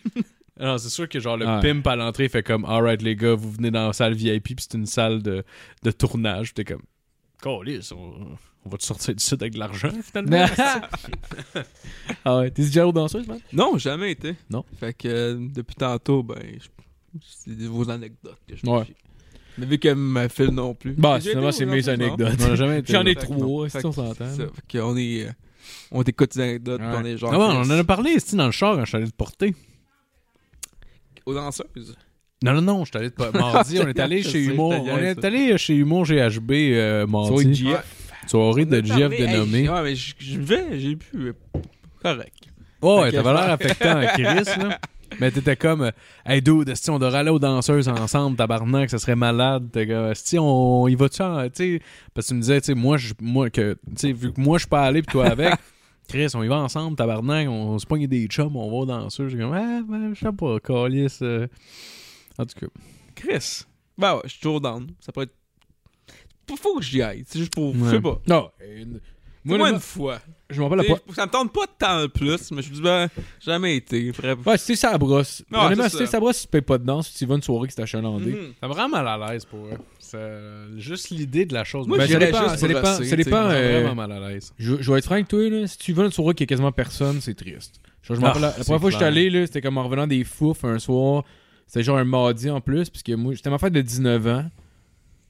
[SPEAKER 5] Non, c'est sûr que genre le
[SPEAKER 3] Ouais.
[SPEAKER 5] pimp à l'entrée fait comme Alright les gars, vous venez dans la salle VIP puis c'est une salle de, de tournage. Puis t'es comme Câlisse, on, on va te sortir du site avec de l'argent finalement. (laughs)
[SPEAKER 3] ah ouais, t'es déjà aux danseuses, man?
[SPEAKER 4] Non, jamais été.
[SPEAKER 3] Non.
[SPEAKER 4] Fait que euh, depuis tantôt, ben, c'est des- vos anecdotes que je me
[SPEAKER 3] Ouais.
[SPEAKER 4] Mais vu qu'elle me file non plus.
[SPEAKER 3] Bah, finalement, c'est mes anecdotes.
[SPEAKER 5] on a jamais été.
[SPEAKER 3] J'en ai
[SPEAKER 4] que
[SPEAKER 3] trois, si
[SPEAKER 4] Fait
[SPEAKER 3] on
[SPEAKER 4] que
[SPEAKER 3] s'entend.
[SPEAKER 4] c'est ça. Fait qu'on est. on t'écoute des anecdotes,
[SPEAKER 3] Ouais.
[SPEAKER 4] on est genre.
[SPEAKER 5] Ah ouais, on en a parlé ici dans le char quand je suis allé te porter?
[SPEAKER 4] Aux danseuses.
[SPEAKER 5] Non, non, non, je suis allé te (laughs) mardi. on est allé chez Humour. On est allé chez Humour GHB euh,
[SPEAKER 3] Soirée de
[SPEAKER 5] mardi. Soirée de
[SPEAKER 4] On a
[SPEAKER 5] GF
[SPEAKER 4] parlé, hey,
[SPEAKER 5] dénommé.
[SPEAKER 4] Ouais, mais je vais, j'ai pu. Correct.
[SPEAKER 5] Ouais,
[SPEAKER 4] Fait que
[SPEAKER 5] t'avais l'air affectant à Chris, là. (laughs) Mais t'étais comme, euh, hey dude, si on devrait aller aux danseuses ensemble, tabarnak, ça serait malade. T'es comme, si on y va-tu, en- tu sais, parce que tu me disais, tu sais, moi, je- moi, que, tu sais, vu que moi, je suis pas allé pis toi avec, (laughs) Chris, on y va ensemble, tabarnak, on, se pogne des chums, on va aux danseuses. J'ai comme, ah, ben, je sais pas, calice. euh. En tout cas.
[SPEAKER 4] Chris. Ben ouais, je suis toujours down. Ça peut être. Faut- que j'y aille. C'est juste pour. Je sais pas.
[SPEAKER 3] Non. Euh,
[SPEAKER 4] Moi,
[SPEAKER 3] Moi,
[SPEAKER 4] une fois?
[SPEAKER 3] je m'en parle
[SPEAKER 4] T'sais,
[SPEAKER 3] pas.
[SPEAKER 4] Ça me tente pas de temps de plus, mais je me dis, ben, jamais été. Bref.
[SPEAKER 3] Ouais, si ça brosse.
[SPEAKER 4] Ouais,
[SPEAKER 3] Honnêtement,
[SPEAKER 4] c'est
[SPEAKER 3] si
[SPEAKER 4] ça.
[SPEAKER 3] ça brosse, si tu payes pas de danse, si tu vas une soirée qui c'est achalandé.
[SPEAKER 4] Mhm.
[SPEAKER 5] Ça me rend mal à l'aise pour eux. C'est juste l'idée de la chose.
[SPEAKER 4] Moi,
[SPEAKER 3] Ben,
[SPEAKER 5] me
[SPEAKER 3] ça
[SPEAKER 4] j'irais
[SPEAKER 3] dépend,
[SPEAKER 4] juste
[SPEAKER 3] ça
[SPEAKER 4] pour
[SPEAKER 3] dépend,
[SPEAKER 4] rosser,
[SPEAKER 3] ça dépend,
[SPEAKER 5] rend
[SPEAKER 3] euh,
[SPEAKER 5] vraiment mal à l'aise.
[SPEAKER 3] Je, je vais être franc avec toi, là. Si tu vas une soirée qui a quasiment personne, c'est triste. Je m'en
[SPEAKER 5] Ah,
[SPEAKER 3] rappelle, la, la
[SPEAKER 5] c'est
[SPEAKER 3] première fois que j'étais
[SPEAKER 5] clair.
[SPEAKER 3] allé, là, c'était comme en revenant des fouf un soir. C'était genre un mardi en plus, puisque moi, j'étais ma fête de 19 ans.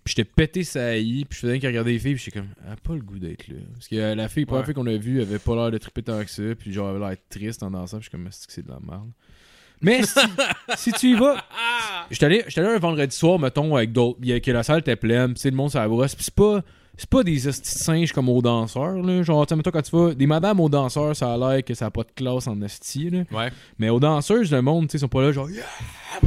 [SPEAKER 3] Puis j'étais pété sa haï, puis je faisais qu'à regarder les filles, puis j'étais comme, elle a pas le goût d'être là. Parce que euh, la fille, la première fois qu'on a vue, elle avait pas l'air de triper tant que ça, puis genre, elle avait l'air triste en dansant, puis je suis comme, c'est que c'est de la merde? Mais si, (laughs) si tu y vas, j'étais allé, j'étais allé un vendredi soir, mettons, avec d'autres, il y a- que la salle était pleine, puis c'est le monde, ça brosse, puis c'est pas. C'est pas des hosties singes comme aux danseurs, là. Genre, tu sais, mettons, quand tu vas. Des madames aux danseurs, ça a l'air que ça a pas de classe en hostie, là.
[SPEAKER 5] Ouais.
[SPEAKER 3] Mais aux danseuses, le monde, tu sais, sont pas là, genre, yeah!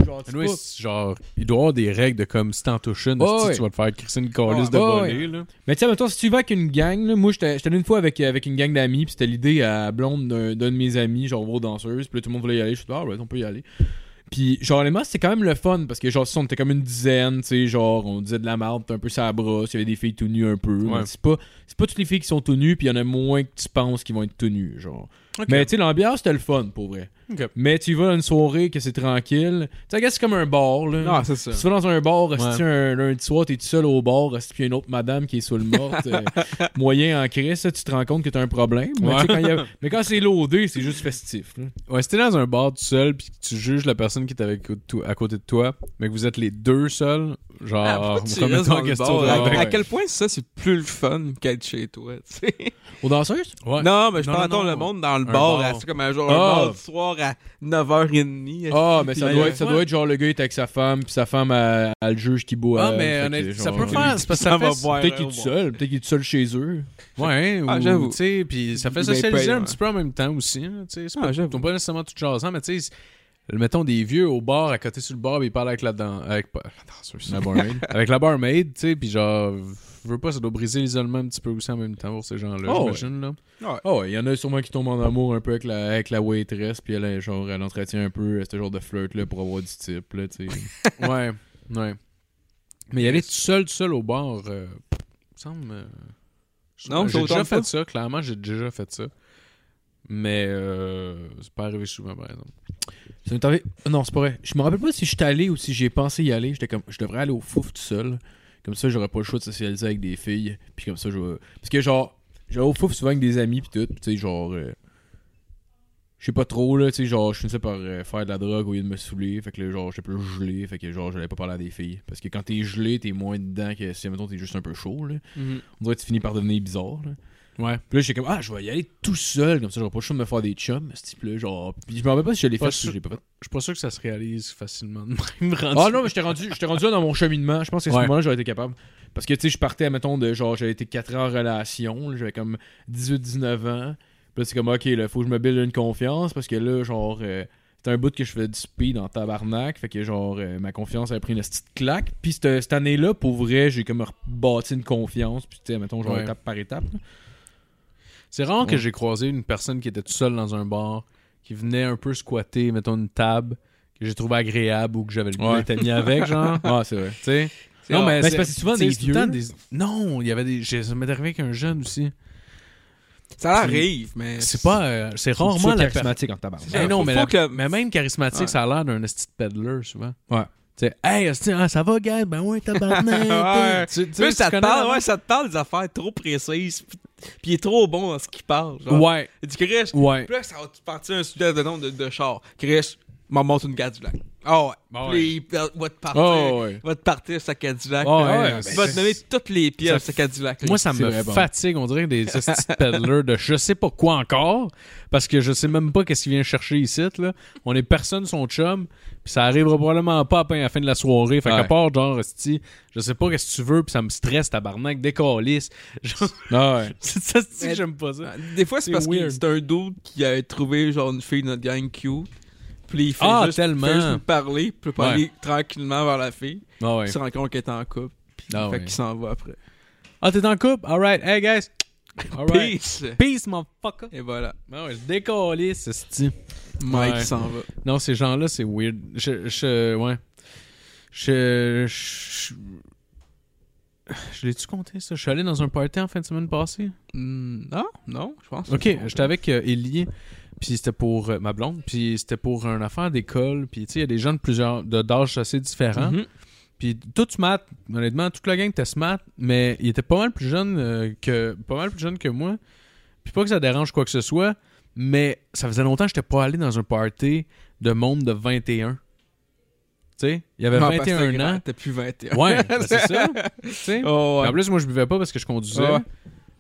[SPEAKER 3] Genre,
[SPEAKER 5] Anyway,
[SPEAKER 3] pas-
[SPEAKER 5] genre, il doit y avoir des règles de comme si t'en touches une,
[SPEAKER 3] Ouais,
[SPEAKER 5] tu vas te faire crisser une calice de
[SPEAKER 3] ouais,
[SPEAKER 5] voler, là.
[SPEAKER 3] Mais tu sais, si tu vas avec une gang, là, moi, j'étais allé une fois avec, avec une gang d'amis, puis c'était l'idée à blonde d'un de mes amis, genre, aux danseuses, puis là, tout le monde voulait y aller. Je suis dit, ah, ouais, on peut y aller. Puis, genre, honnêtement, c'était quand même le fun, parce que, genre, si on était comme une dizaine, tu sais, genre, on disait de la merde, un peu ça brosse, il y avait des filles tout nues un peu.
[SPEAKER 5] Ouais.
[SPEAKER 3] C'est pas, c'est pas toutes les filles qui sont tout nues, puis il y en a moins que tu penses qui vont être tout nues, genre. Mais tu sais, l'ambiance, c'était le fun, pour vrai. Mais tu y vas à une soirée que c'est tranquille. Tu sais, c'est comme un bar, là.
[SPEAKER 4] Non, c'est ça.
[SPEAKER 3] Si tu vas dans un bar,
[SPEAKER 5] Ouais.
[SPEAKER 3] si un lundi soir, t'es tout seul au bar, si a une autre madame qui est sous le morte, euh, (laughs) moyen en crise, ça, tu te rends compte que t'as un problème. Mais,
[SPEAKER 5] Ouais.
[SPEAKER 3] tu quand il y a- mais quand c'est loadé, c'est juste festif. là.
[SPEAKER 5] Ouais, si t'es dans un bar tout seul puis que tu juges la personne qui est avec à côté de toi, mais que vous êtes les deux seuls, genre,
[SPEAKER 4] Ah, (laughs)
[SPEAKER 5] en question
[SPEAKER 3] Ah,
[SPEAKER 4] à, à quel point ça, c'est plus le fun qu'être chez toi, tu sais? (laughs)
[SPEAKER 3] Aux danseuses?
[SPEAKER 5] Ouais.
[SPEAKER 4] Non, mais je
[SPEAKER 5] Non,
[SPEAKER 4] parle
[SPEAKER 5] non,
[SPEAKER 4] le monde dans le bar, à- c'est comme un genre
[SPEAKER 3] Ah.
[SPEAKER 4] un mardi soir à 9h30.
[SPEAKER 3] Ah, mais ça doit, être, ça doit être genre le gars est avec sa femme, puis sa femme a, a le juge qui boit.
[SPEAKER 5] Ah, mais honnêtement, ça peut faire. C'est parce que
[SPEAKER 4] Ça va
[SPEAKER 5] fait.
[SPEAKER 4] boire.
[SPEAKER 3] Peut-être qu'il est tout seul, peut-être qu'il est tout seul chez eux.
[SPEAKER 5] Ouais,
[SPEAKER 4] Ah,
[SPEAKER 5] ou,
[SPEAKER 4] j'avoue.
[SPEAKER 5] tu sais, puis ça fait socialiser un petit peu en même temps aussi. là, Tu sais, c'est
[SPEAKER 4] Ah,
[SPEAKER 5] pas, nécessairement tous jasants, mais tu sais, mettons des vieux au bar à côté sur le bar, ils parlent avec la, dan- avec, pas- la
[SPEAKER 3] barmaid. (laughs)
[SPEAKER 5] avec la barmaid, tu sais, puis genre, je veux pas, ça doit briser l'isolement un petit peu aussi en même temps pour ces gens-là,
[SPEAKER 3] Oh,
[SPEAKER 5] j'imagine, là.
[SPEAKER 3] Oh, ouais, il y en a sûrement qui tombent en amour un peu avec la, avec la waitress, puis elle, genre, elle entretient un peu euh, ce genre de flirt-là pour avoir du type, là, tu sais. (laughs)
[SPEAKER 5] Ouais, ouais. Mais y aller tout seul, tout seul au bar, euh, me semble. euh, je-
[SPEAKER 4] Non,
[SPEAKER 5] j'ai déjà fait
[SPEAKER 4] pas?
[SPEAKER 5] ça, clairement, j'ai déjà fait ça. Mais euh, c'est pas arrivé souvent, par exemple.
[SPEAKER 3] Ça m'est arrivé- Non, c'est pas vrai. Je me rappelle pas si je suis allé ou si j'ai pensé y aller. J'étais comme, je devrais aller au fouf tout seul. Comme ça, j'aurais pas le choix de socialiser avec des filles. Puis comme ça, je vais. Parce que genre, j'allais au fouf souvent avec des amis, puis tout. Tu sais, genre. euh, je sais pas trop, là, tu sais, genre, je finissais par euh, faire de la drogue au lieu de me saouler. Fait que là, genre, j'étais plus gelé. Fait que, genre, j'allais pas parler à des filles. Parce que quand t'es gelé, t'es moins dedans que si, mettons, t'es juste un peu chaud, là.
[SPEAKER 4] Mhm.
[SPEAKER 3] On dirait que tu finis par devenir bizarre, là.
[SPEAKER 5] Ouais.
[SPEAKER 3] Puis là, j'étais comme, ah, je vais y aller tout seul, comme ça, j'aurai pas le choix de me faire des chums, ce type-là, genre. Puis je me rappelle pas si je l'ai fait, si je l'ai pas fait.
[SPEAKER 5] Je suis pas sûr que ça se réalise facilement de même (laughs) rendu.
[SPEAKER 3] Ah non, mais j'étais rendu, j'étais rendu là dans mon cheminement. Je pense qu'à ce
[SPEAKER 5] Ouais.
[SPEAKER 3] moment-là, j'aurais été capable. Parce que, tu sais, je partais, mettons, de genre, j'avais été 4 ans en relation, j'avais comme 18-19 ans. Puis là, c'est comme, ok, là, faut que je me build une confiance, parce que là, genre, euh, c'était un bout que je faisais du speed en tabarnak. Fait que, genre, euh, ma confiance avait pris une petite claque. Puis cette, cette année-là, pour vrai, j'ai comme rebâti une confiance. Puis, tu sais, mettons, genre,
[SPEAKER 5] Ouais.
[SPEAKER 3] étape par étape. là.
[SPEAKER 5] C'est rare que
[SPEAKER 3] Ouais.
[SPEAKER 5] j'ai croisé une personne qui était tout seule dans un bar, qui venait un peu squatter, mettons, une table, que j'ai trouvé agréable ou que j'avais le goût
[SPEAKER 3] Ouais.
[SPEAKER 5] d'être ami avec, genre. (laughs)
[SPEAKER 3] Ah, c'est vrai.
[SPEAKER 5] Tu sais?
[SPEAKER 4] C'est
[SPEAKER 5] Non,
[SPEAKER 4] rare.
[SPEAKER 5] mais
[SPEAKER 3] Ben, c'est parce que souvent des vieux.
[SPEAKER 5] des- Non, il y avait des. Ça m'est arrivé avec un jeune aussi.
[SPEAKER 4] Ça arrive, mais.
[SPEAKER 5] C'est pas. euh, c'est rarement la
[SPEAKER 3] charismatique en
[SPEAKER 5] Eh non, mais,
[SPEAKER 4] faut
[SPEAKER 5] la-
[SPEAKER 4] que-
[SPEAKER 5] mais même charismatique,
[SPEAKER 4] Ouais.
[SPEAKER 5] ça a l'air d'un esti de peddler, souvent.
[SPEAKER 3] Ouais.
[SPEAKER 5] Tu sais, hey, esti, ah, ça va, gars? Ben ouais, tabarnak. (laughs)
[SPEAKER 4] Ouais.
[SPEAKER 5] Tu- tu
[SPEAKER 4] ça te parle, ouais, ça te parle des affaires trop précises. Puis, il est trop bon dans ce qu'il parle. Genre.
[SPEAKER 5] Ouais,
[SPEAKER 4] Il dit, Chris,
[SPEAKER 5] ouais.
[SPEAKER 4] puis là, ça va te partir un sujet de nom de, de char. Chris, m'en montre une Cadillac. Ah ouais.
[SPEAKER 5] Bah
[SPEAKER 4] Puis il va te partir.
[SPEAKER 3] Oh, ouais.
[SPEAKER 4] va te partir sa Cadillac.
[SPEAKER 5] Oh, ouais,
[SPEAKER 4] il
[SPEAKER 5] ben,
[SPEAKER 4] va te donner toutes les pièces sa Cadillac.
[SPEAKER 5] Moi, ça me
[SPEAKER 3] bon.
[SPEAKER 5] fatigue, on dirait, des peddlers de je sais pas quoi encore, parce que je sais même pas qu'est-ce qu'il vient chercher ici, là. On est personne son chum, puis ça arrivera probablement pas à la fin de la soirée. Fait qu'à
[SPEAKER 3] Ouais.
[SPEAKER 5] part, genre, esti, je sais pas qu'est-ce que tu veux, puis ça me stresse, tabarnak, décalisse. (laughs) Genre,
[SPEAKER 3] Ah, ouais. (laughs)
[SPEAKER 5] c'est ça, j'aime pas ça.
[SPEAKER 4] Ah, Des fois, c'est parce que c'est un dude qui a trouvé genre une fille de notre gang cute. Puis il fait
[SPEAKER 5] Ah,
[SPEAKER 4] juste,
[SPEAKER 5] tellement.
[SPEAKER 4] fait juste nous parler, puis
[SPEAKER 5] Ouais.
[SPEAKER 4] aller tranquillement vers la fille.
[SPEAKER 5] Ah ouais.
[SPEAKER 4] Il se rend compte qu'elle est en couple. Puis
[SPEAKER 5] Ah
[SPEAKER 4] fait
[SPEAKER 5] ouais.
[SPEAKER 4] qu'il s'en va après.
[SPEAKER 5] Ah, t'es en couple? Alright, hey guys. Alright.
[SPEAKER 4] Peace!
[SPEAKER 5] Peace, motherfucker.
[SPEAKER 4] Et voilà.
[SPEAKER 5] Ah ouais, je décalisse, esti.
[SPEAKER 4] Mike
[SPEAKER 5] Ouais.
[SPEAKER 4] s'en va.
[SPEAKER 5] Non, ces gens-là, c'est weird. Je, je, ouais. Je, je, je l'ai-tu compté, ça? Je suis allé dans un party en fin de semaine passée.
[SPEAKER 4] Hmm, non, non, je pense.
[SPEAKER 5] Ok, j'étais avec euh, Ellie, puis c'était pour euh, ma blonde, puis c'était pour une affaire d'école, puis tu sais, il y a des gens de plusieurs, d'âges assez différents.
[SPEAKER 4] Mhm.
[SPEAKER 5] Puis tout smart, honnêtement, toute la gang était smart, mais il était pas mal plus jeune euh, que pas mal plus jeune que moi. Puis pas que ça dérange quoi que ce soit, mais ça faisait longtemps que j'étais pas allé dans un party de monde de 21. Tu sais, il y avait
[SPEAKER 4] Non, parce que
[SPEAKER 5] 21
[SPEAKER 4] t'es
[SPEAKER 5] ans.
[SPEAKER 4] T'as plus 21.
[SPEAKER 5] Ouais, ben c'est ça. (laughs)
[SPEAKER 4] Oh, ouais.
[SPEAKER 5] En plus, moi, je buvais pas parce que je conduisais.
[SPEAKER 4] Ouais.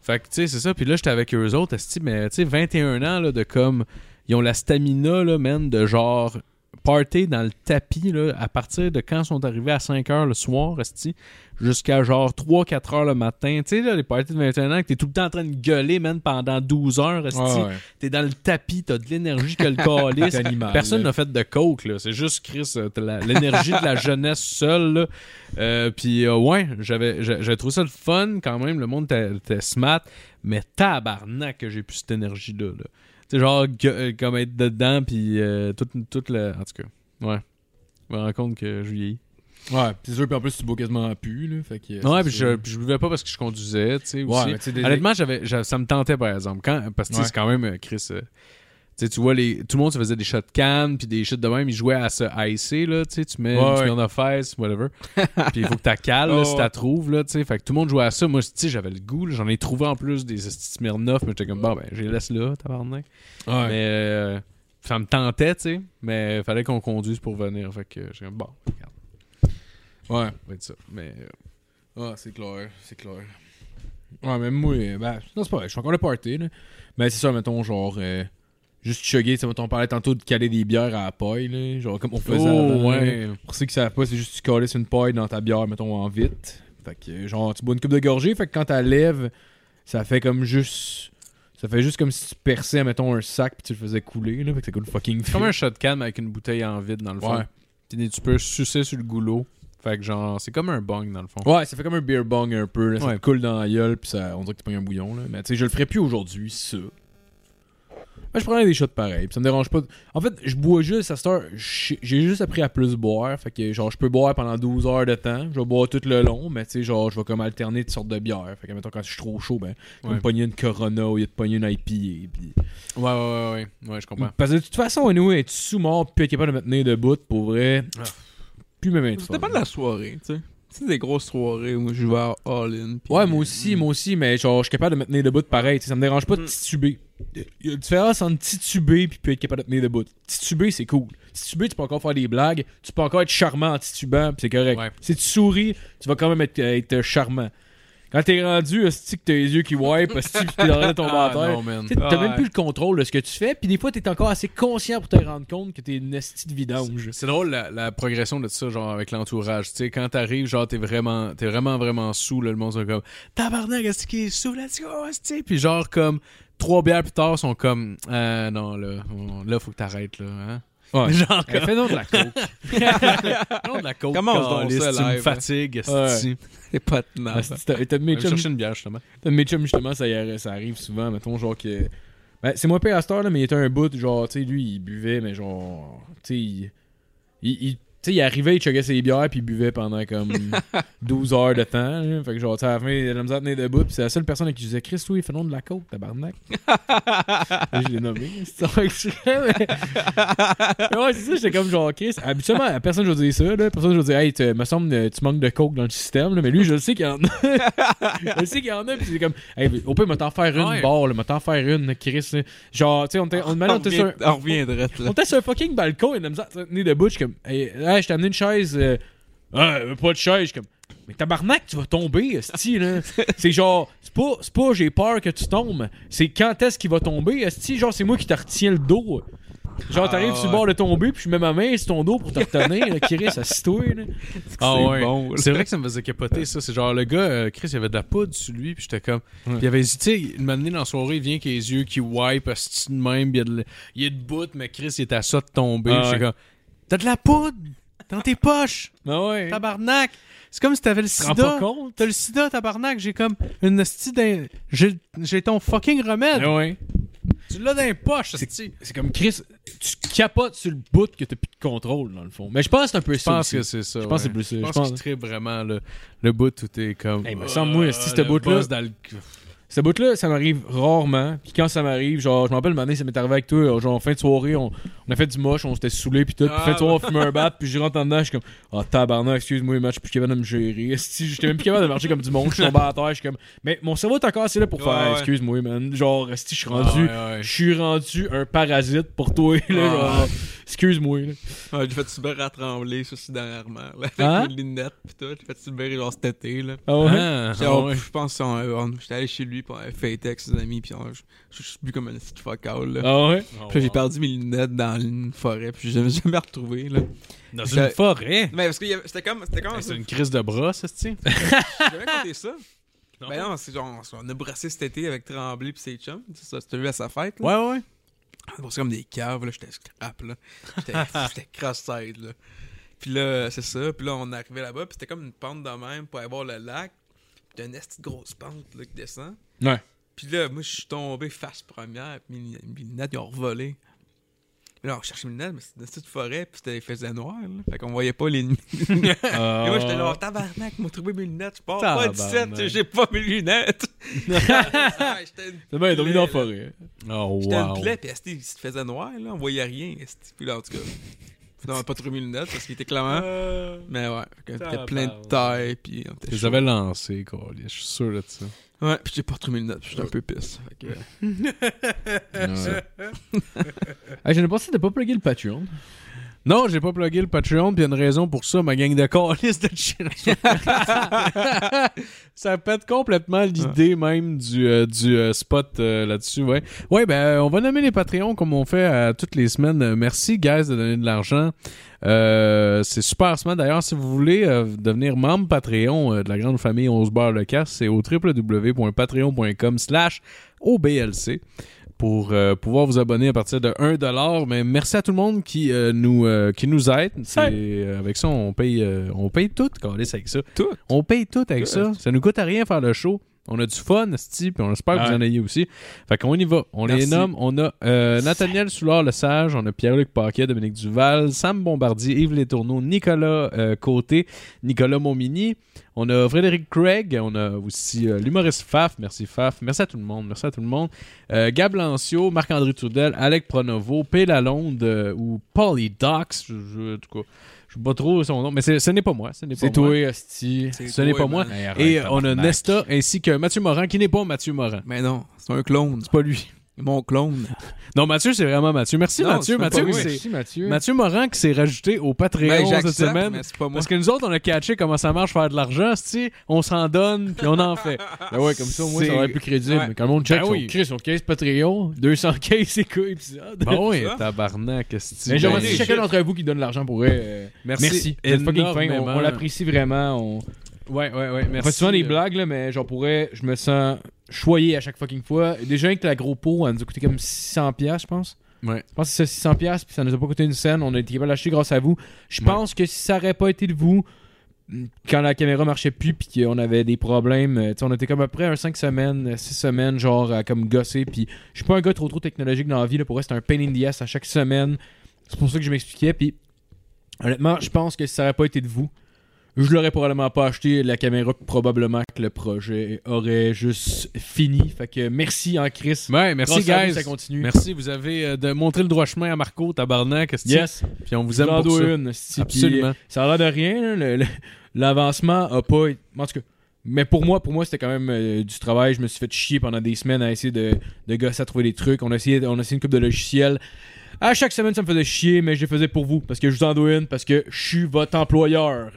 [SPEAKER 5] Fait que, tu sais, c'est ça. Puis là, j'étais avec eux autres, mais tu sais, 21 ans, là, de comme. Ils ont la stamina, là, man, de genre. Party dans le tapis, là, à partir de quand ils sont arrivés à 5 heures le soir, esti, jusqu'à genre 3-4 heures le matin. Tu sais, là, les parties de 21 ans, que t'es tout le temps en train de gueuler, man, pendant 12 heures, esti.
[SPEAKER 3] Ah, ouais.
[SPEAKER 5] T'es dans le tapis, t'as de l'énergie que le (laughs) calice. Personne n'a fait de coke, là. C'est juste Chris, euh, l'énergie de la (laughs) jeunesse seule. Euh, Puis, euh, ouais, j'avais j'a- j'avais trouvé ça le fun quand même. Le monde était smart. Mais tabarnak que j'ai plus cette énergie-là, là. Tu sais, genre, comme être dedans, puis euh, tout, tout le. En tout cas, ouais. Je me rends compte que je vieillis.
[SPEAKER 3] Ouais, c'est sûr, puis en plus, tu bois quasiment à pu, là. Fait que,
[SPEAKER 5] Ouais,
[SPEAKER 3] c'est
[SPEAKER 5] puis je, puis je buvais pas parce que je conduisais, tu sais,
[SPEAKER 3] Ouais,
[SPEAKER 5] aussi.
[SPEAKER 3] tu des-
[SPEAKER 5] Honnêtement, j'avais, j'a- ça me tentait, par exemple. Quand, parce que tu
[SPEAKER 3] Ouais.
[SPEAKER 5] c'est quand même, euh, Chris... euh, tu sais, tu vois, les, tout le monde se faisait des shots cannes, puis des shit de même. Ils jouaient à se icer, là, tu sais, tu mets
[SPEAKER 3] Ouais,
[SPEAKER 5] une
[SPEAKER 3] ouais.
[SPEAKER 5] face, whatever. (laughs) puis il faut que tu cales,
[SPEAKER 4] Oh,
[SPEAKER 5] si
[SPEAKER 4] ouais.
[SPEAKER 5] t'as trouves, là, tu sais. Fait que tout le monde jouait à ça. Moi, tu sais, j'avais le goût, J'en ai trouvé en plus des Smirnoff, mais j'étais comme, bon, ben, je les laisse là, tabarnak.
[SPEAKER 3] Ouais.
[SPEAKER 5] Mais euh, ça me tentait, tu sais. Mais fallait qu'on conduise pour venir. Fait que j'étais comme, bon, regarde,
[SPEAKER 3] Ouais.
[SPEAKER 5] ça va être ça. Mais euh,
[SPEAKER 3] Ah, c'est clair, c'est clair. Ouais, mais moi, euh, ben, non, c'est pas vrai, je suis encore le party, là. Mais c'est ça, mettons, genre, euh, juste chugger, tu sais, mettons, on parlait tantôt de caler des bières à la paille, là, genre, comme on faisait avant,
[SPEAKER 5] Oh,
[SPEAKER 3] là.
[SPEAKER 5] ouais.
[SPEAKER 3] Pour ceux qui savent pas, c'est juste que tu calisses une paille dans ta bière, mettons, en vite. Fait que, euh, genre, tu bois une coupe de gorgée, fait que quand t'as lève, ça fait comme juste... Ça fait juste comme si tu perçais, mettons, un sac puis tu le faisais couler, là. Fait que c'est comme fucking
[SPEAKER 5] C'est comme un shot mais avec une bouteille en vide dans le fond.
[SPEAKER 3] Ouais.
[SPEAKER 5] Puis tu peux sucer sur le goulot. Fait que genre, c'est comme un bong dans le fond.
[SPEAKER 3] Ouais, ça fait comme un beer bong un peu. Là. Ça
[SPEAKER 5] Ouais.
[SPEAKER 3] te coule dans la gueule, puis ça, on dirait que tu pognes un bouillon. Là. Mais tu sais, je le ferais plus aujourd'hui, ça. Moi, je prendrais des shots pareils, puis ça me dérange pas. En fait, je bois juste à cette heure. J'ai juste appris à plus boire. Fait que genre, je peux boire pendant 12 heures de temps. Je vais boire tout le long, mais tu sais, genre, je vais comme alterner toutes sortes de bières. Fait que, mettons, quand je suis trop chaud, ben, vais
[SPEAKER 5] Ouais.
[SPEAKER 3] me pogner une Corona au lieu de pogner une IPA. Puis...
[SPEAKER 5] Ouais, ouais, ouais, ouais. Ouais, je comprends.
[SPEAKER 3] Parce que de toute façon, nous, être sous-mort, puis être capable de me tenir debout, pour vrai,
[SPEAKER 5] Ah.
[SPEAKER 3] Plus même être
[SPEAKER 4] Ça
[SPEAKER 3] fun.
[SPEAKER 4] dépend de la soirée, tu sais. C'est des grosses soirées où je vais all-in.
[SPEAKER 3] Ouais, moi aussi, moi aussi, mais genre, je suis capable de me tenir debout pareil. Ça me dérange pas de
[SPEAKER 4] Mm.
[SPEAKER 3] tituber. il y a une différence entre tituber puis puis être capable de tenir debout. Tituber, c'est cool. Tituber, tu peux encore faire des blagues. Tu peux encore être charmant en titubant, puis c'est correct.
[SPEAKER 5] Ouais.
[SPEAKER 3] Si tu souris, tu vas quand même être, être charmant. Quand t'es rendu, hostie, que t'as les yeux qui wipe, hostie, pis t'es en train de tomber
[SPEAKER 5] Ah,
[SPEAKER 3] à terre. sais, T'as
[SPEAKER 4] Ouais.
[SPEAKER 3] même plus le contrôle de ce que tu fais, puis des fois, t'es encore assez conscient pour te rendre compte que t'es une esti de vidange.
[SPEAKER 5] C'est drôle la, la progression de ça, genre avec l'entourage. Tu sais, quand t'arrives, genre t'es vraiment, t'es vraiment vraiment sous, là, le monde sont comme tabarnak, est-ce qu'il est sous, let's go, est Puis genre comme trois bières plus tard, sont comme ah non là, là faut que t'arrêtes là. Hein?
[SPEAKER 3] Ouais.
[SPEAKER 5] Genre
[SPEAKER 3] fais donc de la coke. (laughs)
[SPEAKER 5] non, de la coke.
[SPEAKER 4] Commence donc
[SPEAKER 5] câlisse,
[SPEAKER 4] ça
[SPEAKER 5] tu me
[SPEAKER 4] live.
[SPEAKER 5] fatigues,
[SPEAKER 3] Ouais.
[SPEAKER 4] C'est pas de mal.
[SPEAKER 3] t'as mes
[SPEAKER 5] Je vais
[SPEAKER 3] chums,
[SPEAKER 5] chercher une bière justement.
[SPEAKER 3] t'as mes chums, justement, ça, ça arrive souvent, mettons, genre que... Ben, c'est moins pire à cette heure, là, mais il était un bout, genre, tu sais, lui, il buvait, mais genre, tu sais, il... il- il- tu sais, il arrivait, il chuggait ses bières, puis il buvait pendant comme (laughs) 12 heures de temps. là. Fait que genre, tu sais, à la fin, il a la tenir debout, puis c'est la seule personne à qui je disais, Chris, fait nom de la coke, tabarnak. (laughs) Je l'ai nommé. C'est ça que je mais... mais (laughs) ouais, c'est ça, j'étais comme genre, Chris. Habituellement, à personne, je vais dire ça, là. Personne, je vais dire, hey, tu- me semble, euh, tu manques de coke dans le système, là. Mais lui, je le sais qu'il y en a. je le sais qu'il y en a, puis c'est comme, hey, au pire, m'a t'en faire une
[SPEAKER 5] Ouais.
[SPEAKER 3] barre, là, m'a t'en faire une, Chris. là. Genre, tu sais, on était on, on sur
[SPEAKER 4] On reviendrait
[SPEAKER 3] on
[SPEAKER 4] là.
[SPEAKER 3] était sur un fucking balcon et il à tenir debout. Je suis comme, hey, hey, je t'ai amené une chaise. euh, ah, euh, pas de chaise. Je suis comme, mais tabarnak, tu vas tomber, esti, là. (laughs) c'est genre, c'est pas, c'est pas j'ai peur que tu tombes. C'est quand est-ce qu'il va tomber, esti. Genre, c'est moi qui te retiens le dos. Genre, t'arrives
[SPEAKER 4] Ah,
[SPEAKER 3] sur le bord de tomber, puis je mets ma main sur ton dos pour te retenir, là. Chris, (laughs) assis-toi, là.
[SPEAKER 5] Ah
[SPEAKER 4] C'est
[SPEAKER 5] ouais.
[SPEAKER 4] bon.
[SPEAKER 5] C'est vrai que ça me faisait capoter ça. C'est genre le gars, euh, Chris, il avait de la poudre sur lui, puis j'étais comme.
[SPEAKER 3] Ouais.
[SPEAKER 5] Puis il avait hésité, une matinée dans la soirée, il vient avec les yeux qui wipe, asti de même, puis il, y a de- il est debout, mais Chris, il était à ça de tomber.
[SPEAKER 3] Ah
[SPEAKER 5] J'étais
[SPEAKER 3] ouais.
[SPEAKER 5] comme. T'as de la poudre? Dans tes poches,
[SPEAKER 3] Ah ouais.
[SPEAKER 5] tabarnak! C'est comme si t'avais le
[SPEAKER 3] rends pas
[SPEAKER 5] sida.
[SPEAKER 3] compte?
[SPEAKER 5] T'as le sida, tabarnak. J'ai comme une d'un. J'ai ton fucking remède.
[SPEAKER 3] Ah ouais.
[SPEAKER 5] Tu l'as dans les poches.
[SPEAKER 3] C'est comme Chris, tu capotes sur le bout que t'as plus de contrôle, dans le fond. Mais je pense que c'est un peu
[SPEAKER 5] Je
[SPEAKER 3] ça.
[SPEAKER 5] pense
[SPEAKER 3] aussi.
[SPEAKER 5] que c'est ça.
[SPEAKER 3] Je pense que c'est plus ça.
[SPEAKER 5] Je
[SPEAKER 3] Je
[SPEAKER 5] pense
[SPEAKER 3] pense-
[SPEAKER 5] qu'il tripe vraiment le, le bout où t'es comme.
[SPEAKER 3] Hey, me semble, moi, esti, ce
[SPEAKER 5] le
[SPEAKER 3] bout-là-
[SPEAKER 5] boss dans le-
[SPEAKER 3] Ce bout-là, ça m'arrive rarement. Puis quand ça m'arrive, genre, je me rappelle, une année, ça m'est arrivé avec toi. Genre, en fin de soirée, on, on a fait du moche, on s'était saoulé, puis tout. Puis
[SPEAKER 4] Ah,
[SPEAKER 3] fin de soirée, on fumait un bat, puis je rentre en dedans, je suis comme, ah, tabarnak, excuse-moi, match, puis je suis capable de me gérer. Esti, J'étais même plus capable de marcher comme du monde. Je suis tombé à terre, je suis comme, mais mon cerveau est encore assez là pour
[SPEAKER 4] Ouais,
[SPEAKER 3] faire,
[SPEAKER 4] ouais.
[SPEAKER 3] excuse-moi, man. Genre, esti, je suis
[SPEAKER 5] Ah,
[SPEAKER 3] rendu.
[SPEAKER 5] ouais.
[SPEAKER 3] Je suis rendu un parasite pour toi, là.
[SPEAKER 4] Ah.
[SPEAKER 3] genre, excuse-moi, là.
[SPEAKER 4] Ouais, j'ai fait super à trembler, ça, aussi, dernièrement. Là, avec
[SPEAKER 3] Hein?
[SPEAKER 4] mes lunettes, pis tout. J'ai fait super, genre, cet été, là.
[SPEAKER 3] Ah ouais?
[SPEAKER 5] Ah, ah
[SPEAKER 4] oh,
[SPEAKER 5] ouais.
[SPEAKER 4] Je pense qu'on on- j'étais allé chez lui pour un fête avec ses amis, puis on- je suis bu comme un petit fuck out, là.
[SPEAKER 3] Ah ouais?
[SPEAKER 4] Puis là, j'ai perdu mes lunettes dans une forêt, puis je les ai jamais retrouvées, là.
[SPEAKER 5] Dans une forêt?
[SPEAKER 4] Mais parce que avait- c'était comme. C'était comme.
[SPEAKER 5] C'est une crise de bras, ça, c'est (laughs)
[SPEAKER 4] J'ai jamais compté ça.
[SPEAKER 5] Non?
[SPEAKER 4] Ben non, c'est genre, on a brassé cet été avec Tremblay pis ses chums. C'est ça, c'était lui à sa fête, là.
[SPEAKER 5] Ouais, ouais.
[SPEAKER 4] C'est comme des caves, là. J'étais scrap, là. J'étais (laughs) cross-side, là. Puis là, c'est ça. Puis là, on est arrivé là-bas, puis c'était comme une pente de même pour aller voir le lac. Puis t'as une esti de grosse pente, là, qui descend.
[SPEAKER 3] Ouais.
[SPEAKER 4] Puis là, moi, je suis tombé face première, puis mes lunettes, ils ont revolé. Là, on cherchait mes lunettes, mais c'était dans cette forêt, puis c'était- il faisait noir, là. Fait qu'on voyait pas les lunettes. (laughs) Et moi, j'étais là, oh, tabarnak, m'a trouvé mes lunettes. Je pars pas
[SPEAKER 5] Tabarnak.
[SPEAKER 4] 17, j'ai pas mes lunettes. (laughs) Ah, J'étais une
[SPEAKER 3] C'est bien, dormi dans la forêt.
[SPEAKER 5] Oh,
[SPEAKER 4] J'étais
[SPEAKER 5] wow.
[SPEAKER 4] une plaie, puis il se faisait noir, là, on voyait rien. Puis là, en tout cas, finalement, pas trouvé mes lunettes parce qu'il était clément.
[SPEAKER 5] Euh,
[SPEAKER 4] Mais ouais, c'était
[SPEAKER 5] Tabarnak.
[SPEAKER 4] plein de taille, puis on était
[SPEAKER 5] Je les
[SPEAKER 4] chaud.
[SPEAKER 5] avais lancés, quoi. Je suis sûr de ça.
[SPEAKER 4] Ouais, puis j'ai pas retrouvé lunettes, puis j'étais un peu pisse. Fait que, (laughs) (laughs)
[SPEAKER 3] Ah, je ne pensais que t'as pas plugué le Patreon.
[SPEAKER 5] Non, j'ai pas plugué le Patreon, puis il y a une raison pour ça, ma gang de calices de shit. (laughs) ça pète complètement l'idée même du, euh, du euh, spot euh, là-dessus, ouais. Ouais, ben, on va nommer les Patreons comme on fait toutes les semaines. Merci, guys, de donner de l'argent. C'est super smart. D'ailleurs, si vous voulez devenir membre Patreon de la grande famille On se barre le casse, c'est au www.patreon.com slash OBLC pour euh, pouvoir vous abonner à partir de 1$. Mais merci à tout le monde qui, euh, nous, euh, qui nous aide. C'est, avec ça, on paye, on paye tout, câlisse, avec ça.
[SPEAKER 4] Tout.
[SPEAKER 5] On paye tout avec
[SPEAKER 4] Tout.
[SPEAKER 5] ça. Ça nous coûte à rien faire le show. On a du fun, sti, puis on espère que vous en ayez aussi. Fait qu'on y va. On les nomme. On a euh, Nathaniel Soulard-Lesage, on a Pierre-Luc Paquet, Dominique Duval, Sam Bombardier, Yves Létourneau, Nicolas euh, Côté, Nicolas Montmini. On a Frédéric Craig. On a aussi euh, l'humoriste Faf. Merci Faf. Merci à tout le monde. Merci à tout le monde. Euh, Gab Lancio, Marc-André Trudel, Alec Pronovo, P. Lalonde ou Polydox. Je, je, en tout cas, je sais pas trop son nom, mais ce n'est pas moi. Ce n'est pas
[SPEAKER 3] toi, Asti.
[SPEAKER 5] Ce n'est pas moi. Et on a. Nesta ainsi que Mathieu Morin qui n'est pas Mathieu Morin.
[SPEAKER 4] Mais non, c'est un clone.
[SPEAKER 5] C'est pas lui.
[SPEAKER 4] Mon clone. (laughs)
[SPEAKER 5] Non, Mathieu, c'est vraiment Mathieu. Merci,
[SPEAKER 4] Non,
[SPEAKER 5] Mathieu. Mathieu,
[SPEAKER 4] moi.
[SPEAKER 3] Merci, Mathieu.
[SPEAKER 5] Mathieu Morin qui s'est rajouté au Patreon
[SPEAKER 4] Ben,
[SPEAKER 5] cette semaine.
[SPEAKER 4] mais pas moi.
[SPEAKER 5] Parce que nous autres, on a catché comment ça marche faire de l'argent, c'ti. on s'en donne, puis on en fait. (laughs)
[SPEAKER 3] Ben ouais, comme ça, au moins, ça être plus crédible.
[SPEAKER 4] Ouais.
[SPEAKER 3] Mais quand le monde check
[SPEAKER 5] Ben
[SPEAKER 3] son
[SPEAKER 5] oui.
[SPEAKER 3] Chris, son case Patreon, 200 cases, c'est quoi épisode?
[SPEAKER 5] Bah oui, (laughs) tabarnak, qu'est-ce que
[SPEAKER 3] Mais
[SPEAKER 5] tu
[SPEAKER 3] je
[SPEAKER 5] Ben,
[SPEAKER 3] remercie chacun d'entre vous qui donne l'argent pour euh,
[SPEAKER 5] Merci,
[SPEAKER 3] Merci. Fucking. On, on l'apprécie vraiment. On,
[SPEAKER 5] Ouais, ouais, ouais,
[SPEAKER 3] on
[SPEAKER 5] merci.
[SPEAKER 3] fait souvent des blagues, là, mais genre pourrais, je me sens choyé à chaque fucking fois. Déjà, avec la gros pot, elle nous a coûté comme 600$, je pense.
[SPEAKER 5] Ouais.
[SPEAKER 3] Je pense que c'est 600$, puis ça nous a pas coûté une scène. On a été capable d'acheter grâce à vous. Je
[SPEAKER 5] Ouais.
[SPEAKER 3] pense que si ça aurait pas été de vous, quand la caméra marchait plus, puis qu'on avait des problèmes, euh, tu sais, on était comme à peu près un 5 semaines, 6 semaines, genre à comme gosser. Puis je suis pas un gars trop trop technologique dans la vie. Là, pour vrai, c'est un pain in the ass à chaque semaine. C'est pour ça que je m'expliquais. Puis honnêtement, je pense que si ça aurait pas été de vous, je l'aurais probablement pas acheté la caméra, probablement que le projet aurait juste fini. Fait que merci en Chris.
[SPEAKER 5] Ouais, merci,
[SPEAKER 3] Grâce vous, ça continue.
[SPEAKER 5] Merci, vous avez euh, de montré le droit chemin à Marco, tabarnak,
[SPEAKER 3] Yes.
[SPEAKER 5] Puis on vous aime pour ça.
[SPEAKER 3] une.
[SPEAKER 5] Absolument.
[SPEAKER 3] Puis, ça a l'air de rien. L'avancement a pas. été- En tout cas. Mais pour moi, pour moi, c'était quand même euh, du travail. Je me suis fait chier pendant des semaines à essayer de, de gosser à trouver des trucs. On a essayé, on a essayé une coupe de logiciels. À chaque semaine, ça me faisait chier, mais je les faisais pour vous. Parce que je vous en dois une, parce que je suis votre employeur.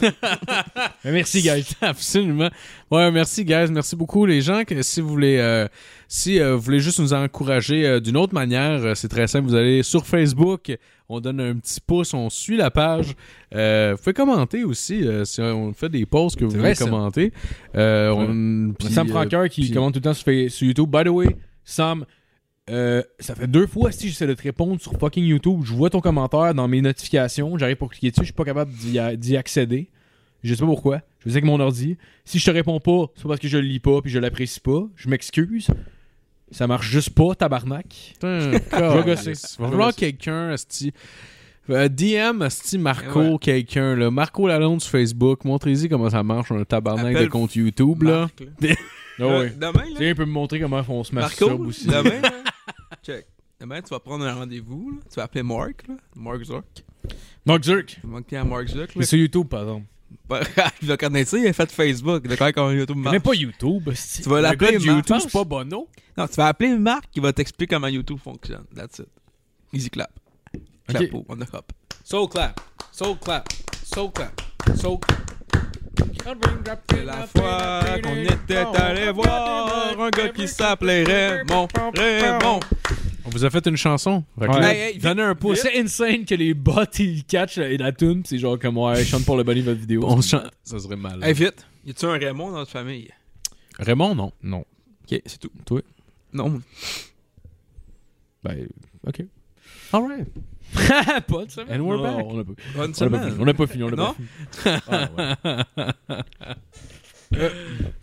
[SPEAKER 3] (laughs) Mais merci, guys. (laughs)
[SPEAKER 5] Absolument. Ouais, merci guys, merci beaucoup les gens que si vous voulez euh, si euh, vous voulez juste nous encourager euh, d'une autre manière, c'est très simple, vous allez sur Facebook, on donne un petit pouce, on suit la page. Vous pouvez commenter aussi si on fait des posts que vous voulez
[SPEAKER 3] ça.
[SPEAKER 5] commenter. On,
[SPEAKER 3] Sam Franqueur qui commente tout le temps sur, sur YouTube. By the way, Sam, euh, ça fait deux fois si j'essaie de te répondre sur fucking YouTube. Je vois ton commentaire dans mes notifications. J'arrive pour cliquer dessus. Je suis pas capable d'y accéder. Je sais pas pourquoi. Je sais avec mon ordi. Si je te réponds pas, c'est pas parce que je le lis pas puis je l'apprécie pas. Je m'excuse. Ça marche juste pas, tabarnak.
[SPEAKER 5] Putain,
[SPEAKER 3] vais gosser.
[SPEAKER 5] Va
[SPEAKER 3] Je vais
[SPEAKER 5] falloir
[SPEAKER 3] gosser.
[SPEAKER 5] quelqu'un, esti. Euh, DM, esti Marco,
[SPEAKER 4] Ouais.
[SPEAKER 5] quelqu'un, là. Marco Lalonde sur Facebook. Montrez-y comment ça marche. Un tabarnak de compte YouTube, là.
[SPEAKER 4] Marc, là. (laughs)
[SPEAKER 3] Ah
[SPEAKER 4] Euh,
[SPEAKER 3] ouais.
[SPEAKER 4] Demain,
[SPEAKER 3] Tu
[SPEAKER 4] là.
[SPEAKER 3] il peut me montrer comment on se masturbe aussi.
[SPEAKER 4] demain, (laughs) là, check. Demain, tu vas prendre un rendez-vous. là. Tu vas appeler Mark, là. Mark Zuck.
[SPEAKER 3] Mark Zurk.
[SPEAKER 4] Tu vas manquer à Mark Zuck.
[SPEAKER 3] C'est
[SPEAKER 4] Là.
[SPEAKER 3] sur YouTube, par exemple.
[SPEAKER 4] Il va connaître ça, il a fait Facebook. Il a connaître comment YouTube
[SPEAKER 3] Je
[SPEAKER 4] marche.
[SPEAKER 3] connais pas YouTube. esti.
[SPEAKER 4] Tu vas
[SPEAKER 5] Le gars
[SPEAKER 4] l'appeler
[SPEAKER 5] de
[SPEAKER 4] Mark.
[SPEAKER 5] YouTube, c'est pas Bono.
[SPEAKER 4] Non, tu vas appeler Marc qui va t'expliquer comment YouTube fonctionne. That's it. Easy clap. Chapeau, on the hop.
[SPEAKER 5] Soul clap. Soul clap. Soul clap. Soul
[SPEAKER 4] C'est la fois qu'on était allé voir un gars qui s'appelait Raymond. Raymond.
[SPEAKER 5] On vous a fait une chanson.
[SPEAKER 3] Ouais.
[SPEAKER 4] Hey, hey,
[SPEAKER 5] donnez un pouce.
[SPEAKER 3] C'est insane que les bots ils catchent la, la tune, c'est genre comme ouais, je chante pour le bunny votre vidéo.
[SPEAKER 5] On se chante. Ça serait mal.
[SPEAKER 4] Hey, vite. Y a-tu un Raymond dans notre famille?
[SPEAKER 5] Raymond, non.
[SPEAKER 3] Non.
[SPEAKER 4] Ok, c'est tout.
[SPEAKER 3] Toi?
[SPEAKER 4] Non.
[SPEAKER 3] Ben, ok.
[SPEAKER 5] Alright. (laughs)
[SPEAKER 3] pas de semaine.
[SPEAKER 5] And we're
[SPEAKER 3] Non,
[SPEAKER 5] back.
[SPEAKER 3] On a pas,
[SPEAKER 4] Bonne
[SPEAKER 3] on a pas
[SPEAKER 4] semaine.
[SPEAKER 3] fini. On a pas fini. On a
[SPEAKER 4] Non?
[SPEAKER 3] pas fini. (laughs) Ah, ouais.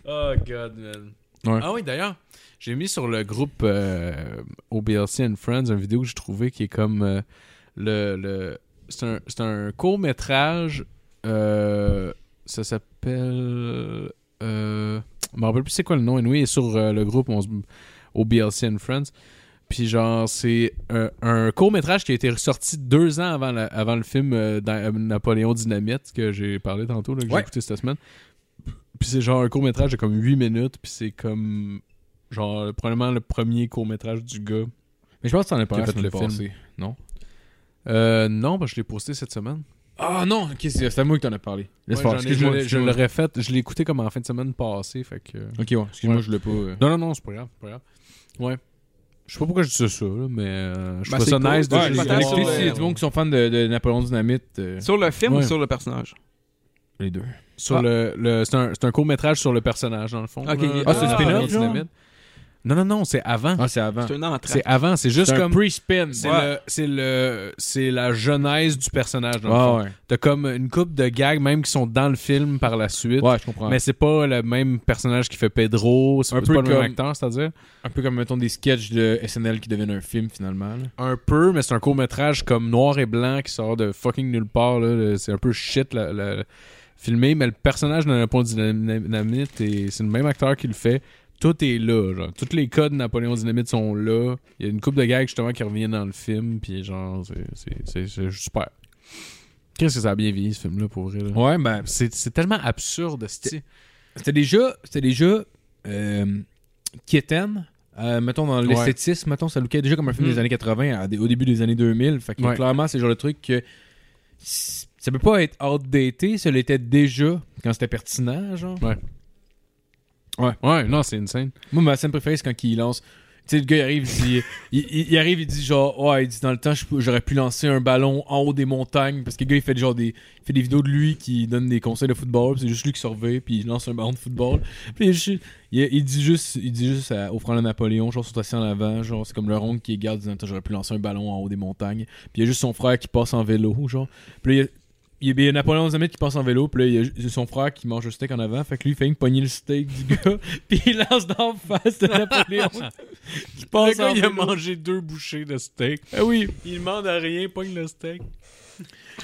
[SPEAKER 5] Oh god, man.
[SPEAKER 3] Ouais.
[SPEAKER 5] Ah oui, d'ailleurs, j'ai mis sur le groupe euh, OBLC and Friends une vidéo que j'ai trouvée qui est comme euh, le, le c'est un, c'est un court métrage. ça s'appelle. Euh, je me rappelle plus c'est quoi le nom. Anyway, il est sur euh, le groupe on se- OBLC and Friends. Puis genre, c'est un, court métrage qui a été ressorti deux ans avant, la- avant le film euh, dans- euh, Napoléon Dynamite que j'ai parlé tantôt, là, que j'ai écouté cette semaine. Puis c'est genre un court métrage de comme 8 minutes. Puis c'est comme. Genre, probablement le premier court métrage du gars.
[SPEAKER 3] Mais je pense que t'en as parlé
[SPEAKER 5] fait le film.
[SPEAKER 3] passée. Non?
[SPEAKER 5] Euh, non, parce que je l'ai posté cette semaine.
[SPEAKER 3] Ah non, ok, c'est à moi que t'en as parlé. Laisse
[SPEAKER 5] Ouais, je
[SPEAKER 3] Excuse-moi,
[SPEAKER 5] l'ai- je
[SPEAKER 3] excuse-moi.
[SPEAKER 5] l'aurais fait. Je l'ai écouté comme en fin de semaine passée. Fait que.
[SPEAKER 3] Ok, ouais. Excuse-moi,
[SPEAKER 5] Ouais.
[SPEAKER 3] je l'ai pas. euh.
[SPEAKER 5] Non, non, non, c'est pas grave. c'est pas grave. Ouais. Je sais pas pourquoi je dis ça, là, mais euh, je
[SPEAKER 4] Ben,
[SPEAKER 5] trouve ça
[SPEAKER 4] c'est cool.
[SPEAKER 5] nice de
[SPEAKER 4] Ouais,
[SPEAKER 3] Ouais,
[SPEAKER 5] juste
[SPEAKER 3] les
[SPEAKER 4] peut-être
[SPEAKER 5] voir,
[SPEAKER 3] écouter,
[SPEAKER 4] sur
[SPEAKER 3] s'il y a du monde qui sont fans de, de Napoléon Dynamite, euh,
[SPEAKER 4] Sur le film
[SPEAKER 5] Ouais.
[SPEAKER 4] ou sur le personnage?
[SPEAKER 3] les deux.
[SPEAKER 5] Sur
[SPEAKER 4] Ah.
[SPEAKER 5] le, le- c'est un, c'est un court métrage sur le personnage dans le fond.
[SPEAKER 4] Ok.
[SPEAKER 5] là,
[SPEAKER 4] Ah, c'est spin-off,
[SPEAKER 5] Napoléon
[SPEAKER 3] genre?
[SPEAKER 5] Dynamite. Non non non, c'est avant.
[SPEAKER 3] Ah, c'est avant.
[SPEAKER 4] C'est un entrée.
[SPEAKER 5] C'est avant, c'est juste
[SPEAKER 3] C'est un
[SPEAKER 5] comme
[SPEAKER 3] pre-spin.
[SPEAKER 5] c'est
[SPEAKER 4] Ouais.
[SPEAKER 5] le c'est le c'est la genèse du personnage dans le
[SPEAKER 3] Ah
[SPEAKER 5] fond.
[SPEAKER 3] ouais.
[SPEAKER 5] T'as comme une coupe de gags même qui sont dans le film par la suite.
[SPEAKER 3] Ouais, je comprends.
[SPEAKER 5] Mais c'est pas le même personnage qui fait Pedro, c'est
[SPEAKER 3] Un
[SPEAKER 5] c'est
[SPEAKER 3] peu
[SPEAKER 5] pas le même
[SPEAKER 3] comme-
[SPEAKER 5] acteur, c'est-à-dire?
[SPEAKER 3] Un peu comme, mettons, des sketchs de SNL qui deviennent un film, finalement. là.
[SPEAKER 5] un peu, mais c'est un court métrage comme noir et blanc qui sort de fucking nulle part. C'est un peu shit la- la- filmé, mais le personnage de Napoléon Dynamite, et c'est le même acteur qui le fait. Tout est là, genre. Tous les codes de Napoléon Dynamite sont là. Il y a une coupe de gags justement qui revient dans le film, puis genre, c'est- super. Qu'est-ce que ça a bien vieilli ce film-là pour vrai? là?
[SPEAKER 3] Ouais, ben,
[SPEAKER 5] C'est tellement absurde,
[SPEAKER 3] c'était déjà, c'était déjà euh, quétaine Euh, mettons, dans l'esthétisme, mettons, ça lookait déjà comme un film
[SPEAKER 5] Mm.
[SPEAKER 3] des années 80 à des- au début des années 2000. Fait que
[SPEAKER 5] Ouais.
[SPEAKER 3] clairement, c'est le genre de truc que ça peut pas être outdated, ça l'était déjà quand c'était pertinent, genre.
[SPEAKER 5] Ouais, non, c'est insane.
[SPEAKER 3] Moi, ma scène préférée, c'est quand il lance. Tu sais, le gars, il arrive, il dit, (laughs) il, il- il arrive, il dit genre, ouais, il dit, dans le temps, j'aurais pu lancer un ballon en haut des montagnes. Parce que le gars, il fait genre des, il fait des vidéos de lui qui donne des conseils de football. c'est juste lui qui surveille, puis il lance un ballon de football. Puis il, il- il dit juste, il dit juste à- au frère de Napoléon, genre, sont assis en avant, genre, c'est comme le rond qui garde, disant, j'aurais pu lancer un ballon en haut des montagnes. Puis il y a juste son frère qui passe en vélo, genre. Puis là, il y a- Napoléon Dynamite qui passe en vélo, puis là, il y a son frère qui mange le steak en avant. Fait que lui, il fait une pogner le steak du gars, (laughs) puis il lance d'en face de Napoléon (laughs) qui
[SPEAKER 5] Le
[SPEAKER 3] passe
[SPEAKER 5] gars,
[SPEAKER 3] en
[SPEAKER 5] il a mangé deux bouchées de steak.
[SPEAKER 3] Ah oui.
[SPEAKER 5] Il demande à rien, pogne le steak.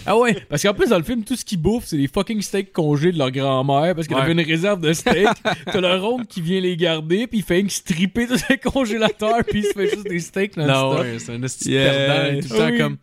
[SPEAKER 3] Ah ouais. Parce qu'en plus, dans le film, tout ce qu'ils bouffent, c'est des fucking steaks congelés de leur grand-mère, parce qu'elle
[SPEAKER 5] Ouais.
[SPEAKER 3] avait une réserve de steaks. (laughs) T'as le ronde qui vient les garder, puis il fait une stripper tous ses congélateurs, puis il se fait juste des steaks
[SPEAKER 5] Non,
[SPEAKER 3] non-stop.
[SPEAKER 5] ouais, c'est un esti perdant. Tout le
[SPEAKER 3] Ah
[SPEAKER 5] temps
[SPEAKER 3] oui.
[SPEAKER 5] comme.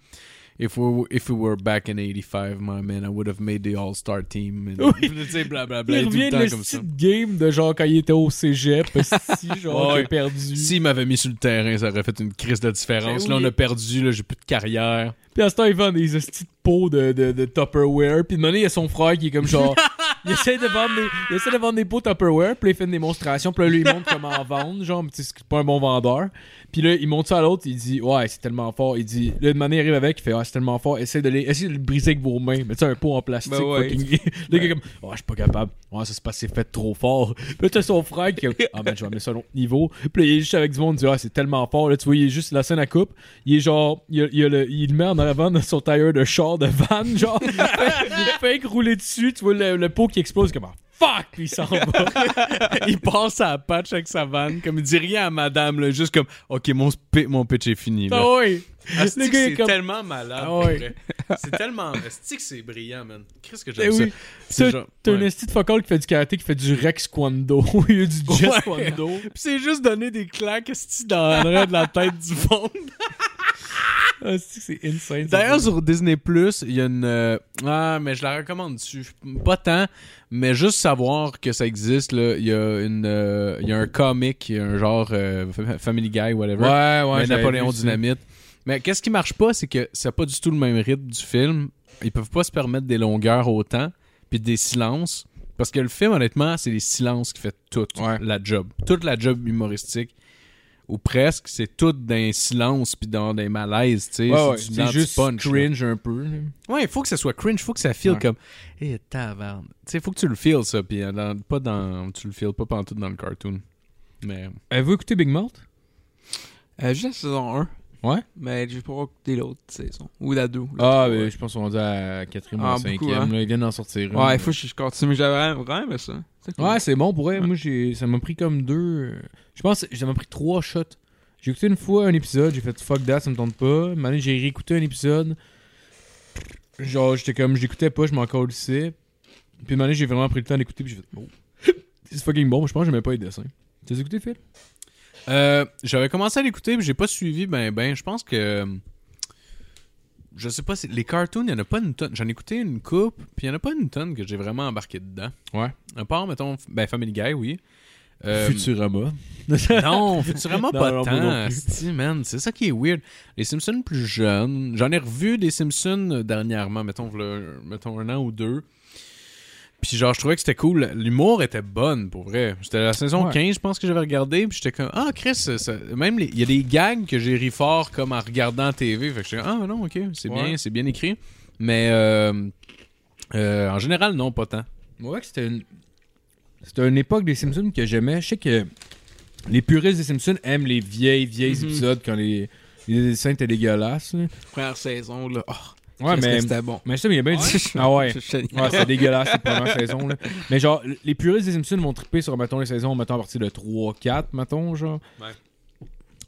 [SPEAKER 5] If we, if we were back in 85, my man, I would have made the All-Star team. And,
[SPEAKER 3] Oui. (laughs)
[SPEAKER 5] Tu sais, blablabla.
[SPEAKER 3] Il
[SPEAKER 5] tout
[SPEAKER 3] revient
[SPEAKER 5] le
[SPEAKER 3] de
[SPEAKER 5] temps
[SPEAKER 3] le
[SPEAKER 5] comme ça.
[SPEAKER 3] game de genre quand il était au cégep, (laughs) si genre
[SPEAKER 5] Ouais.
[SPEAKER 3] perdu.
[SPEAKER 5] S'il m'avait mis sur le terrain, ça aurait fait une crise de différence.
[SPEAKER 3] Ben
[SPEAKER 5] Là,
[SPEAKER 3] oui.
[SPEAKER 5] on a perdu, là, j'ai plus de carrière.
[SPEAKER 3] Puis à ce temps, il vend des de pots de, de, de Tupperware. Puis de donné, il y a son frère qui est comme genre. (laughs) il, essaie de vendre des, il essaie de vendre des pots Tupperware. Puis il fait une démonstration. Puis là, lui, il montre comment en vendre. Genre, mais c'est pas un bon vendeur. Puis là, il montre ça à l'autre. Il dit, ouais, c'est tellement fort. Il dit, là, de manière, il arrive avec. Il fait, ouais, c'est tellement fort. Essayez de, les, essayez de le briser avec vos mains. Mais tu sais, un pot en plastique.
[SPEAKER 4] Ben ouais.
[SPEAKER 3] fucking- (laughs) le gars, est comme, ouais, je suis pas capable. Ouais, ça se passe, c'est fait trop fort. Puis là, t'as son frère qui ah, ben, je vais amener ça à un autre niveau. Puis là, il est juste avec du monde. Il dit, ouais, c'est tellement fort. Là, tu vois, il est juste la scène à coupe. Il est genre, il, a- il, a le, il le met en avant de son tailleur de char de van, genre. (laughs) il fait rouler dessus, tu vois le, le pot qui explose comme ah, fuck, puis il s'en va. (laughs)
[SPEAKER 5] il passe à la patch avec sa vanne, comme il dit rien à madame, là, juste comme, ok, mon, mon pitch est fini. Là.
[SPEAKER 3] Ah le gars est
[SPEAKER 5] c'est
[SPEAKER 3] comme-
[SPEAKER 5] tellement malade.
[SPEAKER 3] Ah ouais.
[SPEAKER 5] C'est tellement. Asti que c'est brillant, man? Qu'est-ce que
[SPEAKER 3] Eh
[SPEAKER 5] j'aime ça?
[SPEAKER 3] oui.
[SPEAKER 5] C'est
[SPEAKER 3] T'as
[SPEAKER 5] ouais.
[SPEAKER 3] un esti de focal qui fait du karaté, qui fait du Rex Kwando. (laughs) il y a du Jet
[SPEAKER 5] Ouais.
[SPEAKER 3] Kwando.
[SPEAKER 5] Puis c'est juste donner des claques asti, dans l'arrière de la tête du fond. (laughs)
[SPEAKER 3] Ah, c'est insane.
[SPEAKER 5] D'ailleurs, sur Disney Plus, il y a une. euh, Ah, mais je la recommande dessus. Pas tant, mais juste savoir que ça existe. Là, il y a une, euh, il y a un comic, il y a un genre euh, Fa- Family Guy, whatever.
[SPEAKER 3] Ouais, ouais.
[SPEAKER 5] mais Napoléon
[SPEAKER 3] ça.
[SPEAKER 5] Dynamite. Mais qu'est-ce qui marche pas, c'est que c'est pas du tout le même rythme du film. Ils peuvent pas se permettre des longueurs autant, puis des silences. Parce que le film, honnêtement, c'est les silences qui fait toute
[SPEAKER 3] Ouais.
[SPEAKER 5] la job. Toute la job humoristique. Ou presque, c'est tout dans silence puis dans des malaises, tu sais.
[SPEAKER 3] Ouais, c'est juste
[SPEAKER 5] là.
[SPEAKER 3] cringe un peu.
[SPEAKER 5] Ouais, il faut que ça soit cringe, il faut que ça feel
[SPEAKER 3] Ouais.
[SPEAKER 5] comme Eh taverne. Tu sais, faut que tu le feels ça puis euh, dans- pas dans tu le feels pas pendant tout dans le cartoon. Mais
[SPEAKER 3] Avez-vous écouté Big Mouth?
[SPEAKER 4] Euh, juste la saison 1.
[SPEAKER 3] Ouais.
[SPEAKER 4] Mais j'ai pas écouté l'autre saison. Ou la 2.
[SPEAKER 3] Ah, ben, je pense qu'on est rendu à 4 ou
[SPEAKER 4] Ah,
[SPEAKER 3] 5
[SPEAKER 4] beaucoup, hein.
[SPEAKER 3] Ils viennent d'en sortir.
[SPEAKER 4] Ouais, il faut que je continue. Mais j'avais vraiment aimé ça. C'est cool.
[SPEAKER 3] Ouais, c'est bon pour.
[SPEAKER 4] Ouais.
[SPEAKER 3] Moi, j'ai, ça m'a pris comme deux. Je pense que ça m'a pris trois shots. J'ai écouté une fois un épisode, j'ai fait fuck that, ça me tente pas. Année, j'ai réécouté un épisode. Genre, j'étais comme, j'écoutais pas, je m'en colissais. Puis année, j'ai vraiment pris le temps d'écouter, puis j'ai fait, oh. (laughs) c'est fucking bon, je pense que j'aimais pas les dessins. Tu as écouté, Phil?
[SPEAKER 5] Euh, j'avais commencé à l'écouter mais j'ai pas suivi ben ben, je pense que je sais pas si les cartoons, il y en a pas une tonne. J'en ai écouté une coupe, puis il y en a pas une tonne que j'ai vraiment embarqué dedans.
[SPEAKER 3] Ouais.
[SPEAKER 5] À part mettons ben Family Guy, oui. Euh,
[SPEAKER 3] Futurama. (laughs)
[SPEAKER 5] Non, Futurama pas
[SPEAKER 3] non,
[SPEAKER 5] tant. C'est ça qui est weird. Les Simpsons plus jeunes. J'en ai revu des Simpsons dernièrement, mettons, mettons un an ou deux. Puis genre, je trouvais que c'était cool. L'humour était bonne, pour vrai. C'était la saison
[SPEAKER 3] Ouais.
[SPEAKER 5] 15, je pense que j'avais regardé. Puis j'étais comme, ah, Chris, ça- ça- même les- il y a des gags que j'ai ri fort comme en regardant la TV. Fait que j'étais, ah, non, ok, c'est
[SPEAKER 3] Ouais.
[SPEAKER 5] bien, c'est bien écrit. Mais euh, euh, en général, non, pas tant.
[SPEAKER 3] Ouais, que c'était une. C'était une époque des Simpsons que j'aimais. Je sais que les puristes des Simpsons aiment les vieilles, vieilles
[SPEAKER 4] Mhm.
[SPEAKER 3] épisodes quand les, les dessins étaient dégueulasses. là.
[SPEAKER 4] Première saison, là. Oh,
[SPEAKER 3] Ouais, mais.
[SPEAKER 4] C'était bon.
[SPEAKER 3] Mais ça, mais il y a bien dit. Ah ouais. (laughs)
[SPEAKER 4] Je- je-
[SPEAKER 3] Ouais, c'est dégueulasse, les premières saisons. Là. Mais genre, les puristes des Simpsons vont triper sur, mettons, les saisons, mettons, à partir de 3, 4, mettons, genre.
[SPEAKER 5] Ouais.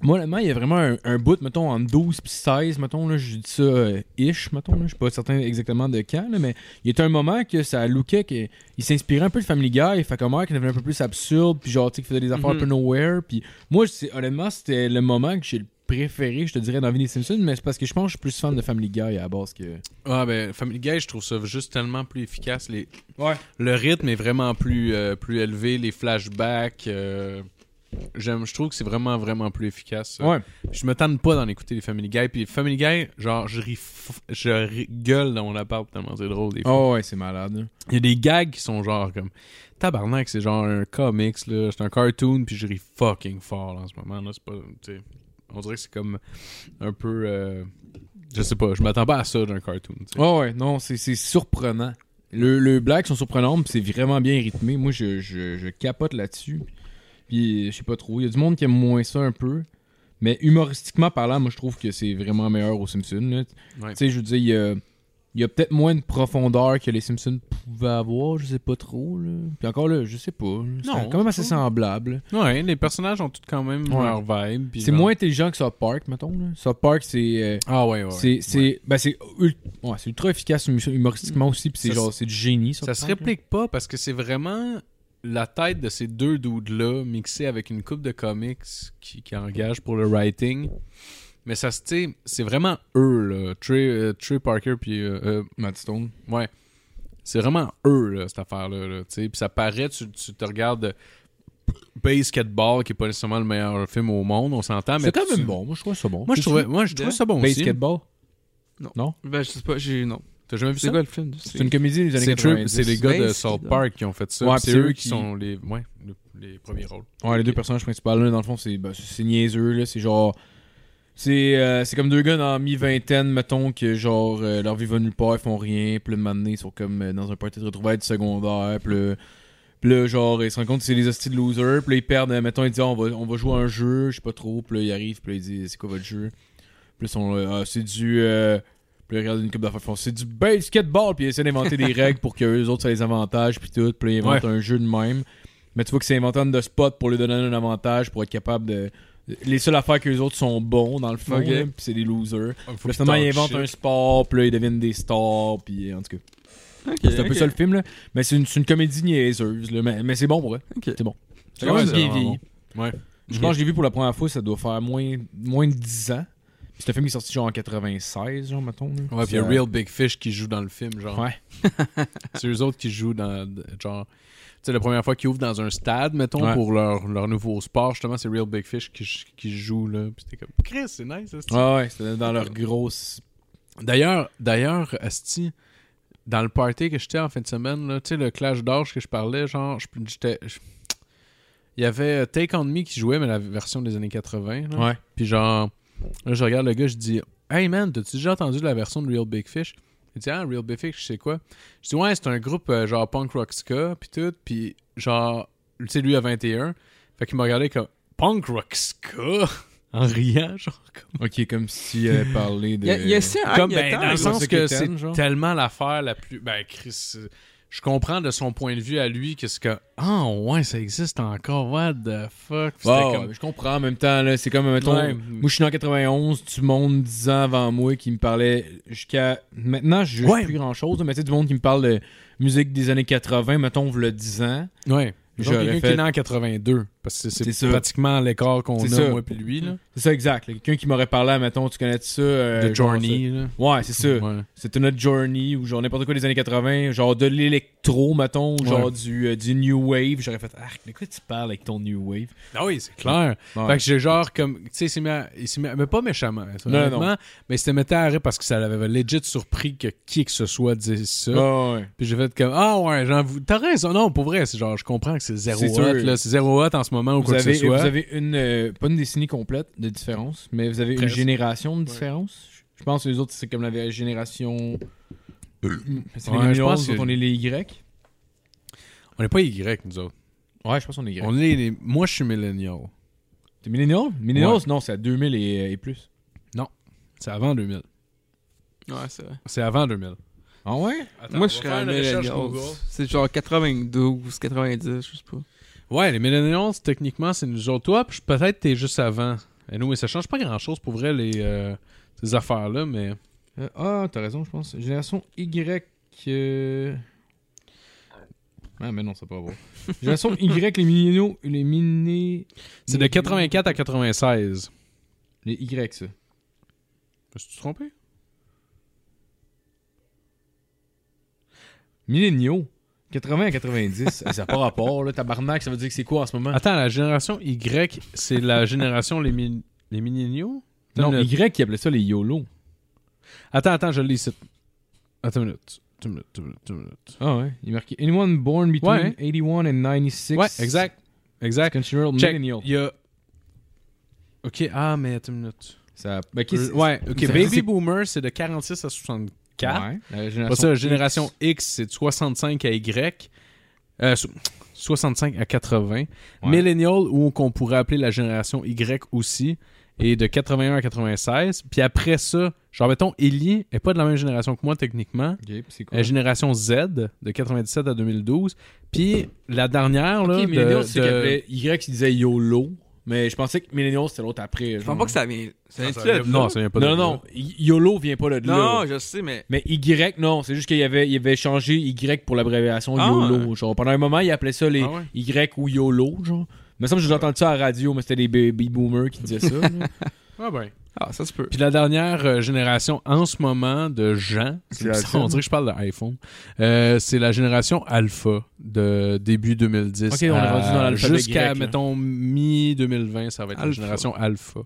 [SPEAKER 3] Moi, honnêtement, il y a vraiment un, un bout, mettons, en 12 puis 16, mettons, là, je dis ça, euh, ish, mettons, là, je suis pas certain exactement de quand, là, mais il y a un moment que ça lookait qu'il s'inspirait un peu de Family Guy, fait comme qu'il devenait un peu plus absurde, puis genre, tu sais, qu'il faisait des affaires un peu
[SPEAKER 4] Mhm.
[SPEAKER 3] nowhere, puis moi, honnêtement, c'était le moment que j'ai le préféré, je te dirais, dans des Simpsons, mais c'est parce que je pense que je suis plus fan de Family Guy à la base que...
[SPEAKER 5] Ah, ben, Family Guy, je trouve ça juste tellement plus efficace. Les,
[SPEAKER 3] Ouais.
[SPEAKER 5] Le rythme est vraiment plus, euh, plus élevé, les flashbacks. euh, j'aime, je trouve que c'est vraiment, vraiment plus efficace. ça.
[SPEAKER 3] Ouais.
[SPEAKER 5] Je me tente pas d'en écouter les Family Guy. Puis Family Guy, genre, je, ris f- je rigole dans mon appart tellement c'est drôle des fois.
[SPEAKER 3] Oh, ouais, c'est malade. là.
[SPEAKER 5] Il y a des gags qui sont genre comme. Tabarnak, c'est genre un comics, là. C'est un cartoon, puis je ris fucking fort là, en ce moment. Là, c'est pas. tu sais, on dirait que c'est comme un peu. euh, je sais pas, je m'attends pas à ça d'un cartoon. tu sais.
[SPEAKER 3] Ouais, ouais, non, c'est surprenant. Le, le blagues sont surprenantes, puis c'est vraiment bien rythmé. Moi, je, je, je capote là-dessus. Puis, je sais pas trop. Il y a du monde qui aime moins ça un peu. Mais humoristiquement parlant, moi, je trouve que c'est vraiment meilleur aux Simpsons.
[SPEAKER 5] Ouais.
[SPEAKER 3] Tu sais, je veux dire, il y a, il y a peut-être moins de profondeur que les Simpsons pouvaient avoir. Je sais pas trop. Là. Puis encore là, je sais pas. C'est quand même assez semblable.
[SPEAKER 5] Ouais, les personnages ont tous quand même
[SPEAKER 3] Ouais.
[SPEAKER 5] leur vibe.
[SPEAKER 3] C'est
[SPEAKER 5] genre-
[SPEAKER 3] moins intelligent que South Park, mettons. Là. South Park, c'est. euh,
[SPEAKER 5] Ah ouais, ouais.
[SPEAKER 3] c'est c'est
[SPEAKER 5] ouais.
[SPEAKER 3] ben, ouais, ultra efficace hum- humoristiquement aussi puis c'est genre c'est du génie
[SPEAKER 5] Ça se
[SPEAKER 3] là.
[SPEAKER 5] réplique pas parce que c'est vraiment la tête de ces deux dudes-là mixée avec une coupe de comics qui, qui engagent pour le writing. Mais ça, se- sais, c'est vraiment eux, là. Trey, euh, Trey Parker, puis. euh, euh,
[SPEAKER 3] Matt Stone
[SPEAKER 5] ouais. C'est vraiment eux, là, cette affaire-là. Là, tu sais. puis ça paraît, tu, tu te regardes Basketball, qui est pas nécessairement le meilleur film au monde, on s'entend. mais
[SPEAKER 3] c'est quand
[SPEAKER 5] tu-
[SPEAKER 3] même bon moi je trouve ça bon
[SPEAKER 5] Moi, je trouvais, moi, je trouvais ça bon aussi.
[SPEAKER 3] Basketball?
[SPEAKER 4] Non.
[SPEAKER 3] non?
[SPEAKER 4] Ben, je sais pas, j'ai. Non.
[SPEAKER 5] T'as jamais vu
[SPEAKER 4] C'est
[SPEAKER 5] ça?
[SPEAKER 4] quoi le film?
[SPEAKER 3] C'est une comédie des années
[SPEAKER 5] C'est Trey-
[SPEAKER 3] 90
[SPEAKER 5] c'est les gars de
[SPEAKER 4] Basketball.
[SPEAKER 5] South Park qui ont fait ça.
[SPEAKER 3] Ouais,
[SPEAKER 5] puis c'est eux qui sont les, ouais, le- les premiers rôles.
[SPEAKER 3] ouais les deux personnages principaux là dans le fond c'est ben, c'est c'est niaiseux là c'est genre c'est euh, c'est comme deux gars dans mi-vingtaine mettons que genre euh, leur vie va nulle part ils font rien puis donné, ils sont comme euh, dans un party de retrouvailles du secondaire puis là, là, genre ils se rendent compte que c'est des hosties de losers puis là ils perdent mettons ils disent Ah, on va on va jouer à un jeu je sais pas trop puis là ils arrivent puis là ils disent c'est quoi votre jeu? Puis là là, Ah, c'est du puis là, ils regardent une coupe d'affaires, ils font c'est du basketball, puis ils essaient d'inventer des (laughs) règles pour que eux autres ça les avantage, puis tout, puis là, ils inventent un jeu de même. Mais tu vois que c'est inventé de spot pour lui donner un avantage, pour être capable de. Les seules affaires que les autres sont bons, dans le fond,
[SPEAKER 4] Ok.
[SPEAKER 3] là, puis c'est des losers.
[SPEAKER 5] Faut
[SPEAKER 3] Puis là, finalement, ils inventent un sport, puis là, ils deviennent des stars, puis en tout cas. C'est un peu ça le film, là. Mais c'est une, c'est une comédie niaiseuse, là. Mais, mais c'est bon pour vrai. C'est bon. C'est quand même bien vieilli.
[SPEAKER 5] Ouais.
[SPEAKER 3] Je pense que je l'ai vu pour la première fois, ça doit faire moins, moins de 10 ans. Puis C'est un film qui est sorti genre en 96, genre, mettons. là.
[SPEAKER 5] Ouais, puis il y a
[SPEAKER 3] C'est,
[SPEAKER 5] Real Big Fish qui joue dans le film, genre.
[SPEAKER 3] Ouais. (laughs)
[SPEAKER 5] C'est eux autres qui jouent dans, genre... Tu sais, la première fois qu'ils ouvrent dans un stade, mettons,
[SPEAKER 3] Ouais.
[SPEAKER 5] pour leur, leur nouveau sport, justement, c'est Real Big Fish qui, qui joue, là. Puis c'était comme... Chris, c'est nice, ça. c'est-
[SPEAKER 3] Ouais, ouais, c'était dans leur grosse.
[SPEAKER 5] D'ailleurs, d'ailleurs, Asti, dans le party que j'étais en fin de semaine, là, tu sais, le clash d'âge que je parlais, genre, je- j'étais... Il y avait euh, Take On Me qui jouait, mais la version des années 80, là.
[SPEAKER 3] Ouais.
[SPEAKER 5] Puis genre, là, je regarde le gars, je dis Hey man, t'as-tu déjà entendu la version de Real Big Fish Il dit Ah, Real Big Fish, c'est quoi? Je dis Ouais, c'est un groupe euh, genre punk rock ska, puis tout. Puis genre, tu sais, lui a 21. Fait qu'il m'a regardé comme Punk rock ska? (laughs) En riant, genre. Comme,
[SPEAKER 3] Ok, comme si elle parlait de.
[SPEAKER 4] Il y a, il y a ça, hein,
[SPEAKER 5] comme
[SPEAKER 4] il y a
[SPEAKER 5] ben, dans le sens que c'est tellement l'affaire la plus. Ben, Chris. Je comprends de son point de vue à lui que c'est que Ah ouais, ça existe encore, what the fuck. Comme-
[SPEAKER 3] je comprends en même temps, là. C'est comme, mettons.
[SPEAKER 5] Ouais.
[SPEAKER 3] Moi, je suis en 91, du monde 10 ans avant moi qui me parlait jusqu'à. Maintenant, je
[SPEAKER 5] Ouais.
[SPEAKER 3] plus grand chose, mais tu sais, du monde qui me parle de musique des années 80, mettons, le 10 ans.
[SPEAKER 5] Ouais.
[SPEAKER 3] J'aurais
[SPEAKER 5] quelqu'un qui
[SPEAKER 3] fait-
[SPEAKER 5] est né en 82. Parce que c'est pratiquement l'écart qu'on a,
[SPEAKER 3] ça.
[SPEAKER 5] moi puis lui.
[SPEAKER 3] C'est ça, exact. Quelqu'un qui m'aurait parlé, mettons, tu connais ça euh,
[SPEAKER 5] de
[SPEAKER 3] genre
[SPEAKER 5] Journey. là.
[SPEAKER 3] Ouais, c'est ça.
[SPEAKER 5] Ouais.
[SPEAKER 3] C'était notre journey ou genre n'importe quoi des années 80, genre de l'électro, mettons, genre
[SPEAKER 5] Ouais.
[SPEAKER 3] du, euh, du new wave. J'aurais fait, ah, de quoi tu parles avec ton new wave?
[SPEAKER 5] Ah oui, c'est clair.
[SPEAKER 3] Ouais.
[SPEAKER 5] Fait que j'ai genre comme. Tu sais, il s'est mis Mais pas méchamment. ça,
[SPEAKER 3] Non, non.
[SPEAKER 5] Mais il s'était mis à parce que ça l'avait legit surpris que qui que ce soit dise ça.
[SPEAKER 3] Ouais.
[SPEAKER 5] Puis j'ai fait comme Ah ouais. T'as raison. Non, pour vrai, c'est genre, je comprends que c'est zéro hot, là. C'est zéro hot en ce moment ou
[SPEAKER 3] Vous
[SPEAKER 5] quoi
[SPEAKER 3] avez,
[SPEAKER 5] que ce soit.
[SPEAKER 3] vous avez une, euh, pas une décennie complète de différence, mais vous avez
[SPEAKER 5] Presque.
[SPEAKER 3] une génération de différence? Je pense que les autres, c'est comme la génération. C'est les
[SPEAKER 5] Ouais, je
[SPEAKER 3] millennials,
[SPEAKER 5] pense
[SPEAKER 3] nous autres,
[SPEAKER 5] que-
[SPEAKER 3] on est les Y.
[SPEAKER 5] On n'est pas Y, nous autres.
[SPEAKER 3] Ouais, je pense qu'on est Y.
[SPEAKER 5] On est les... Moi, je suis millennial.
[SPEAKER 3] T'es millennial? Millennials,
[SPEAKER 5] Ouais.
[SPEAKER 3] non, c'est à 2000 et, et plus.
[SPEAKER 5] C'est avant 2000.
[SPEAKER 4] Ouais, c'est vrai.
[SPEAKER 5] C'est avant 2000.
[SPEAKER 3] Ah ouais?
[SPEAKER 4] Moi, je serais un millennial. C'est genre 92, 90, je sais pas.
[SPEAKER 5] Ouais, les millennials, techniquement, c'est nous autres. Toi, peut-être t'es juste avant. Et nous, mais ça change pas grand-chose pour vrai, les, euh, ces affaires-là, mais...
[SPEAKER 3] Euh, ah, t'as raison, je pense. Génération Y. euh, Ah, mais non, c'est pas vrai. (laughs) Génération Y, les milléniaux. Les miné...
[SPEAKER 5] C'est de 84 à 96.
[SPEAKER 3] Les Y, ça.
[SPEAKER 5] Me suis trompé?
[SPEAKER 3] Milléniaux. 80 à 90. Eh, (laughs) ça n'a pas rapport, là. Tabarnak, ça veut dire que c'est quoi en ce moment?
[SPEAKER 5] Attends, la génération Y, c'est la génération les, mi- les milléniaux?
[SPEAKER 3] non,
[SPEAKER 5] le-
[SPEAKER 3] Y qui appelait ça les YOLO.
[SPEAKER 5] Attends, attends, je le lis ici. Attends une minute. Attends une minute, attends une minute, attends une minute.
[SPEAKER 3] Ah ouais. Il marqué Anyone born between
[SPEAKER 5] Ouais.
[SPEAKER 3] 81 and 96.
[SPEAKER 5] Ouais, exact. Exact.
[SPEAKER 3] Considered
[SPEAKER 5] Check.
[SPEAKER 3] millennial.
[SPEAKER 5] Il y a... Ok, ah, mais attends une minute.
[SPEAKER 3] Ça, ben,
[SPEAKER 5] Euh,
[SPEAKER 3] c'est-
[SPEAKER 5] ouais, ok. Baby Boomer, c'est de 46 à 64.
[SPEAKER 3] Ouais. La génération,
[SPEAKER 5] ça, génération X, c'est de 65 à Y. Euh, so- 65 à 80.
[SPEAKER 3] Ouais.
[SPEAKER 5] Millennial, ou qu'on pourrait appeler la génération Y aussi, est de 81 à 96. Puis après ça, genre, mettons, Ellie est pas de la même génération que moi, techniquement.
[SPEAKER 3] Quoi?
[SPEAKER 5] est génération Z, de 97 à 2012. Puis la dernière, là,
[SPEAKER 3] Ok,
[SPEAKER 5] de-
[SPEAKER 3] millennial, Y qui disait YOLO. Mais je pensais que millennial, c'était l'autre après.
[SPEAKER 4] Je pense
[SPEAKER 3] genre.
[SPEAKER 4] pas que ça vient. Ça vient
[SPEAKER 5] ça
[SPEAKER 4] de là?
[SPEAKER 5] vient- non, ça vient pas de
[SPEAKER 3] Non,
[SPEAKER 5] là.
[SPEAKER 3] non, YOLO vient pas de là.
[SPEAKER 4] Non, je sais, mais.
[SPEAKER 3] Mais Y, non, c'est juste qu'il avait, il avait changé Y pour l'abréviation
[SPEAKER 4] Ah,
[SPEAKER 3] YOLO. Genre, pendant un moment, il appelait ça les
[SPEAKER 5] Ah ouais?
[SPEAKER 3] Y ou YOLO, genre. Mais ça, j'ai entendu ça à la radio, mais c'était des baby boomers qui disaient ça. (laughs)
[SPEAKER 5] Ah ben.
[SPEAKER 4] Ah, ça se peut.
[SPEAKER 5] Puis la dernière euh, génération en ce moment de gens, on dirait que je parle de iPhone, euh, c'est la génération Alpha de début 2010.
[SPEAKER 3] Ok, on est rendu dans l'alphabet
[SPEAKER 5] Jusqu'à,
[SPEAKER 3] grec, là.
[SPEAKER 5] mettons, mi-2020, ça va être la
[SPEAKER 4] Alpha.
[SPEAKER 5] génération Alpha.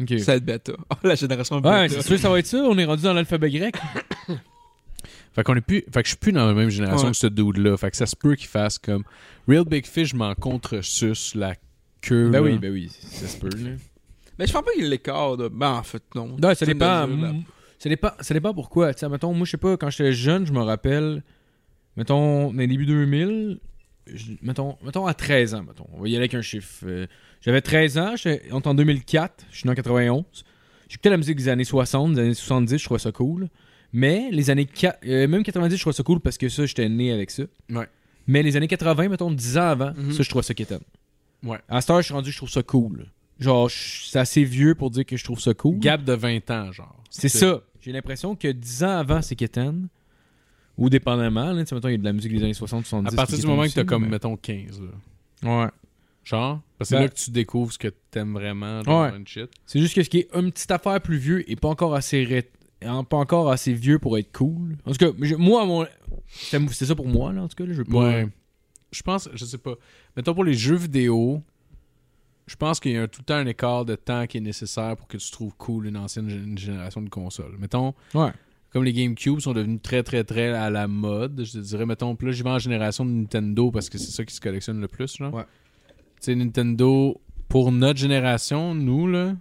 [SPEAKER 3] Ok.
[SPEAKER 4] Ça va être bêta. (laughs) Oh, la génération bêta.
[SPEAKER 3] Ouais, c'est sûr ça va être ça. On est rendu dans l'alphabet grec. (coughs)
[SPEAKER 5] Fait qu'on est plus, fait que je suis plus dans la même génération
[SPEAKER 4] Ouais.
[SPEAKER 5] que ce dude-là. Fait que ça se peut qu'il fasse comme Real Big Fish m'en contre sus la queue.
[SPEAKER 3] Ben
[SPEAKER 5] là.
[SPEAKER 3] oui, ben oui, ça se peut. Là.
[SPEAKER 4] Mais je pense pas qu'il l'écart de. Ben, en fait, non.
[SPEAKER 3] Non, ça
[SPEAKER 4] C'est
[SPEAKER 3] dépend. Ça dépend, ça dépend pourquoi. Tu sais, mettons, moi, je sais pas, quand j'étais jeune, je me rappelle, mettons, dans les débuts 2000, je- mettons, mettons à 13 ans, mettons. On va y aller avec un chiffre. Euh, J'avais 13 ans, on est en 2004, je suis né en 91. J'écoutais la musique des années 60, des années 70, je trouvais ça cool. Mais les années... qua- euh, même 90, je trouvais ça cool parce que ça, j'étais né avec ça.
[SPEAKER 5] Ouais.
[SPEAKER 3] Mais les années 80, mettons, 10 ans avant,
[SPEAKER 4] Mhm.
[SPEAKER 3] ça, je trouvais ça quétaine.
[SPEAKER 5] Ouais.
[SPEAKER 3] À cette heure, je suis rendu, je trouve ça cool. Genre, c'est assez vieux pour dire que je trouve ça cool.
[SPEAKER 5] Gap de 20 ans, genre.
[SPEAKER 3] C'est ça. J'ai l'impression que 10 ans avant, c'est Keten. Ou dépendamment, là, tu sais, mettons, il y a de la musique des années 60, 70.
[SPEAKER 5] À partir du moment que t'as comme,
[SPEAKER 3] mais-
[SPEAKER 5] mettons, 15, là.
[SPEAKER 3] Ouais.
[SPEAKER 5] Genre, parce que c'est
[SPEAKER 3] Ben-
[SPEAKER 5] là que tu découvres ce que t'aimes vraiment dans
[SPEAKER 3] Ouais.
[SPEAKER 5] une shit.
[SPEAKER 3] C'est juste que ce qui est une petite affaire plus vieux et pas encore assez ré- pas encore assez vieux pour être cool. En tout cas, je- moi, mon... c'est c'est ça pour moi, là, en tout cas. Là, je veux pas...
[SPEAKER 5] Ouais. Je pense, je sais pas. Mettons pour les jeux vidéo, je pense qu'il y a tout le temps un écart de temps qui est nécessaire pour que tu trouves cool une ancienne une génération de consoles. Mettons,
[SPEAKER 3] Ouais.
[SPEAKER 5] comme les GameCube sont devenus très très très à la mode, je te dirais, mettons, là j'y vais en génération de Nintendo parce que c'est ça qui se collectionne le plus, genre.
[SPEAKER 3] Ouais.
[SPEAKER 5] Tu sais, Nintendo, pour notre génération, nous, là,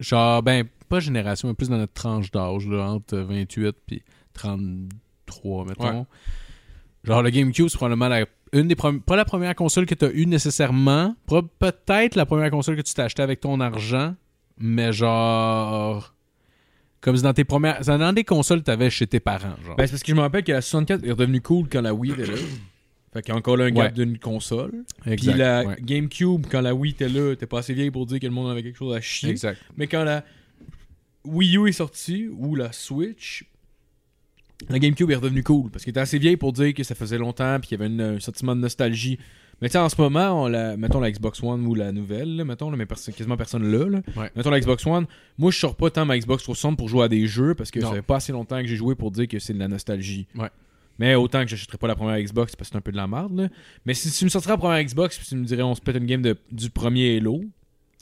[SPEAKER 5] genre, ben, pas génération, mais plus dans notre tranche d'âge, entre 28 puis 33, mettons.
[SPEAKER 3] Ouais.
[SPEAKER 5] Genre, le GameCube, c'est probablement la, une des pas la première console que tu as eue nécessairement, peut-être la première console que tu t'as acheté avec ton argent, mais genre. Comme dans tes premières. Dans des consoles que tu avais chez tes parents, genre.
[SPEAKER 3] Ben, c'est parce que je me rappelle que la 64 est redevenue cool quand la Wii était là. Fait qu'il y a encore là un gap
[SPEAKER 5] Ouais.
[SPEAKER 3] d'une console.
[SPEAKER 5] exact.
[SPEAKER 3] Puis la
[SPEAKER 5] ouais.
[SPEAKER 3] GameCube, quand la Wii était là, t'es pas assez vieille pour dire que le monde avait quelque chose à chier.
[SPEAKER 5] Exact.
[SPEAKER 3] Mais quand la Wii U est sortie, ou la Switch, la GameCube est redevenue cool. Parce qu'elle était assez vieille pour dire que ça faisait longtemps puis qu'il y avait une- un sentiment de nostalgie. Mais tu sais, en ce moment, on la, mettons la Xbox One ou la nouvelle, là, mettons, là, mais quasiment personne là, là.
[SPEAKER 5] Ouais.
[SPEAKER 3] Mettons la Xbox One, moi je sors pas tant ma Xbox 360 pour jouer à des jeux parce que ça fait pas assez longtemps que j'ai joué pour dire que c'est de la nostalgie.
[SPEAKER 5] Ouais.
[SPEAKER 3] Mais autant que j'achèterais pas la première Xbox parce que c'est un peu de la merde. Là. Mais si tu me sortirais la première Xbox puis tu me dirais on se pète une game de, du premier Halo,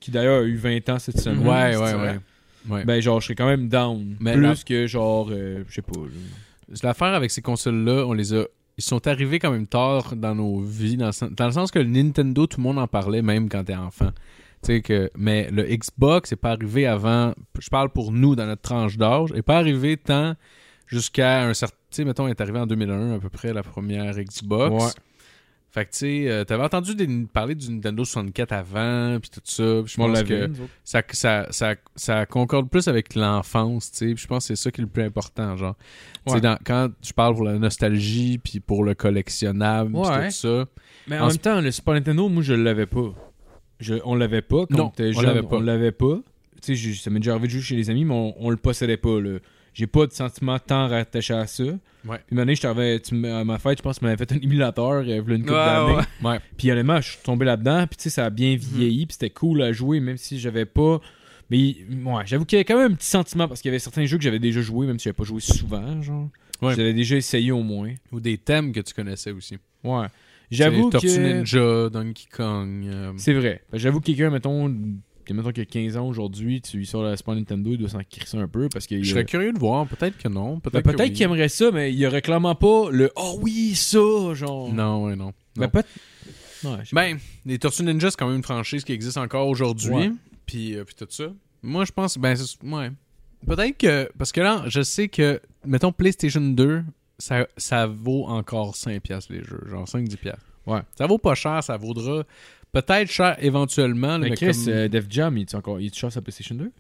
[SPEAKER 3] qui d'ailleurs a eu 20 ans cette semaine.
[SPEAKER 5] Ouais, ouais, ouais. Ouais.
[SPEAKER 3] Ben genre je serais quand même down.
[SPEAKER 5] Mais
[SPEAKER 3] plus
[SPEAKER 5] la-
[SPEAKER 3] que genre euh, je sais pas.
[SPEAKER 5] L'affaire avec ces consoles-là, on les a. Ils sont arrivés quand même tard dans nos vies, dans le, sens, dans le sens que le Nintendo, tout le monde en parlait, même quand t'es enfant. Que, mais le Xbox n'est pas arrivé avant. Je parle pour nous dans notre tranche d'âge, n'est pas arrivé tant jusqu'à un certain. Tu sais, mettons, il est arrivé en 2001 à peu près la première Xbox.
[SPEAKER 3] Ouais.
[SPEAKER 5] Fait que tu sais, euh, t'avais entendu des- parler du Nintendo 64 avant, puis tout ça. puis je pense que ça, ça, ça, ça concorde plus avec l'enfance, tu sais. Je pense que c'est ça qui est le plus important, genre. Tu
[SPEAKER 3] Ouais.
[SPEAKER 5] dans- quand je parle pour la nostalgie, puis pour le collectionnable,
[SPEAKER 3] Ouais.
[SPEAKER 5] tout ça.
[SPEAKER 3] Mais
[SPEAKER 5] En
[SPEAKER 3] même temps, le Super Nintendo, moi, je l'avais pas. Je, on l'avait pas. Quand
[SPEAKER 5] Non,
[SPEAKER 3] on
[SPEAKER 5] l'avait pas.
[SPEAKER 3] On l'avait pas. Tu sais, ça m'est déjà arrivé de jouer chez les amis, mais on, on le possédait pas. Là. J'ai pas de sentiment tant rattaché à ça.
[SPEAKER 5] Ouais.
[SPEAKER 3] Puis une année, je t'avais- tu à ma fête, je pense que tu m'avais fait un émulateur, euh, une
[SPEAKER 4] Ouais,
[SPEAKER 3] d'années.
[SPEAKER 4] ouais.
[SPEAKER 5] Ouais.
[SPEAKER 3] Puis honnêtement, je suis tombé là-dedans, puis tu sais, ça a bien vieilli, puis c'était cool à jouer, même si j'avais pas. Mais ouais, j'avoue qu'il y avait quand même un petit sentiment, parce qu'il y avait certains jeux que j'avais déjà joué, même si j'avais pas joué souvent, genre.
[SPEAKER 5] Ouais.
[SPEAKER 3] J'avais déjà essayé au moins.
[SPEAKER 5] Ou des thèmes que tu connaissais aussi.
[SPEAKER 3] Ouais. J'avoue
[SPEAKER 5] Tortue
[SPEAKER 3] que.
[SPEAKER 5] Ninja, Donkey Kong. euh,
[SPEAKER 3] C'est vrai. J'avoue que quelqu'un, mettons, qui mettons qu'il a 15 ans aujourd'hui, tu lui sors la Super Nintendo, il doit s'en crisser un peu parce que.
[SPEAKER 5] Je serais curieux de voir. Peut-être que non.
[SPEAKER 3] Ben,
[SPEAKER 5] Peut-être
[SPEAKER 3] Peut-être
[SPEAKER 5] que oui.
[SPEAKER 3] qu'il aimerait ça, mais il y aurait clairement pas le Oh oui, ça, genre.
[SPEAKER 5] Non, ouais, non.
[SPEAKER 3] Ben, peut Ouais,
[SPEAKER 5] Ben, les Tortues Ninja, c'est quand même une franchise qui existe encore aujourd'hui.
[SPEAKER 3] Ouais.
[SPEAKER 5] Puis, euh, puis tout ça. Moi, je pense, ben, c'est- ouais. Peut-être que, parce que là, je sais que, mettons, PlayStation 2, ça, ça vaut encore 5$ piastres les jeux. Genre 5-10$. piastres.
[SPEAKER 3] Ouais.
[SPEAKER 5] Ça vaut pas cher, ça vaudra peut-être cher éventuellement. là,
[SPEAKER 3] Mais
[SPEAKER 5] mais
[SPEAKER 3] Chris,
[SPEAKER 5] comme-
[SPEAKER 3] euh, Def Jam, il est encore. Il est cher sur PlayStation 2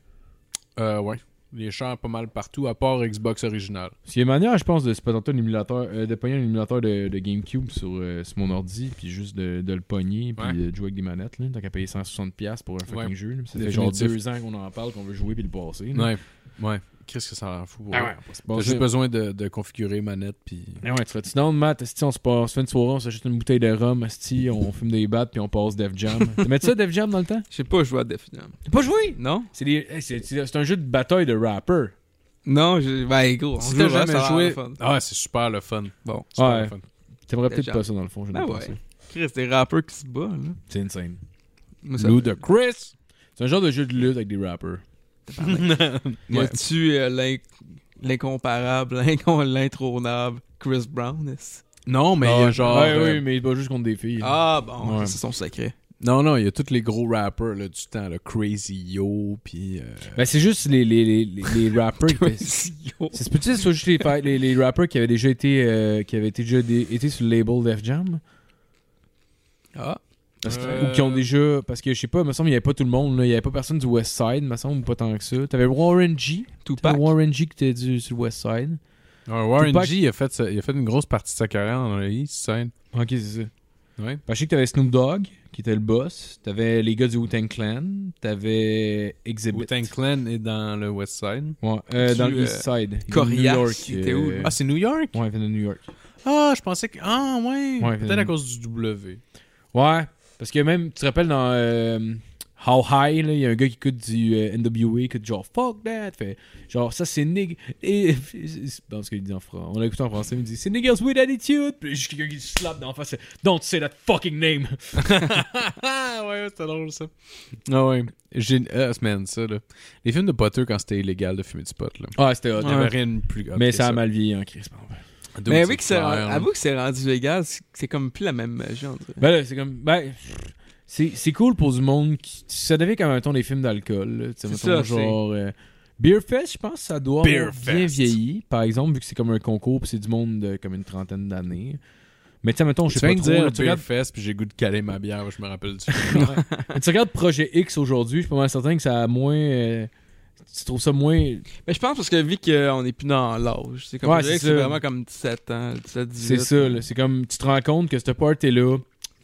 [SPEAKER 5] euh, ouais. Il est cher pas mal partout, à part Xbox original.
[SPEAKER 3] A une manière, je pense, de se présenter un émulateur, euh, de pogner un émulateur de, de GameCube sur, euh, sur mon ordi, puis juste de, de le pogner, puis
[SPEAKER 5] Ouais.
[SPEAKER 3] de jouer avec des manettes, là. Tant qu'à payer 160$ pour un fucking
[SPEAKER 5] Ouais.
[SPEAKER 3] jeu, là. Ça fait genre deux ans qu'on en parle, qu'on veut jouer, puis le passer. là.
[SPEAKER 5] Ouais. Ouais. Qu'est-ce que ça rend fou?
[SPEAKER 3] Ah ouais, on va se
[SPEAKER 5] T'as
[SPEAKER 3] passer.
[SPEAKER 5] juste besoin de, de configurer manette, puis.
[SPEAKER 3] Ah ouais, tu fais-tu down, Matt? Esti, on se passe, fait une soirée, on s'achète une bouteille de rhum, on (laughs) fume des battes, puis on passe Def Jam. T'as mis ça, Def Jam, dans le temps?
[SPEAKER 4] Je sais pas jouer à Def Jam.
[SPEAKER 3] T'as pas joué?
[SPEAKER 4] Non?
[SPEAKER 3] C'est des- un jeu de bataille de rapper.
[SPEAKER 4] Non, j'ai- ben gros, on
[SPEAKER 5] Si
[SPEAKER 4] ça
[SPEAKER 5] jamais joué.
[SPEAKER 4] fun.
[SPEAKER 5] Ah, c'est super le fun.
[SPEAKER 4] Bon.
[SPEAKER 5] Super
[SPEAKER 3] Ouais.
[SPEAKER 5] le fun.
[SPEAKER 3] T'aimerais peut-être pas ça, dans le fond, je
[SPEAKER 4] Ah
[SPEAKER 3] n'ai
[SPEAKER 4] ouais.
[SPEAKER 3] pas ça.
[SPEAKER 4] Chris, des rappeurs qui se battent, là.
[SPEAKER 3] C'est insane.
[SPEAKER 4] Moi, ça
[SPEAKER 5] Lou de Chris.
[SPEAKER 3] C'est un genre de jeu de lutte avec des rappers. (laughs)
[SPEAKER 4] Y a-tu euh, l'in- l'incomparable, (laughs) l'intronable Chris Brown?
[SPEAKER 5] Non, mais
[SPEAKER 3] Ah,
[SPEAKER 5] genre.
[SPEAKER 3] Ouais,
[SPEAKER 5] euh,
[SPEAKER 3] oui, mais il bat juste contre des filles.
[SPEAKER 4] Ah bon,
[SPEAKER 3] Ouais.
[SPEAKER 4] c'est son secret.
[SPEAKER 5] Non, non, il y a tous les gros rappers là, du temps, là, Crazy Yo, puis. euh,
[SPEAKER 3] Ben, c'est juste les, les, les, les, les rappers. (laughs) qui-
[SPEAKER 4] Yo.
[SPEAKER 3] c'est peut-être que ce soit juste les, fa- les, les rappers qui avaient déjà été, euh, qui avaient été, déjà dé- été sur le label Def Jam?
[SPEAKER 4] Ah.
[SPEAKER 3] Parce que-
[SPEAKER 5] Euh.
[SPEAKER 3] Ou qui ont déjà. Parce que je sais pas, il me semble qu'il n'y avait pas tout le monde. là. Il n'y avait pas personne du West Side, il me semble, ou pas tant que ça. T'avais Warren G.
[SPEAKER 4] Tupac.
[SPEAKER 3] Warren G qui était du, sur le West Side.
[SPEAKER 5] ouais, Warren
[SPEAKER 3] Tupac-
[SPEAKER 5] G, il a, fait il a fait une grosse partie de sa carrière dans la East Side.
[SPEAKER 3] Ok, c'est ça.
[SPEAKER 5] Ouais.
[SPEAKER 3] Parce que je sais que t'avais Snoop Dogg, qui était le boss. T'avais les gars du Wu-Tang Clan. T'avais Exhibit.
[SPEAKER 5] Wu-Tang Clan est dans le West Side.
[SPEAKER 3] Ouais, euh,
[SPEAKER 4] Tu,
[SPEAKER 3] dans le
[SPEAKER 4] euh,
[SPEAKER 3] East Side. Il est de
[SPEAKER 4] Coriace,
[SPEAKER 3] New York,
[SPEAKER 4] il était où,
[SPEAKER 3] euh?
[SPEAKER 5] Ah, c'est New York?
[SPEAKER 3] Ouais, il vient de New York.
[SPEAKER 5] Ah, je pensais que. Ah, ouais.
[SPEAKER 3] Ouais,
[SPEAKER 5] Peut-être à
[SPEAKER 3] euh,
[SPEAKER 5] cause du W.
[SPEAKER 3] Ouais, parce que même, tu te rappelles dans euh, How High, il y a un gars qui écoute du euh, NWA, qui écoute genre Fuck that, fait genre ça c'est nig. Et, (laughs) dans ce qu'il dit en français, on l'a écouté en français, il me dit c'est niggas with attitude. Puis juste quelqu'un qui se slappe dans la face, Don't say that fucking name.
[SPEAKER 5] Ah, (laughs) ouais, c'était drôle ça. Ah, ouais. J'ai. Ah, man, ça, là. Les films de Potter quand c'était illégal de fumer du pot, là.
[SPEAKER 3] Ah, c'était hot.
[SPEAKER 5] Rien de plus hot
[SPEAKER 3] Mais
[SPEAKER 5] que
[SPEAKER 3] ça a mal vieilli en crise.
[SPEAKER 4] Mais oui, que c'est avoue que c'est rendu légal, c'est c'est comme plus la même magie.
[SPEAKER 3] Ben là, c'est comme. Ben. C'est, c'est cool pour du monde qui. Ça devient comme un ton des films d'alcool.
[SPEAKER 4] C'est
[SPEAKER 3] mettons,
[SPEAKER 4] ça,
[SPEAKER 3] genre. euh, Beer Fest, je pense que ça doit
[SPEAKER 5] Beer
[SPEAKER 3] avoir bien vieilli. Par exemple, vu que c'est comme un concours puis c'est du monde de comme une trentaine d'années. Mais tu sais, mettons, je sais pas trop.
[SPEAKER 5] dire
[SPEAKER 3] là, tu,
[SPEAKER 5] Beer
[SPEAKER 3] regardes,
[SPEAKER 5] Fest, puis j'ai goût de caler ma bière, je me rappelle du (laughs)
[SPEAKER 3] tu regardes Projet X aujourd'hui, je suis pas mal certain que ça a moins. euh, tu trouves ça moins.
[SPEAKER 4] Mais je pense parce que vu qu'on est plus dans l'âge, c'est comme
[SPEAKER 3] Ouais, c'est
[SPEAKER 4] c'est vraiment comme 17 ans, 17, 18.
[SPEAKER 3] C'est ça, là. C'est comme. Tu te rends compte que ce party-là,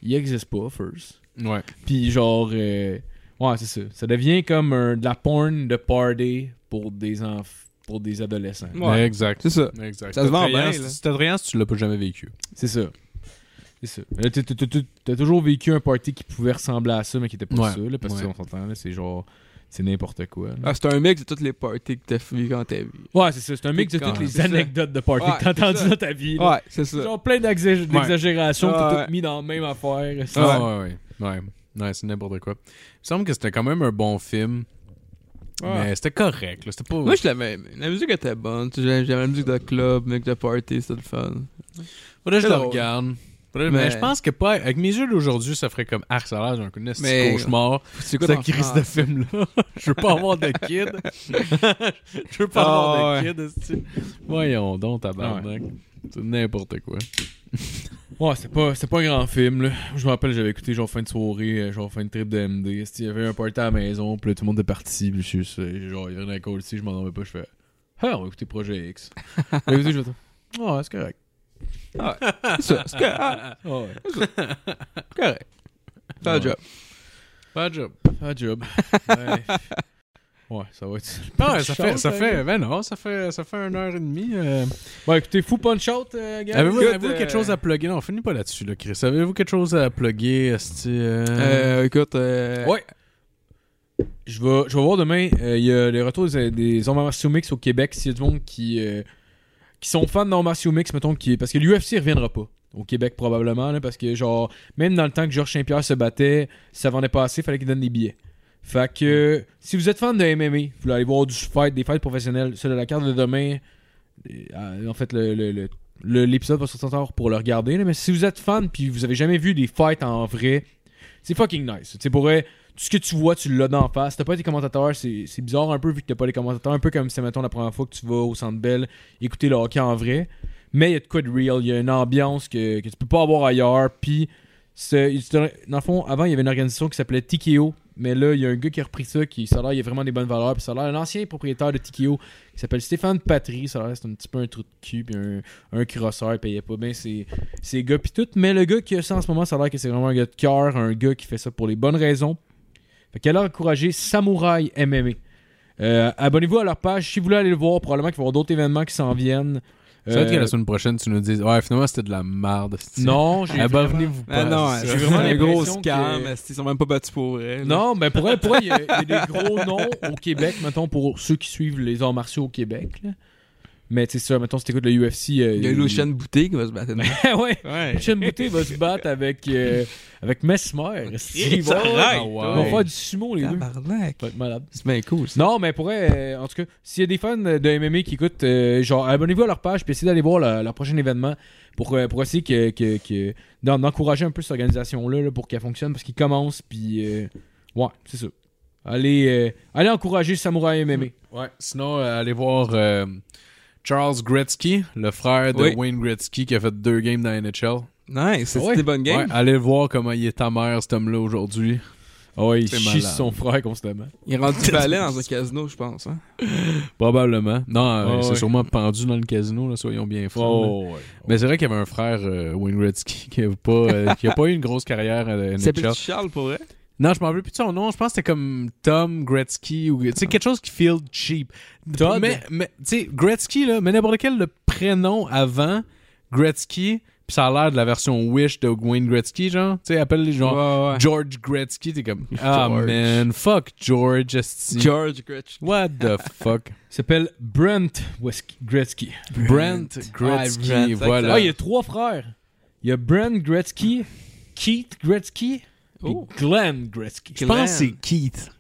[SPEAKER 3] il existe pas, first.
[SPEAKER 5] ouais.
[SPEAKER 3] Puis genre. euh, ouais, c'est ça. Ça devient comme un- de la porn de party pour des enfants. Pour des adolescents.
[SPEAKER 4] Ouais.
[SPEAKER 5] Exact.
[SPEAKER 4] C'est ça.
[SPEAKER 5] Exact.
[SPEAKER 4] Ça se vend bien,
[SPEAKER 5] Trias,
[SPEAKER 4] là.
[SPEAKER 5] Si tu l'as pas jamais vécu.
[SPEAKER 3] C'est ça. C'est ça. T'as- toujours vécu un party qui pouvait ressembler à ça, mais qui était pas
[SPEAKER 5] Ouais.
[SPEAKER 3] ça, là, parce que
[SPEAKER 5] Ouais.
[SPEAKER 3] on s'entend, là, c'est genre. C'est n'importe quoi.
[SPEAKER 4] Ah, c'est un mix de toutes les parties que t'as fait quand t'as vu.
[SPEAKER 3] Ouais, c'est ça. C'est un mix de toutes les anecdotes de party
[SPEAKER 4] Ouais,
[SPEAKER 3] que t'as entendues dans ta vie. là.
[SPEAKER 4] Ouais, c'est ça.
[SPEAKER 3] Genre plein d'exag- d'exagérations que t'as
[SPEAKER 4] ouais.
[SPEAKER 3] toutes mis dans la même affaire.
[SPEAKER 5] Ah, ouais, ouais. Ouais, ouais c'est n'importe quoi. Il me semble que c'était quand même un bon film.
[SPEAKER 3] Ouais.
[SPEAKER 5] Mais c'était correct, là. C'était pas.
[SPEAKER 4] Moi, je l'avais. La musique était bonne. J'aimais la musique de club, musique de party, c'était le fun.
[SPEAKER 5] Faudrait que je le
[SPEAKER 4] drôle.
[SPEAKER 5] regarde.
[SPEAKER 4] Mais-
[SPEAKER 5] Mais je pense que pas. Avec mes yeux d'aujourd'hui, ça ferait comme Ah, ça a l'air d'un coup de petit
[SPEAKER 4] Mais-
[SPEAKER 5] cauchemar.
[SPEAKER 4] C'est quoi
[SPEAKER 5] Ce
[SPEAKER 4] ton
[SPEAKER 5] crise de film-là? (laughs) Je veux pas avoir de kid. (laughs) Je veux pas
[SPEAKER 4] Ah,
[SPEAKER 5] avoir de
[SPEAKER 4] ouais.
[SPEAKER 5] kid. Voyons donc, tabarnak. C'est n'importe quoi. (laughs)
[SPEAKER 3] Ouais, c'était pas, c'était pas un grand film, là. Je me rappelle, j'avais écouté genre fin de soirée, euh, genre fin de trip de MD. Il y avait un party à la maison, puis là, tout le monde était parti, puis je suis euh, genre, il y avait un alcool ici, je m'en rendais pas, je fais, ah, on va écouter Projet X. Écouté, je ah, ouais, c'est correct. (laughs)
[SPEAKER 4] C'est ça. C'est correct. Ah,
[SPEAKER 3] Ah ouais.
[SPEAKER 4] correct. Fais le
[SPEAKER 3] Ouais.
[SPEAKER 4] job.
[SPEAKER 5] Pas de job.
[SPEAKER 3] Pas de job. ouais. Ouais, ça va être. (laughs)
[SPEAKER 5] Ah ouais, ça fait, ça
[SPEAKER 3] Chance,
[SPEAKER 5] fait,
[SPEAKER 3] hein.
[SPEAKER 5] ben non, ça fait, ça fait une heure et demie. euh.
[SPEAKER 3] Bon, écoutez, fou punch out, euh, gars.
[SPEAKER 5] Avez-vous
[SPEAKER 4] écoute,
[SPEAKER 5] avez-vous
[SPEAKER 4] euh,
[SPEAKER 5] quelque chose à plugger? Non, finis pas là-dessus, là, Chris. Avez-vous quelque chose à plugger? euh?
[SPEAKER 4] Euh, écoute, euh,
[SPEAKER 3] Ouais. Je vais, je vais voir demain. euh, Il y a les retours des, des mix au Québec. S'il y a du monde qui, euh, qui sont fans d'arts martiaux mix, mettons, qui, parce que l'UFC reviendra pas. Au Québec, probablement, parce que, genre, même dans le temps que Georges Saint-Pierre se battait, ça vendait pas assez, fallait qu'il donne des billets. Fait que, si vous êtes fan de MMA, vous voulez aller voir du fight, des fights professionnels, ça de la carte de demain, euh, en fait, le- le- le- l'épisode va sortir pour le regarder, mais si vous êtes fan puis vous avez jamais vu des fights en vrai, c'est fucking nice. Sais, pour vrai, ce que tu vois, tu l'as d'en face. T'as pas des commentateurs, c'est bizarre un peu vu que t'as pas les commentateurs. Un peu comme c'est, mettons, la première fois que tu vas au Centre Bell écouter le hockey en vrai. Mais il y a de quoi de real. Il y a une ambiance que, que tu peux pas avoir ailleurs. Puis, dans le fond, avant, il y avait une organisation qui s'appelait TKO. Mais là, il y a un gars qui a repris ça, qui, ça a il a vraiment des bonnes valeurs. Puis ça a l'air, l'ancien propriétaire de TKO, qui s'appelle Stéphane Patry. Ça a c'est un petit peu un trou de cul, puis un, un crosseur, il payait pas bien ses, ses gars, puis tout. Mais le gars qui a ça en ce moment, ça a l'air que c'est vraiment un gars de cœur, un gars qui fait ça pour les bonnes raisons. Fait qu'elle a encouragé Samouraï MMA. Euh, abonnez-vous à leur page si vous voulez aller le voir. Probablement qu'il va y avoir d'autres événements qui s'en viennent.
[SPEAKER 5] C'est vrai que
[SPEAKER 3] Euh,
[SPEAKER 5] la semaine prochaine, tu nous dises, ouais, finalement, c'était de la merde. c'ti.
[SPEAKER 3] non, j'ai
[SPEAKER 5] Abonnez-vous
[SPEAKER 4] Ah
[SPEAKER 5] pas.
[SPEAKER 4] non,
[SPEAKER 5] à ça.
[SPEAKER 3] j'ai vraiment
[SPEAKER 4] un gros
[SPEAKER 3] l'impression
[SPEAKER 4] scam.
[SPEAKER 3] que-
[SPEAKER 4] Ils sont même pas battus pour vrai. là.
[SPEAKER 3] Non, mais pour elle, pour elle, il y, a- il y a des gros noms au Québec, mettons, pour ceux qui suivent les arts martiaux au Québec. Mais tu sais ça, mettons, si t'écoutes le UFC... euh,
[SPEAKER 4] Il y a Lucien Bouté qui va se battre. (laughs)
[SPEAKER 3] ouais,
[SPEAKER 4] Ouais.
[SPEAKER 3] Lucien Bouté va se battre avec, euh, avec Mesmer. Ils vont,
[SPEAKER 4] arrête,
[SPEAKER 3] ils vont faire du sumo, les deux.
[SPEAKER 4] Tabarnak.
[SPEAKER 3] Ça va être malade.
[SPEAKER 4] C'est bien cool. ça.
[SPEAKER 3] Non, mais pour euh, en tout cas, s'il y a des fans de MMA qui écoutent, euh, genre, abonnez-vous à leur page puis essayez d'aller voir leur prochain événement pour, euh, pour essayer que, que, que- d'en- d'encourager un peu cette organisation-là là, pour qu'elle fonctionne parce qu'ils commencent, puis euh, ouais, c'est ça. Allez, euh, allez encourager Samouraï MMA.
[SPEAKER 5] Ouais, sinon, euh, allez voir euh, Charles Gretzky, le frère de
[SPEAKER 4] Oui.
[SPEAKER 5] Wayne Gretzky, qui a fait deux games dans la NHL.
[SPEAKER 4] Nice. C'est
[SPEAKER 3] Ouais.
[SPEAKER 4] des bonnes
[SPEAKER 5] Ouais,
[SPEAKER 4] games.
[SPEAKER 5] allez voir comment il est mère, cet homme-là, aujourd'hui.
[SPEAKER 3] Ah ouais, il
[SPEAKER 5] C'est
[SPEAKER 3] chie
[SPEAKER 5] malade.
[SPEAKER 3] son frère constamment.
[SPEAKER 4] Il est rendu (laughs) valet dans un casino, je pense. Hein?
[SPEAKER 5] Probablement. Non, euh, il s'est
[SPEAKER 3] ouais.
[SPEAKER 5] sûrement pendu dans le casino, là, soyons bien francs.
[SPEAKER 3] Oh, ouais.
[SPEAKER 5] Mais c'est vrai qu'il y avait un frère, euh, Wayne Gretzky, qui a pas, euh, qui a pas eu une grosse carrière à NHL.
[SPEAKER 4] s'appelle Charles pour vrai?
[SPEAKER 5] Non, je m'en rappelle plus de son nom. Je pense que c'était comme Tom Gretzky ou tu sais quelque chose qui feel cheap.
[SPEAKER 3] Todd?
[SPEAKER 5] Mais, mais tu sais Gretzky là, mais n'importe quel le prénom avant Gretzky, puis ça a l'air de la version Wish de Wayne Gretzky genre, tu sais appelle les gens
[SPEAKER 4] Ouais, ouais.
[SPEAKER 5] George Gretzky, t'es comme (laughs) ah
[SPEAKER 4] George.
[SPEAKER 5] man, fuck George, esti.
[SPEAKER 4] George Gretsch.
[SPEAKER 5] What the fuck? (laughs)
[SPEAKER 3] Il s'appelle Brent Gretzky.
[SPEAKER 5] Brent Gretzky,
[SPEAKER 4] Ah, Brent,
[SPEAKER 5] voilà.
[SPEAKER 3] Ah, il y a trois frères. Il y a Brent Gretzky, Keith Gretzky,
[SPEAKER 4] Oh.
[SPEAKER 3] Glenn Gretzky.
[SPEAKER 5] Je pense que c'est Keith.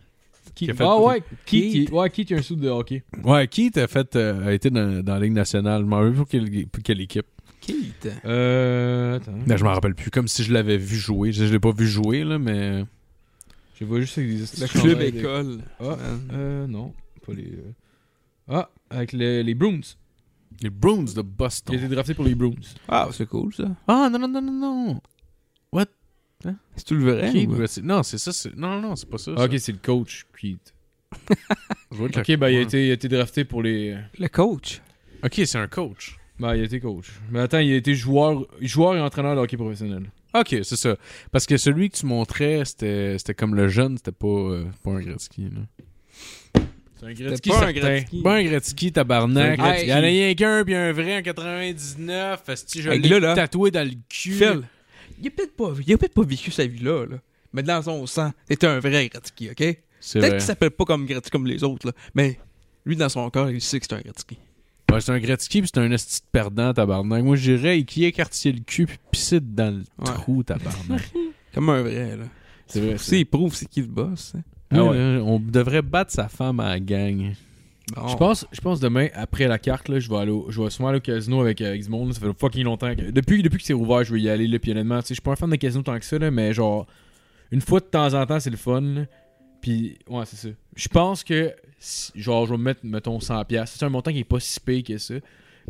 [SPEAKER 3] Keith.
[SPEAKER 5] Fait-
[SPEAKER 3] Ah ouais, Keith,
[SPEAKER 4] Keith.
[SPEAKER 3] il- ouais, Keith, il y a un sou de hockey.
[SPEAKER 5] Ouais, Keith a fait euh, a été dans, dans la Ligue nationale. Je m'en rappelle plus pour quelle, pour quelle équipe.
[SPEAKER 4] Keith.
[SPEAKER 3] Euh. Attends.
[SPEAKER 5] Ben, je m'en rappelle plus, comme si je l'avais vu jouer. Je, je l'ai pas vu jouer, là, mais.
[SPEAKER 3] Je vois juste les
[SPEAKER 4] Le club école.
[SPEAKER 3] Ah, euh, non. Pas les. euh. Ah, avec les, les Bruins.
[SPEAKER 5] Les Bruins de
[SPEAKER 3] Il a
[SPEAKER 5] Boston.
[SPEAKER 3] été drafté pour les Bruins.
[SPEAKER 4] Ah, c'est cool ça.
[SPEAKER 5] Ah, non, non, non, non, non.
[SPEAKER 4] C'est tout le vrai?
[SPEAKER 5] Keith
[SPEAKER 4] ou-
[SPEAKER 5] Gretzky. Non, c'est ça. c'est- Non, non, c'est pas ça.
[SPEAKER 3] Ah, ok, c'est le coach, Keith. (laughs)
[SPEAKER 5] Je vois que
[SPEAKER 3] Ok, ben il a, été, il a été drafté pour les.
[SPEAKER 4] Le coach.
[SPEAKER 5] Ok, c'est un coach.
[SPEAKER 3] Ben, il a été coach. Mais attends, il a été joueur, joueur et entraîneur de hockey professionnel.
[SPEAKER 5] Ok, c'est ça. Parce que celui que tu montrais, c'était c'était comme le jeune, c'était pas, euh, pas un Gretzky. Là.
[SPEAKER 3] C'est un
[SPEAKER 4] C'était pas un Gretzky.
[SPEAKER 5] Pas un Gretzky, tabarnak.
[SPEAKER 3] Un
[SPEAKER 4] Gretzky.
[SPEAKER 5] Il y en a rien qu'un, puis un vrai en 99. Si je
[SPEAKER 4] Hey,
[SPEAKER 5] l'ai
[SPEAKER 4] là, là.
[SPEAKER 5] tatoué dans le cul.
[SPEAKER 4] Phil, il a peut-être pas, vécu sa vie-là, là. Mais dans son sang, c'était un vrai Gretzky, ok? Peut-être qu'il s'appelle pas comme Gretzky comme les autres, là. Mais lui, dans son corps, il sait que c'est un Gretzky.
[SPEAKER 5] Ouais, c'est un Gretzky, puis c'est un esti perdant, tabarnak. Moi, je dirais qui écartillait le cul, puis pissé dans le
[SPEAKER 4] Ouais.
[SPEAKER 5] trou, tabarnak. (laughs)
[SPEAKER 4] Comme un vrai, là.
[SPEAKER 3] C'est vrai.
[SPEAKER 4] Sais, il prouve c'est qui le boss. hein.
[SPEAKER 3] Ah
[SPEAKER 5] Ouais,
[SPEAKER 3] ouais.
[SPEAKER 5] là, on devrait battre sa femme à la gang.
[SPEAKER 3] Je pense, je pense demain, après la carte, là, je vais aller je vais souvent aller au casino avec, euh, avec du monde. Ça fait fucking longtemps. Que, depuis, depuis que c'est ouvert, je veux y aller. Là, puis honnêtement, je suis pas un fan de casino tant que ça, là, mais genre, une fois de temps en temps, c'est le fun. Puis, ouais, c'est ça. Je pense que, genre, je vais me mettre, mettons, 100$. C'est un montant qui est pas si payé que ça.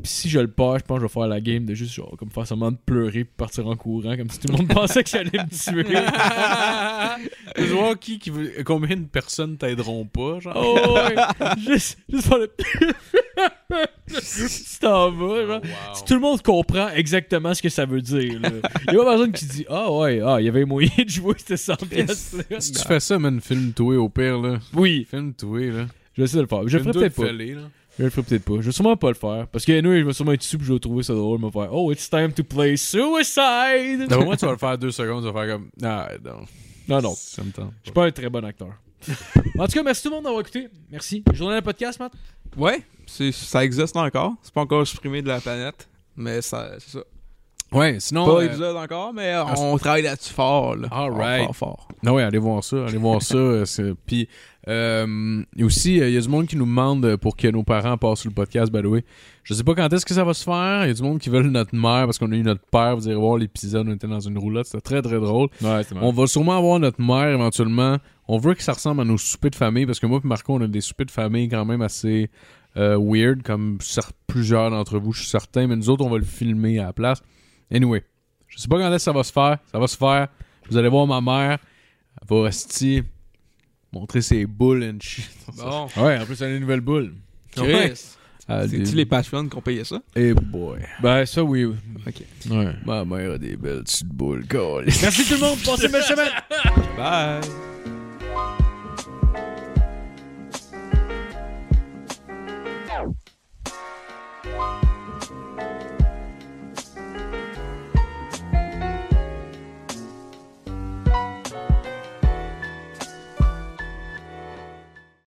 [SPEAKER 3] Puis si je le perds, je pense que je vais faire la game de juste, genre, comme faire de pleurer puis partir en courant, comme si tout le monde (laughs) pensait que j'allais me tuer.
[SPEAKER 5] Je vais voir qui, qui veut- combien de personnes t'aideront pas, genre.
[SPEAKER 3] Oh, ouais. juste, juste faire le. (laughs) tu t'en vas, genre. Si tout le monde comprend exactement ce que ça veut dire. là. Il y a pas personne qui dit Ah ouais, ah, il y avait moyen de jouer ces 100 pièces.
[SPEAKER 5] Si tu fais ça, man, filme-toi au pire, là.
[SPEAKER 3] Oui,
[SPEAKER 5] Filme-toi, là.
[SPEAKER 3] je vais essayer de le faire. Je ferai peut-être pas.
[SPEAKER 5] fêler, là.
[SPEAKER 3] Je le ferai peut-être pas. Je vais sûrement pas le faire. Parce que nous, je vais sûrement être dessus je vais trouver ça drôle. Je vais faire Oh, it's time to play suicide.
[SPEAKER 5] D'après (laughs) moi, tu vas le faire deux secondes, tu vas faire comme. Ah, non.
[SPEAKER 3] Non, non.
[SPEAKER 5] Ça me tente.
[SPEAKER 3] Je suis pas un très bon acteur. en tout cas, merci tout le monde d'avoir écouté. Merci. Journée de podcast, Matt?
[SPEAKER 4] Ouais, ça existe encore. C'est pas encore supprimé de la planète. Mais ça, c'est ça.
[SPEAKER 5] Ouais, sinon.
[SPEAKER 4] Pas
[SPEAKER 5] euh,
[SPEAKER 4] épisode encore, mais euh, on travaille là-dessus fort. Là.
[SPEAKER 5] All right.
[SPEAKER 4] Fort, fort.
[SPEAKER 5] Non, ouais, allez voir ça. Allez voir ça. euh, Puis, euh, aussi, il y a du monde qui nous demande pour que nos parents passent sur le podcast, by the way. Je sais pas quand est-ce que ça va se faire. Il y a du monde qui veulent notre mère parce qu'on a eu notre père. Vous irez voir l'épisode, on était dans une roulotte. C'était très, très drôle.
[SPEAKER 3] Ouais, c'est
[SPEAKER 5] On va sûrement avoir notre mère éventuellement. On veut que ça ressemble à nos soupers de famille parce que moi et Marco, on a des soupers de famille quand même assez weird, comme plusieurs d'entre vous, je suis certain. Mais nous autres, on va le filmer à la place. Anyway, je sais pas quand est-ce que ça va se faire. Ça va se faire. Vous allez voir ma mère. Elle va rester montrer ses boules and shit. (laughs)
[SPEAKER 4] Bon.
[SPEAKER 3] ouais, en plus, elle a une nouvelle boule.
[SPEAKER 4] Chris. C'est-tu les Patreons qui ont payé ça?
[SPEAKER 5] Eh boy.
[SPEAKER 3] Ben, ça, oui.
[SPEAKER 4] OK.
[SPEAKER 5] Ma mère a des belles petites boules, cool. (laughs)
[SPEAKER 3] Merci tout le monde. Passez une belle (laughs) semaine.
[SPEAKER 4] Bye.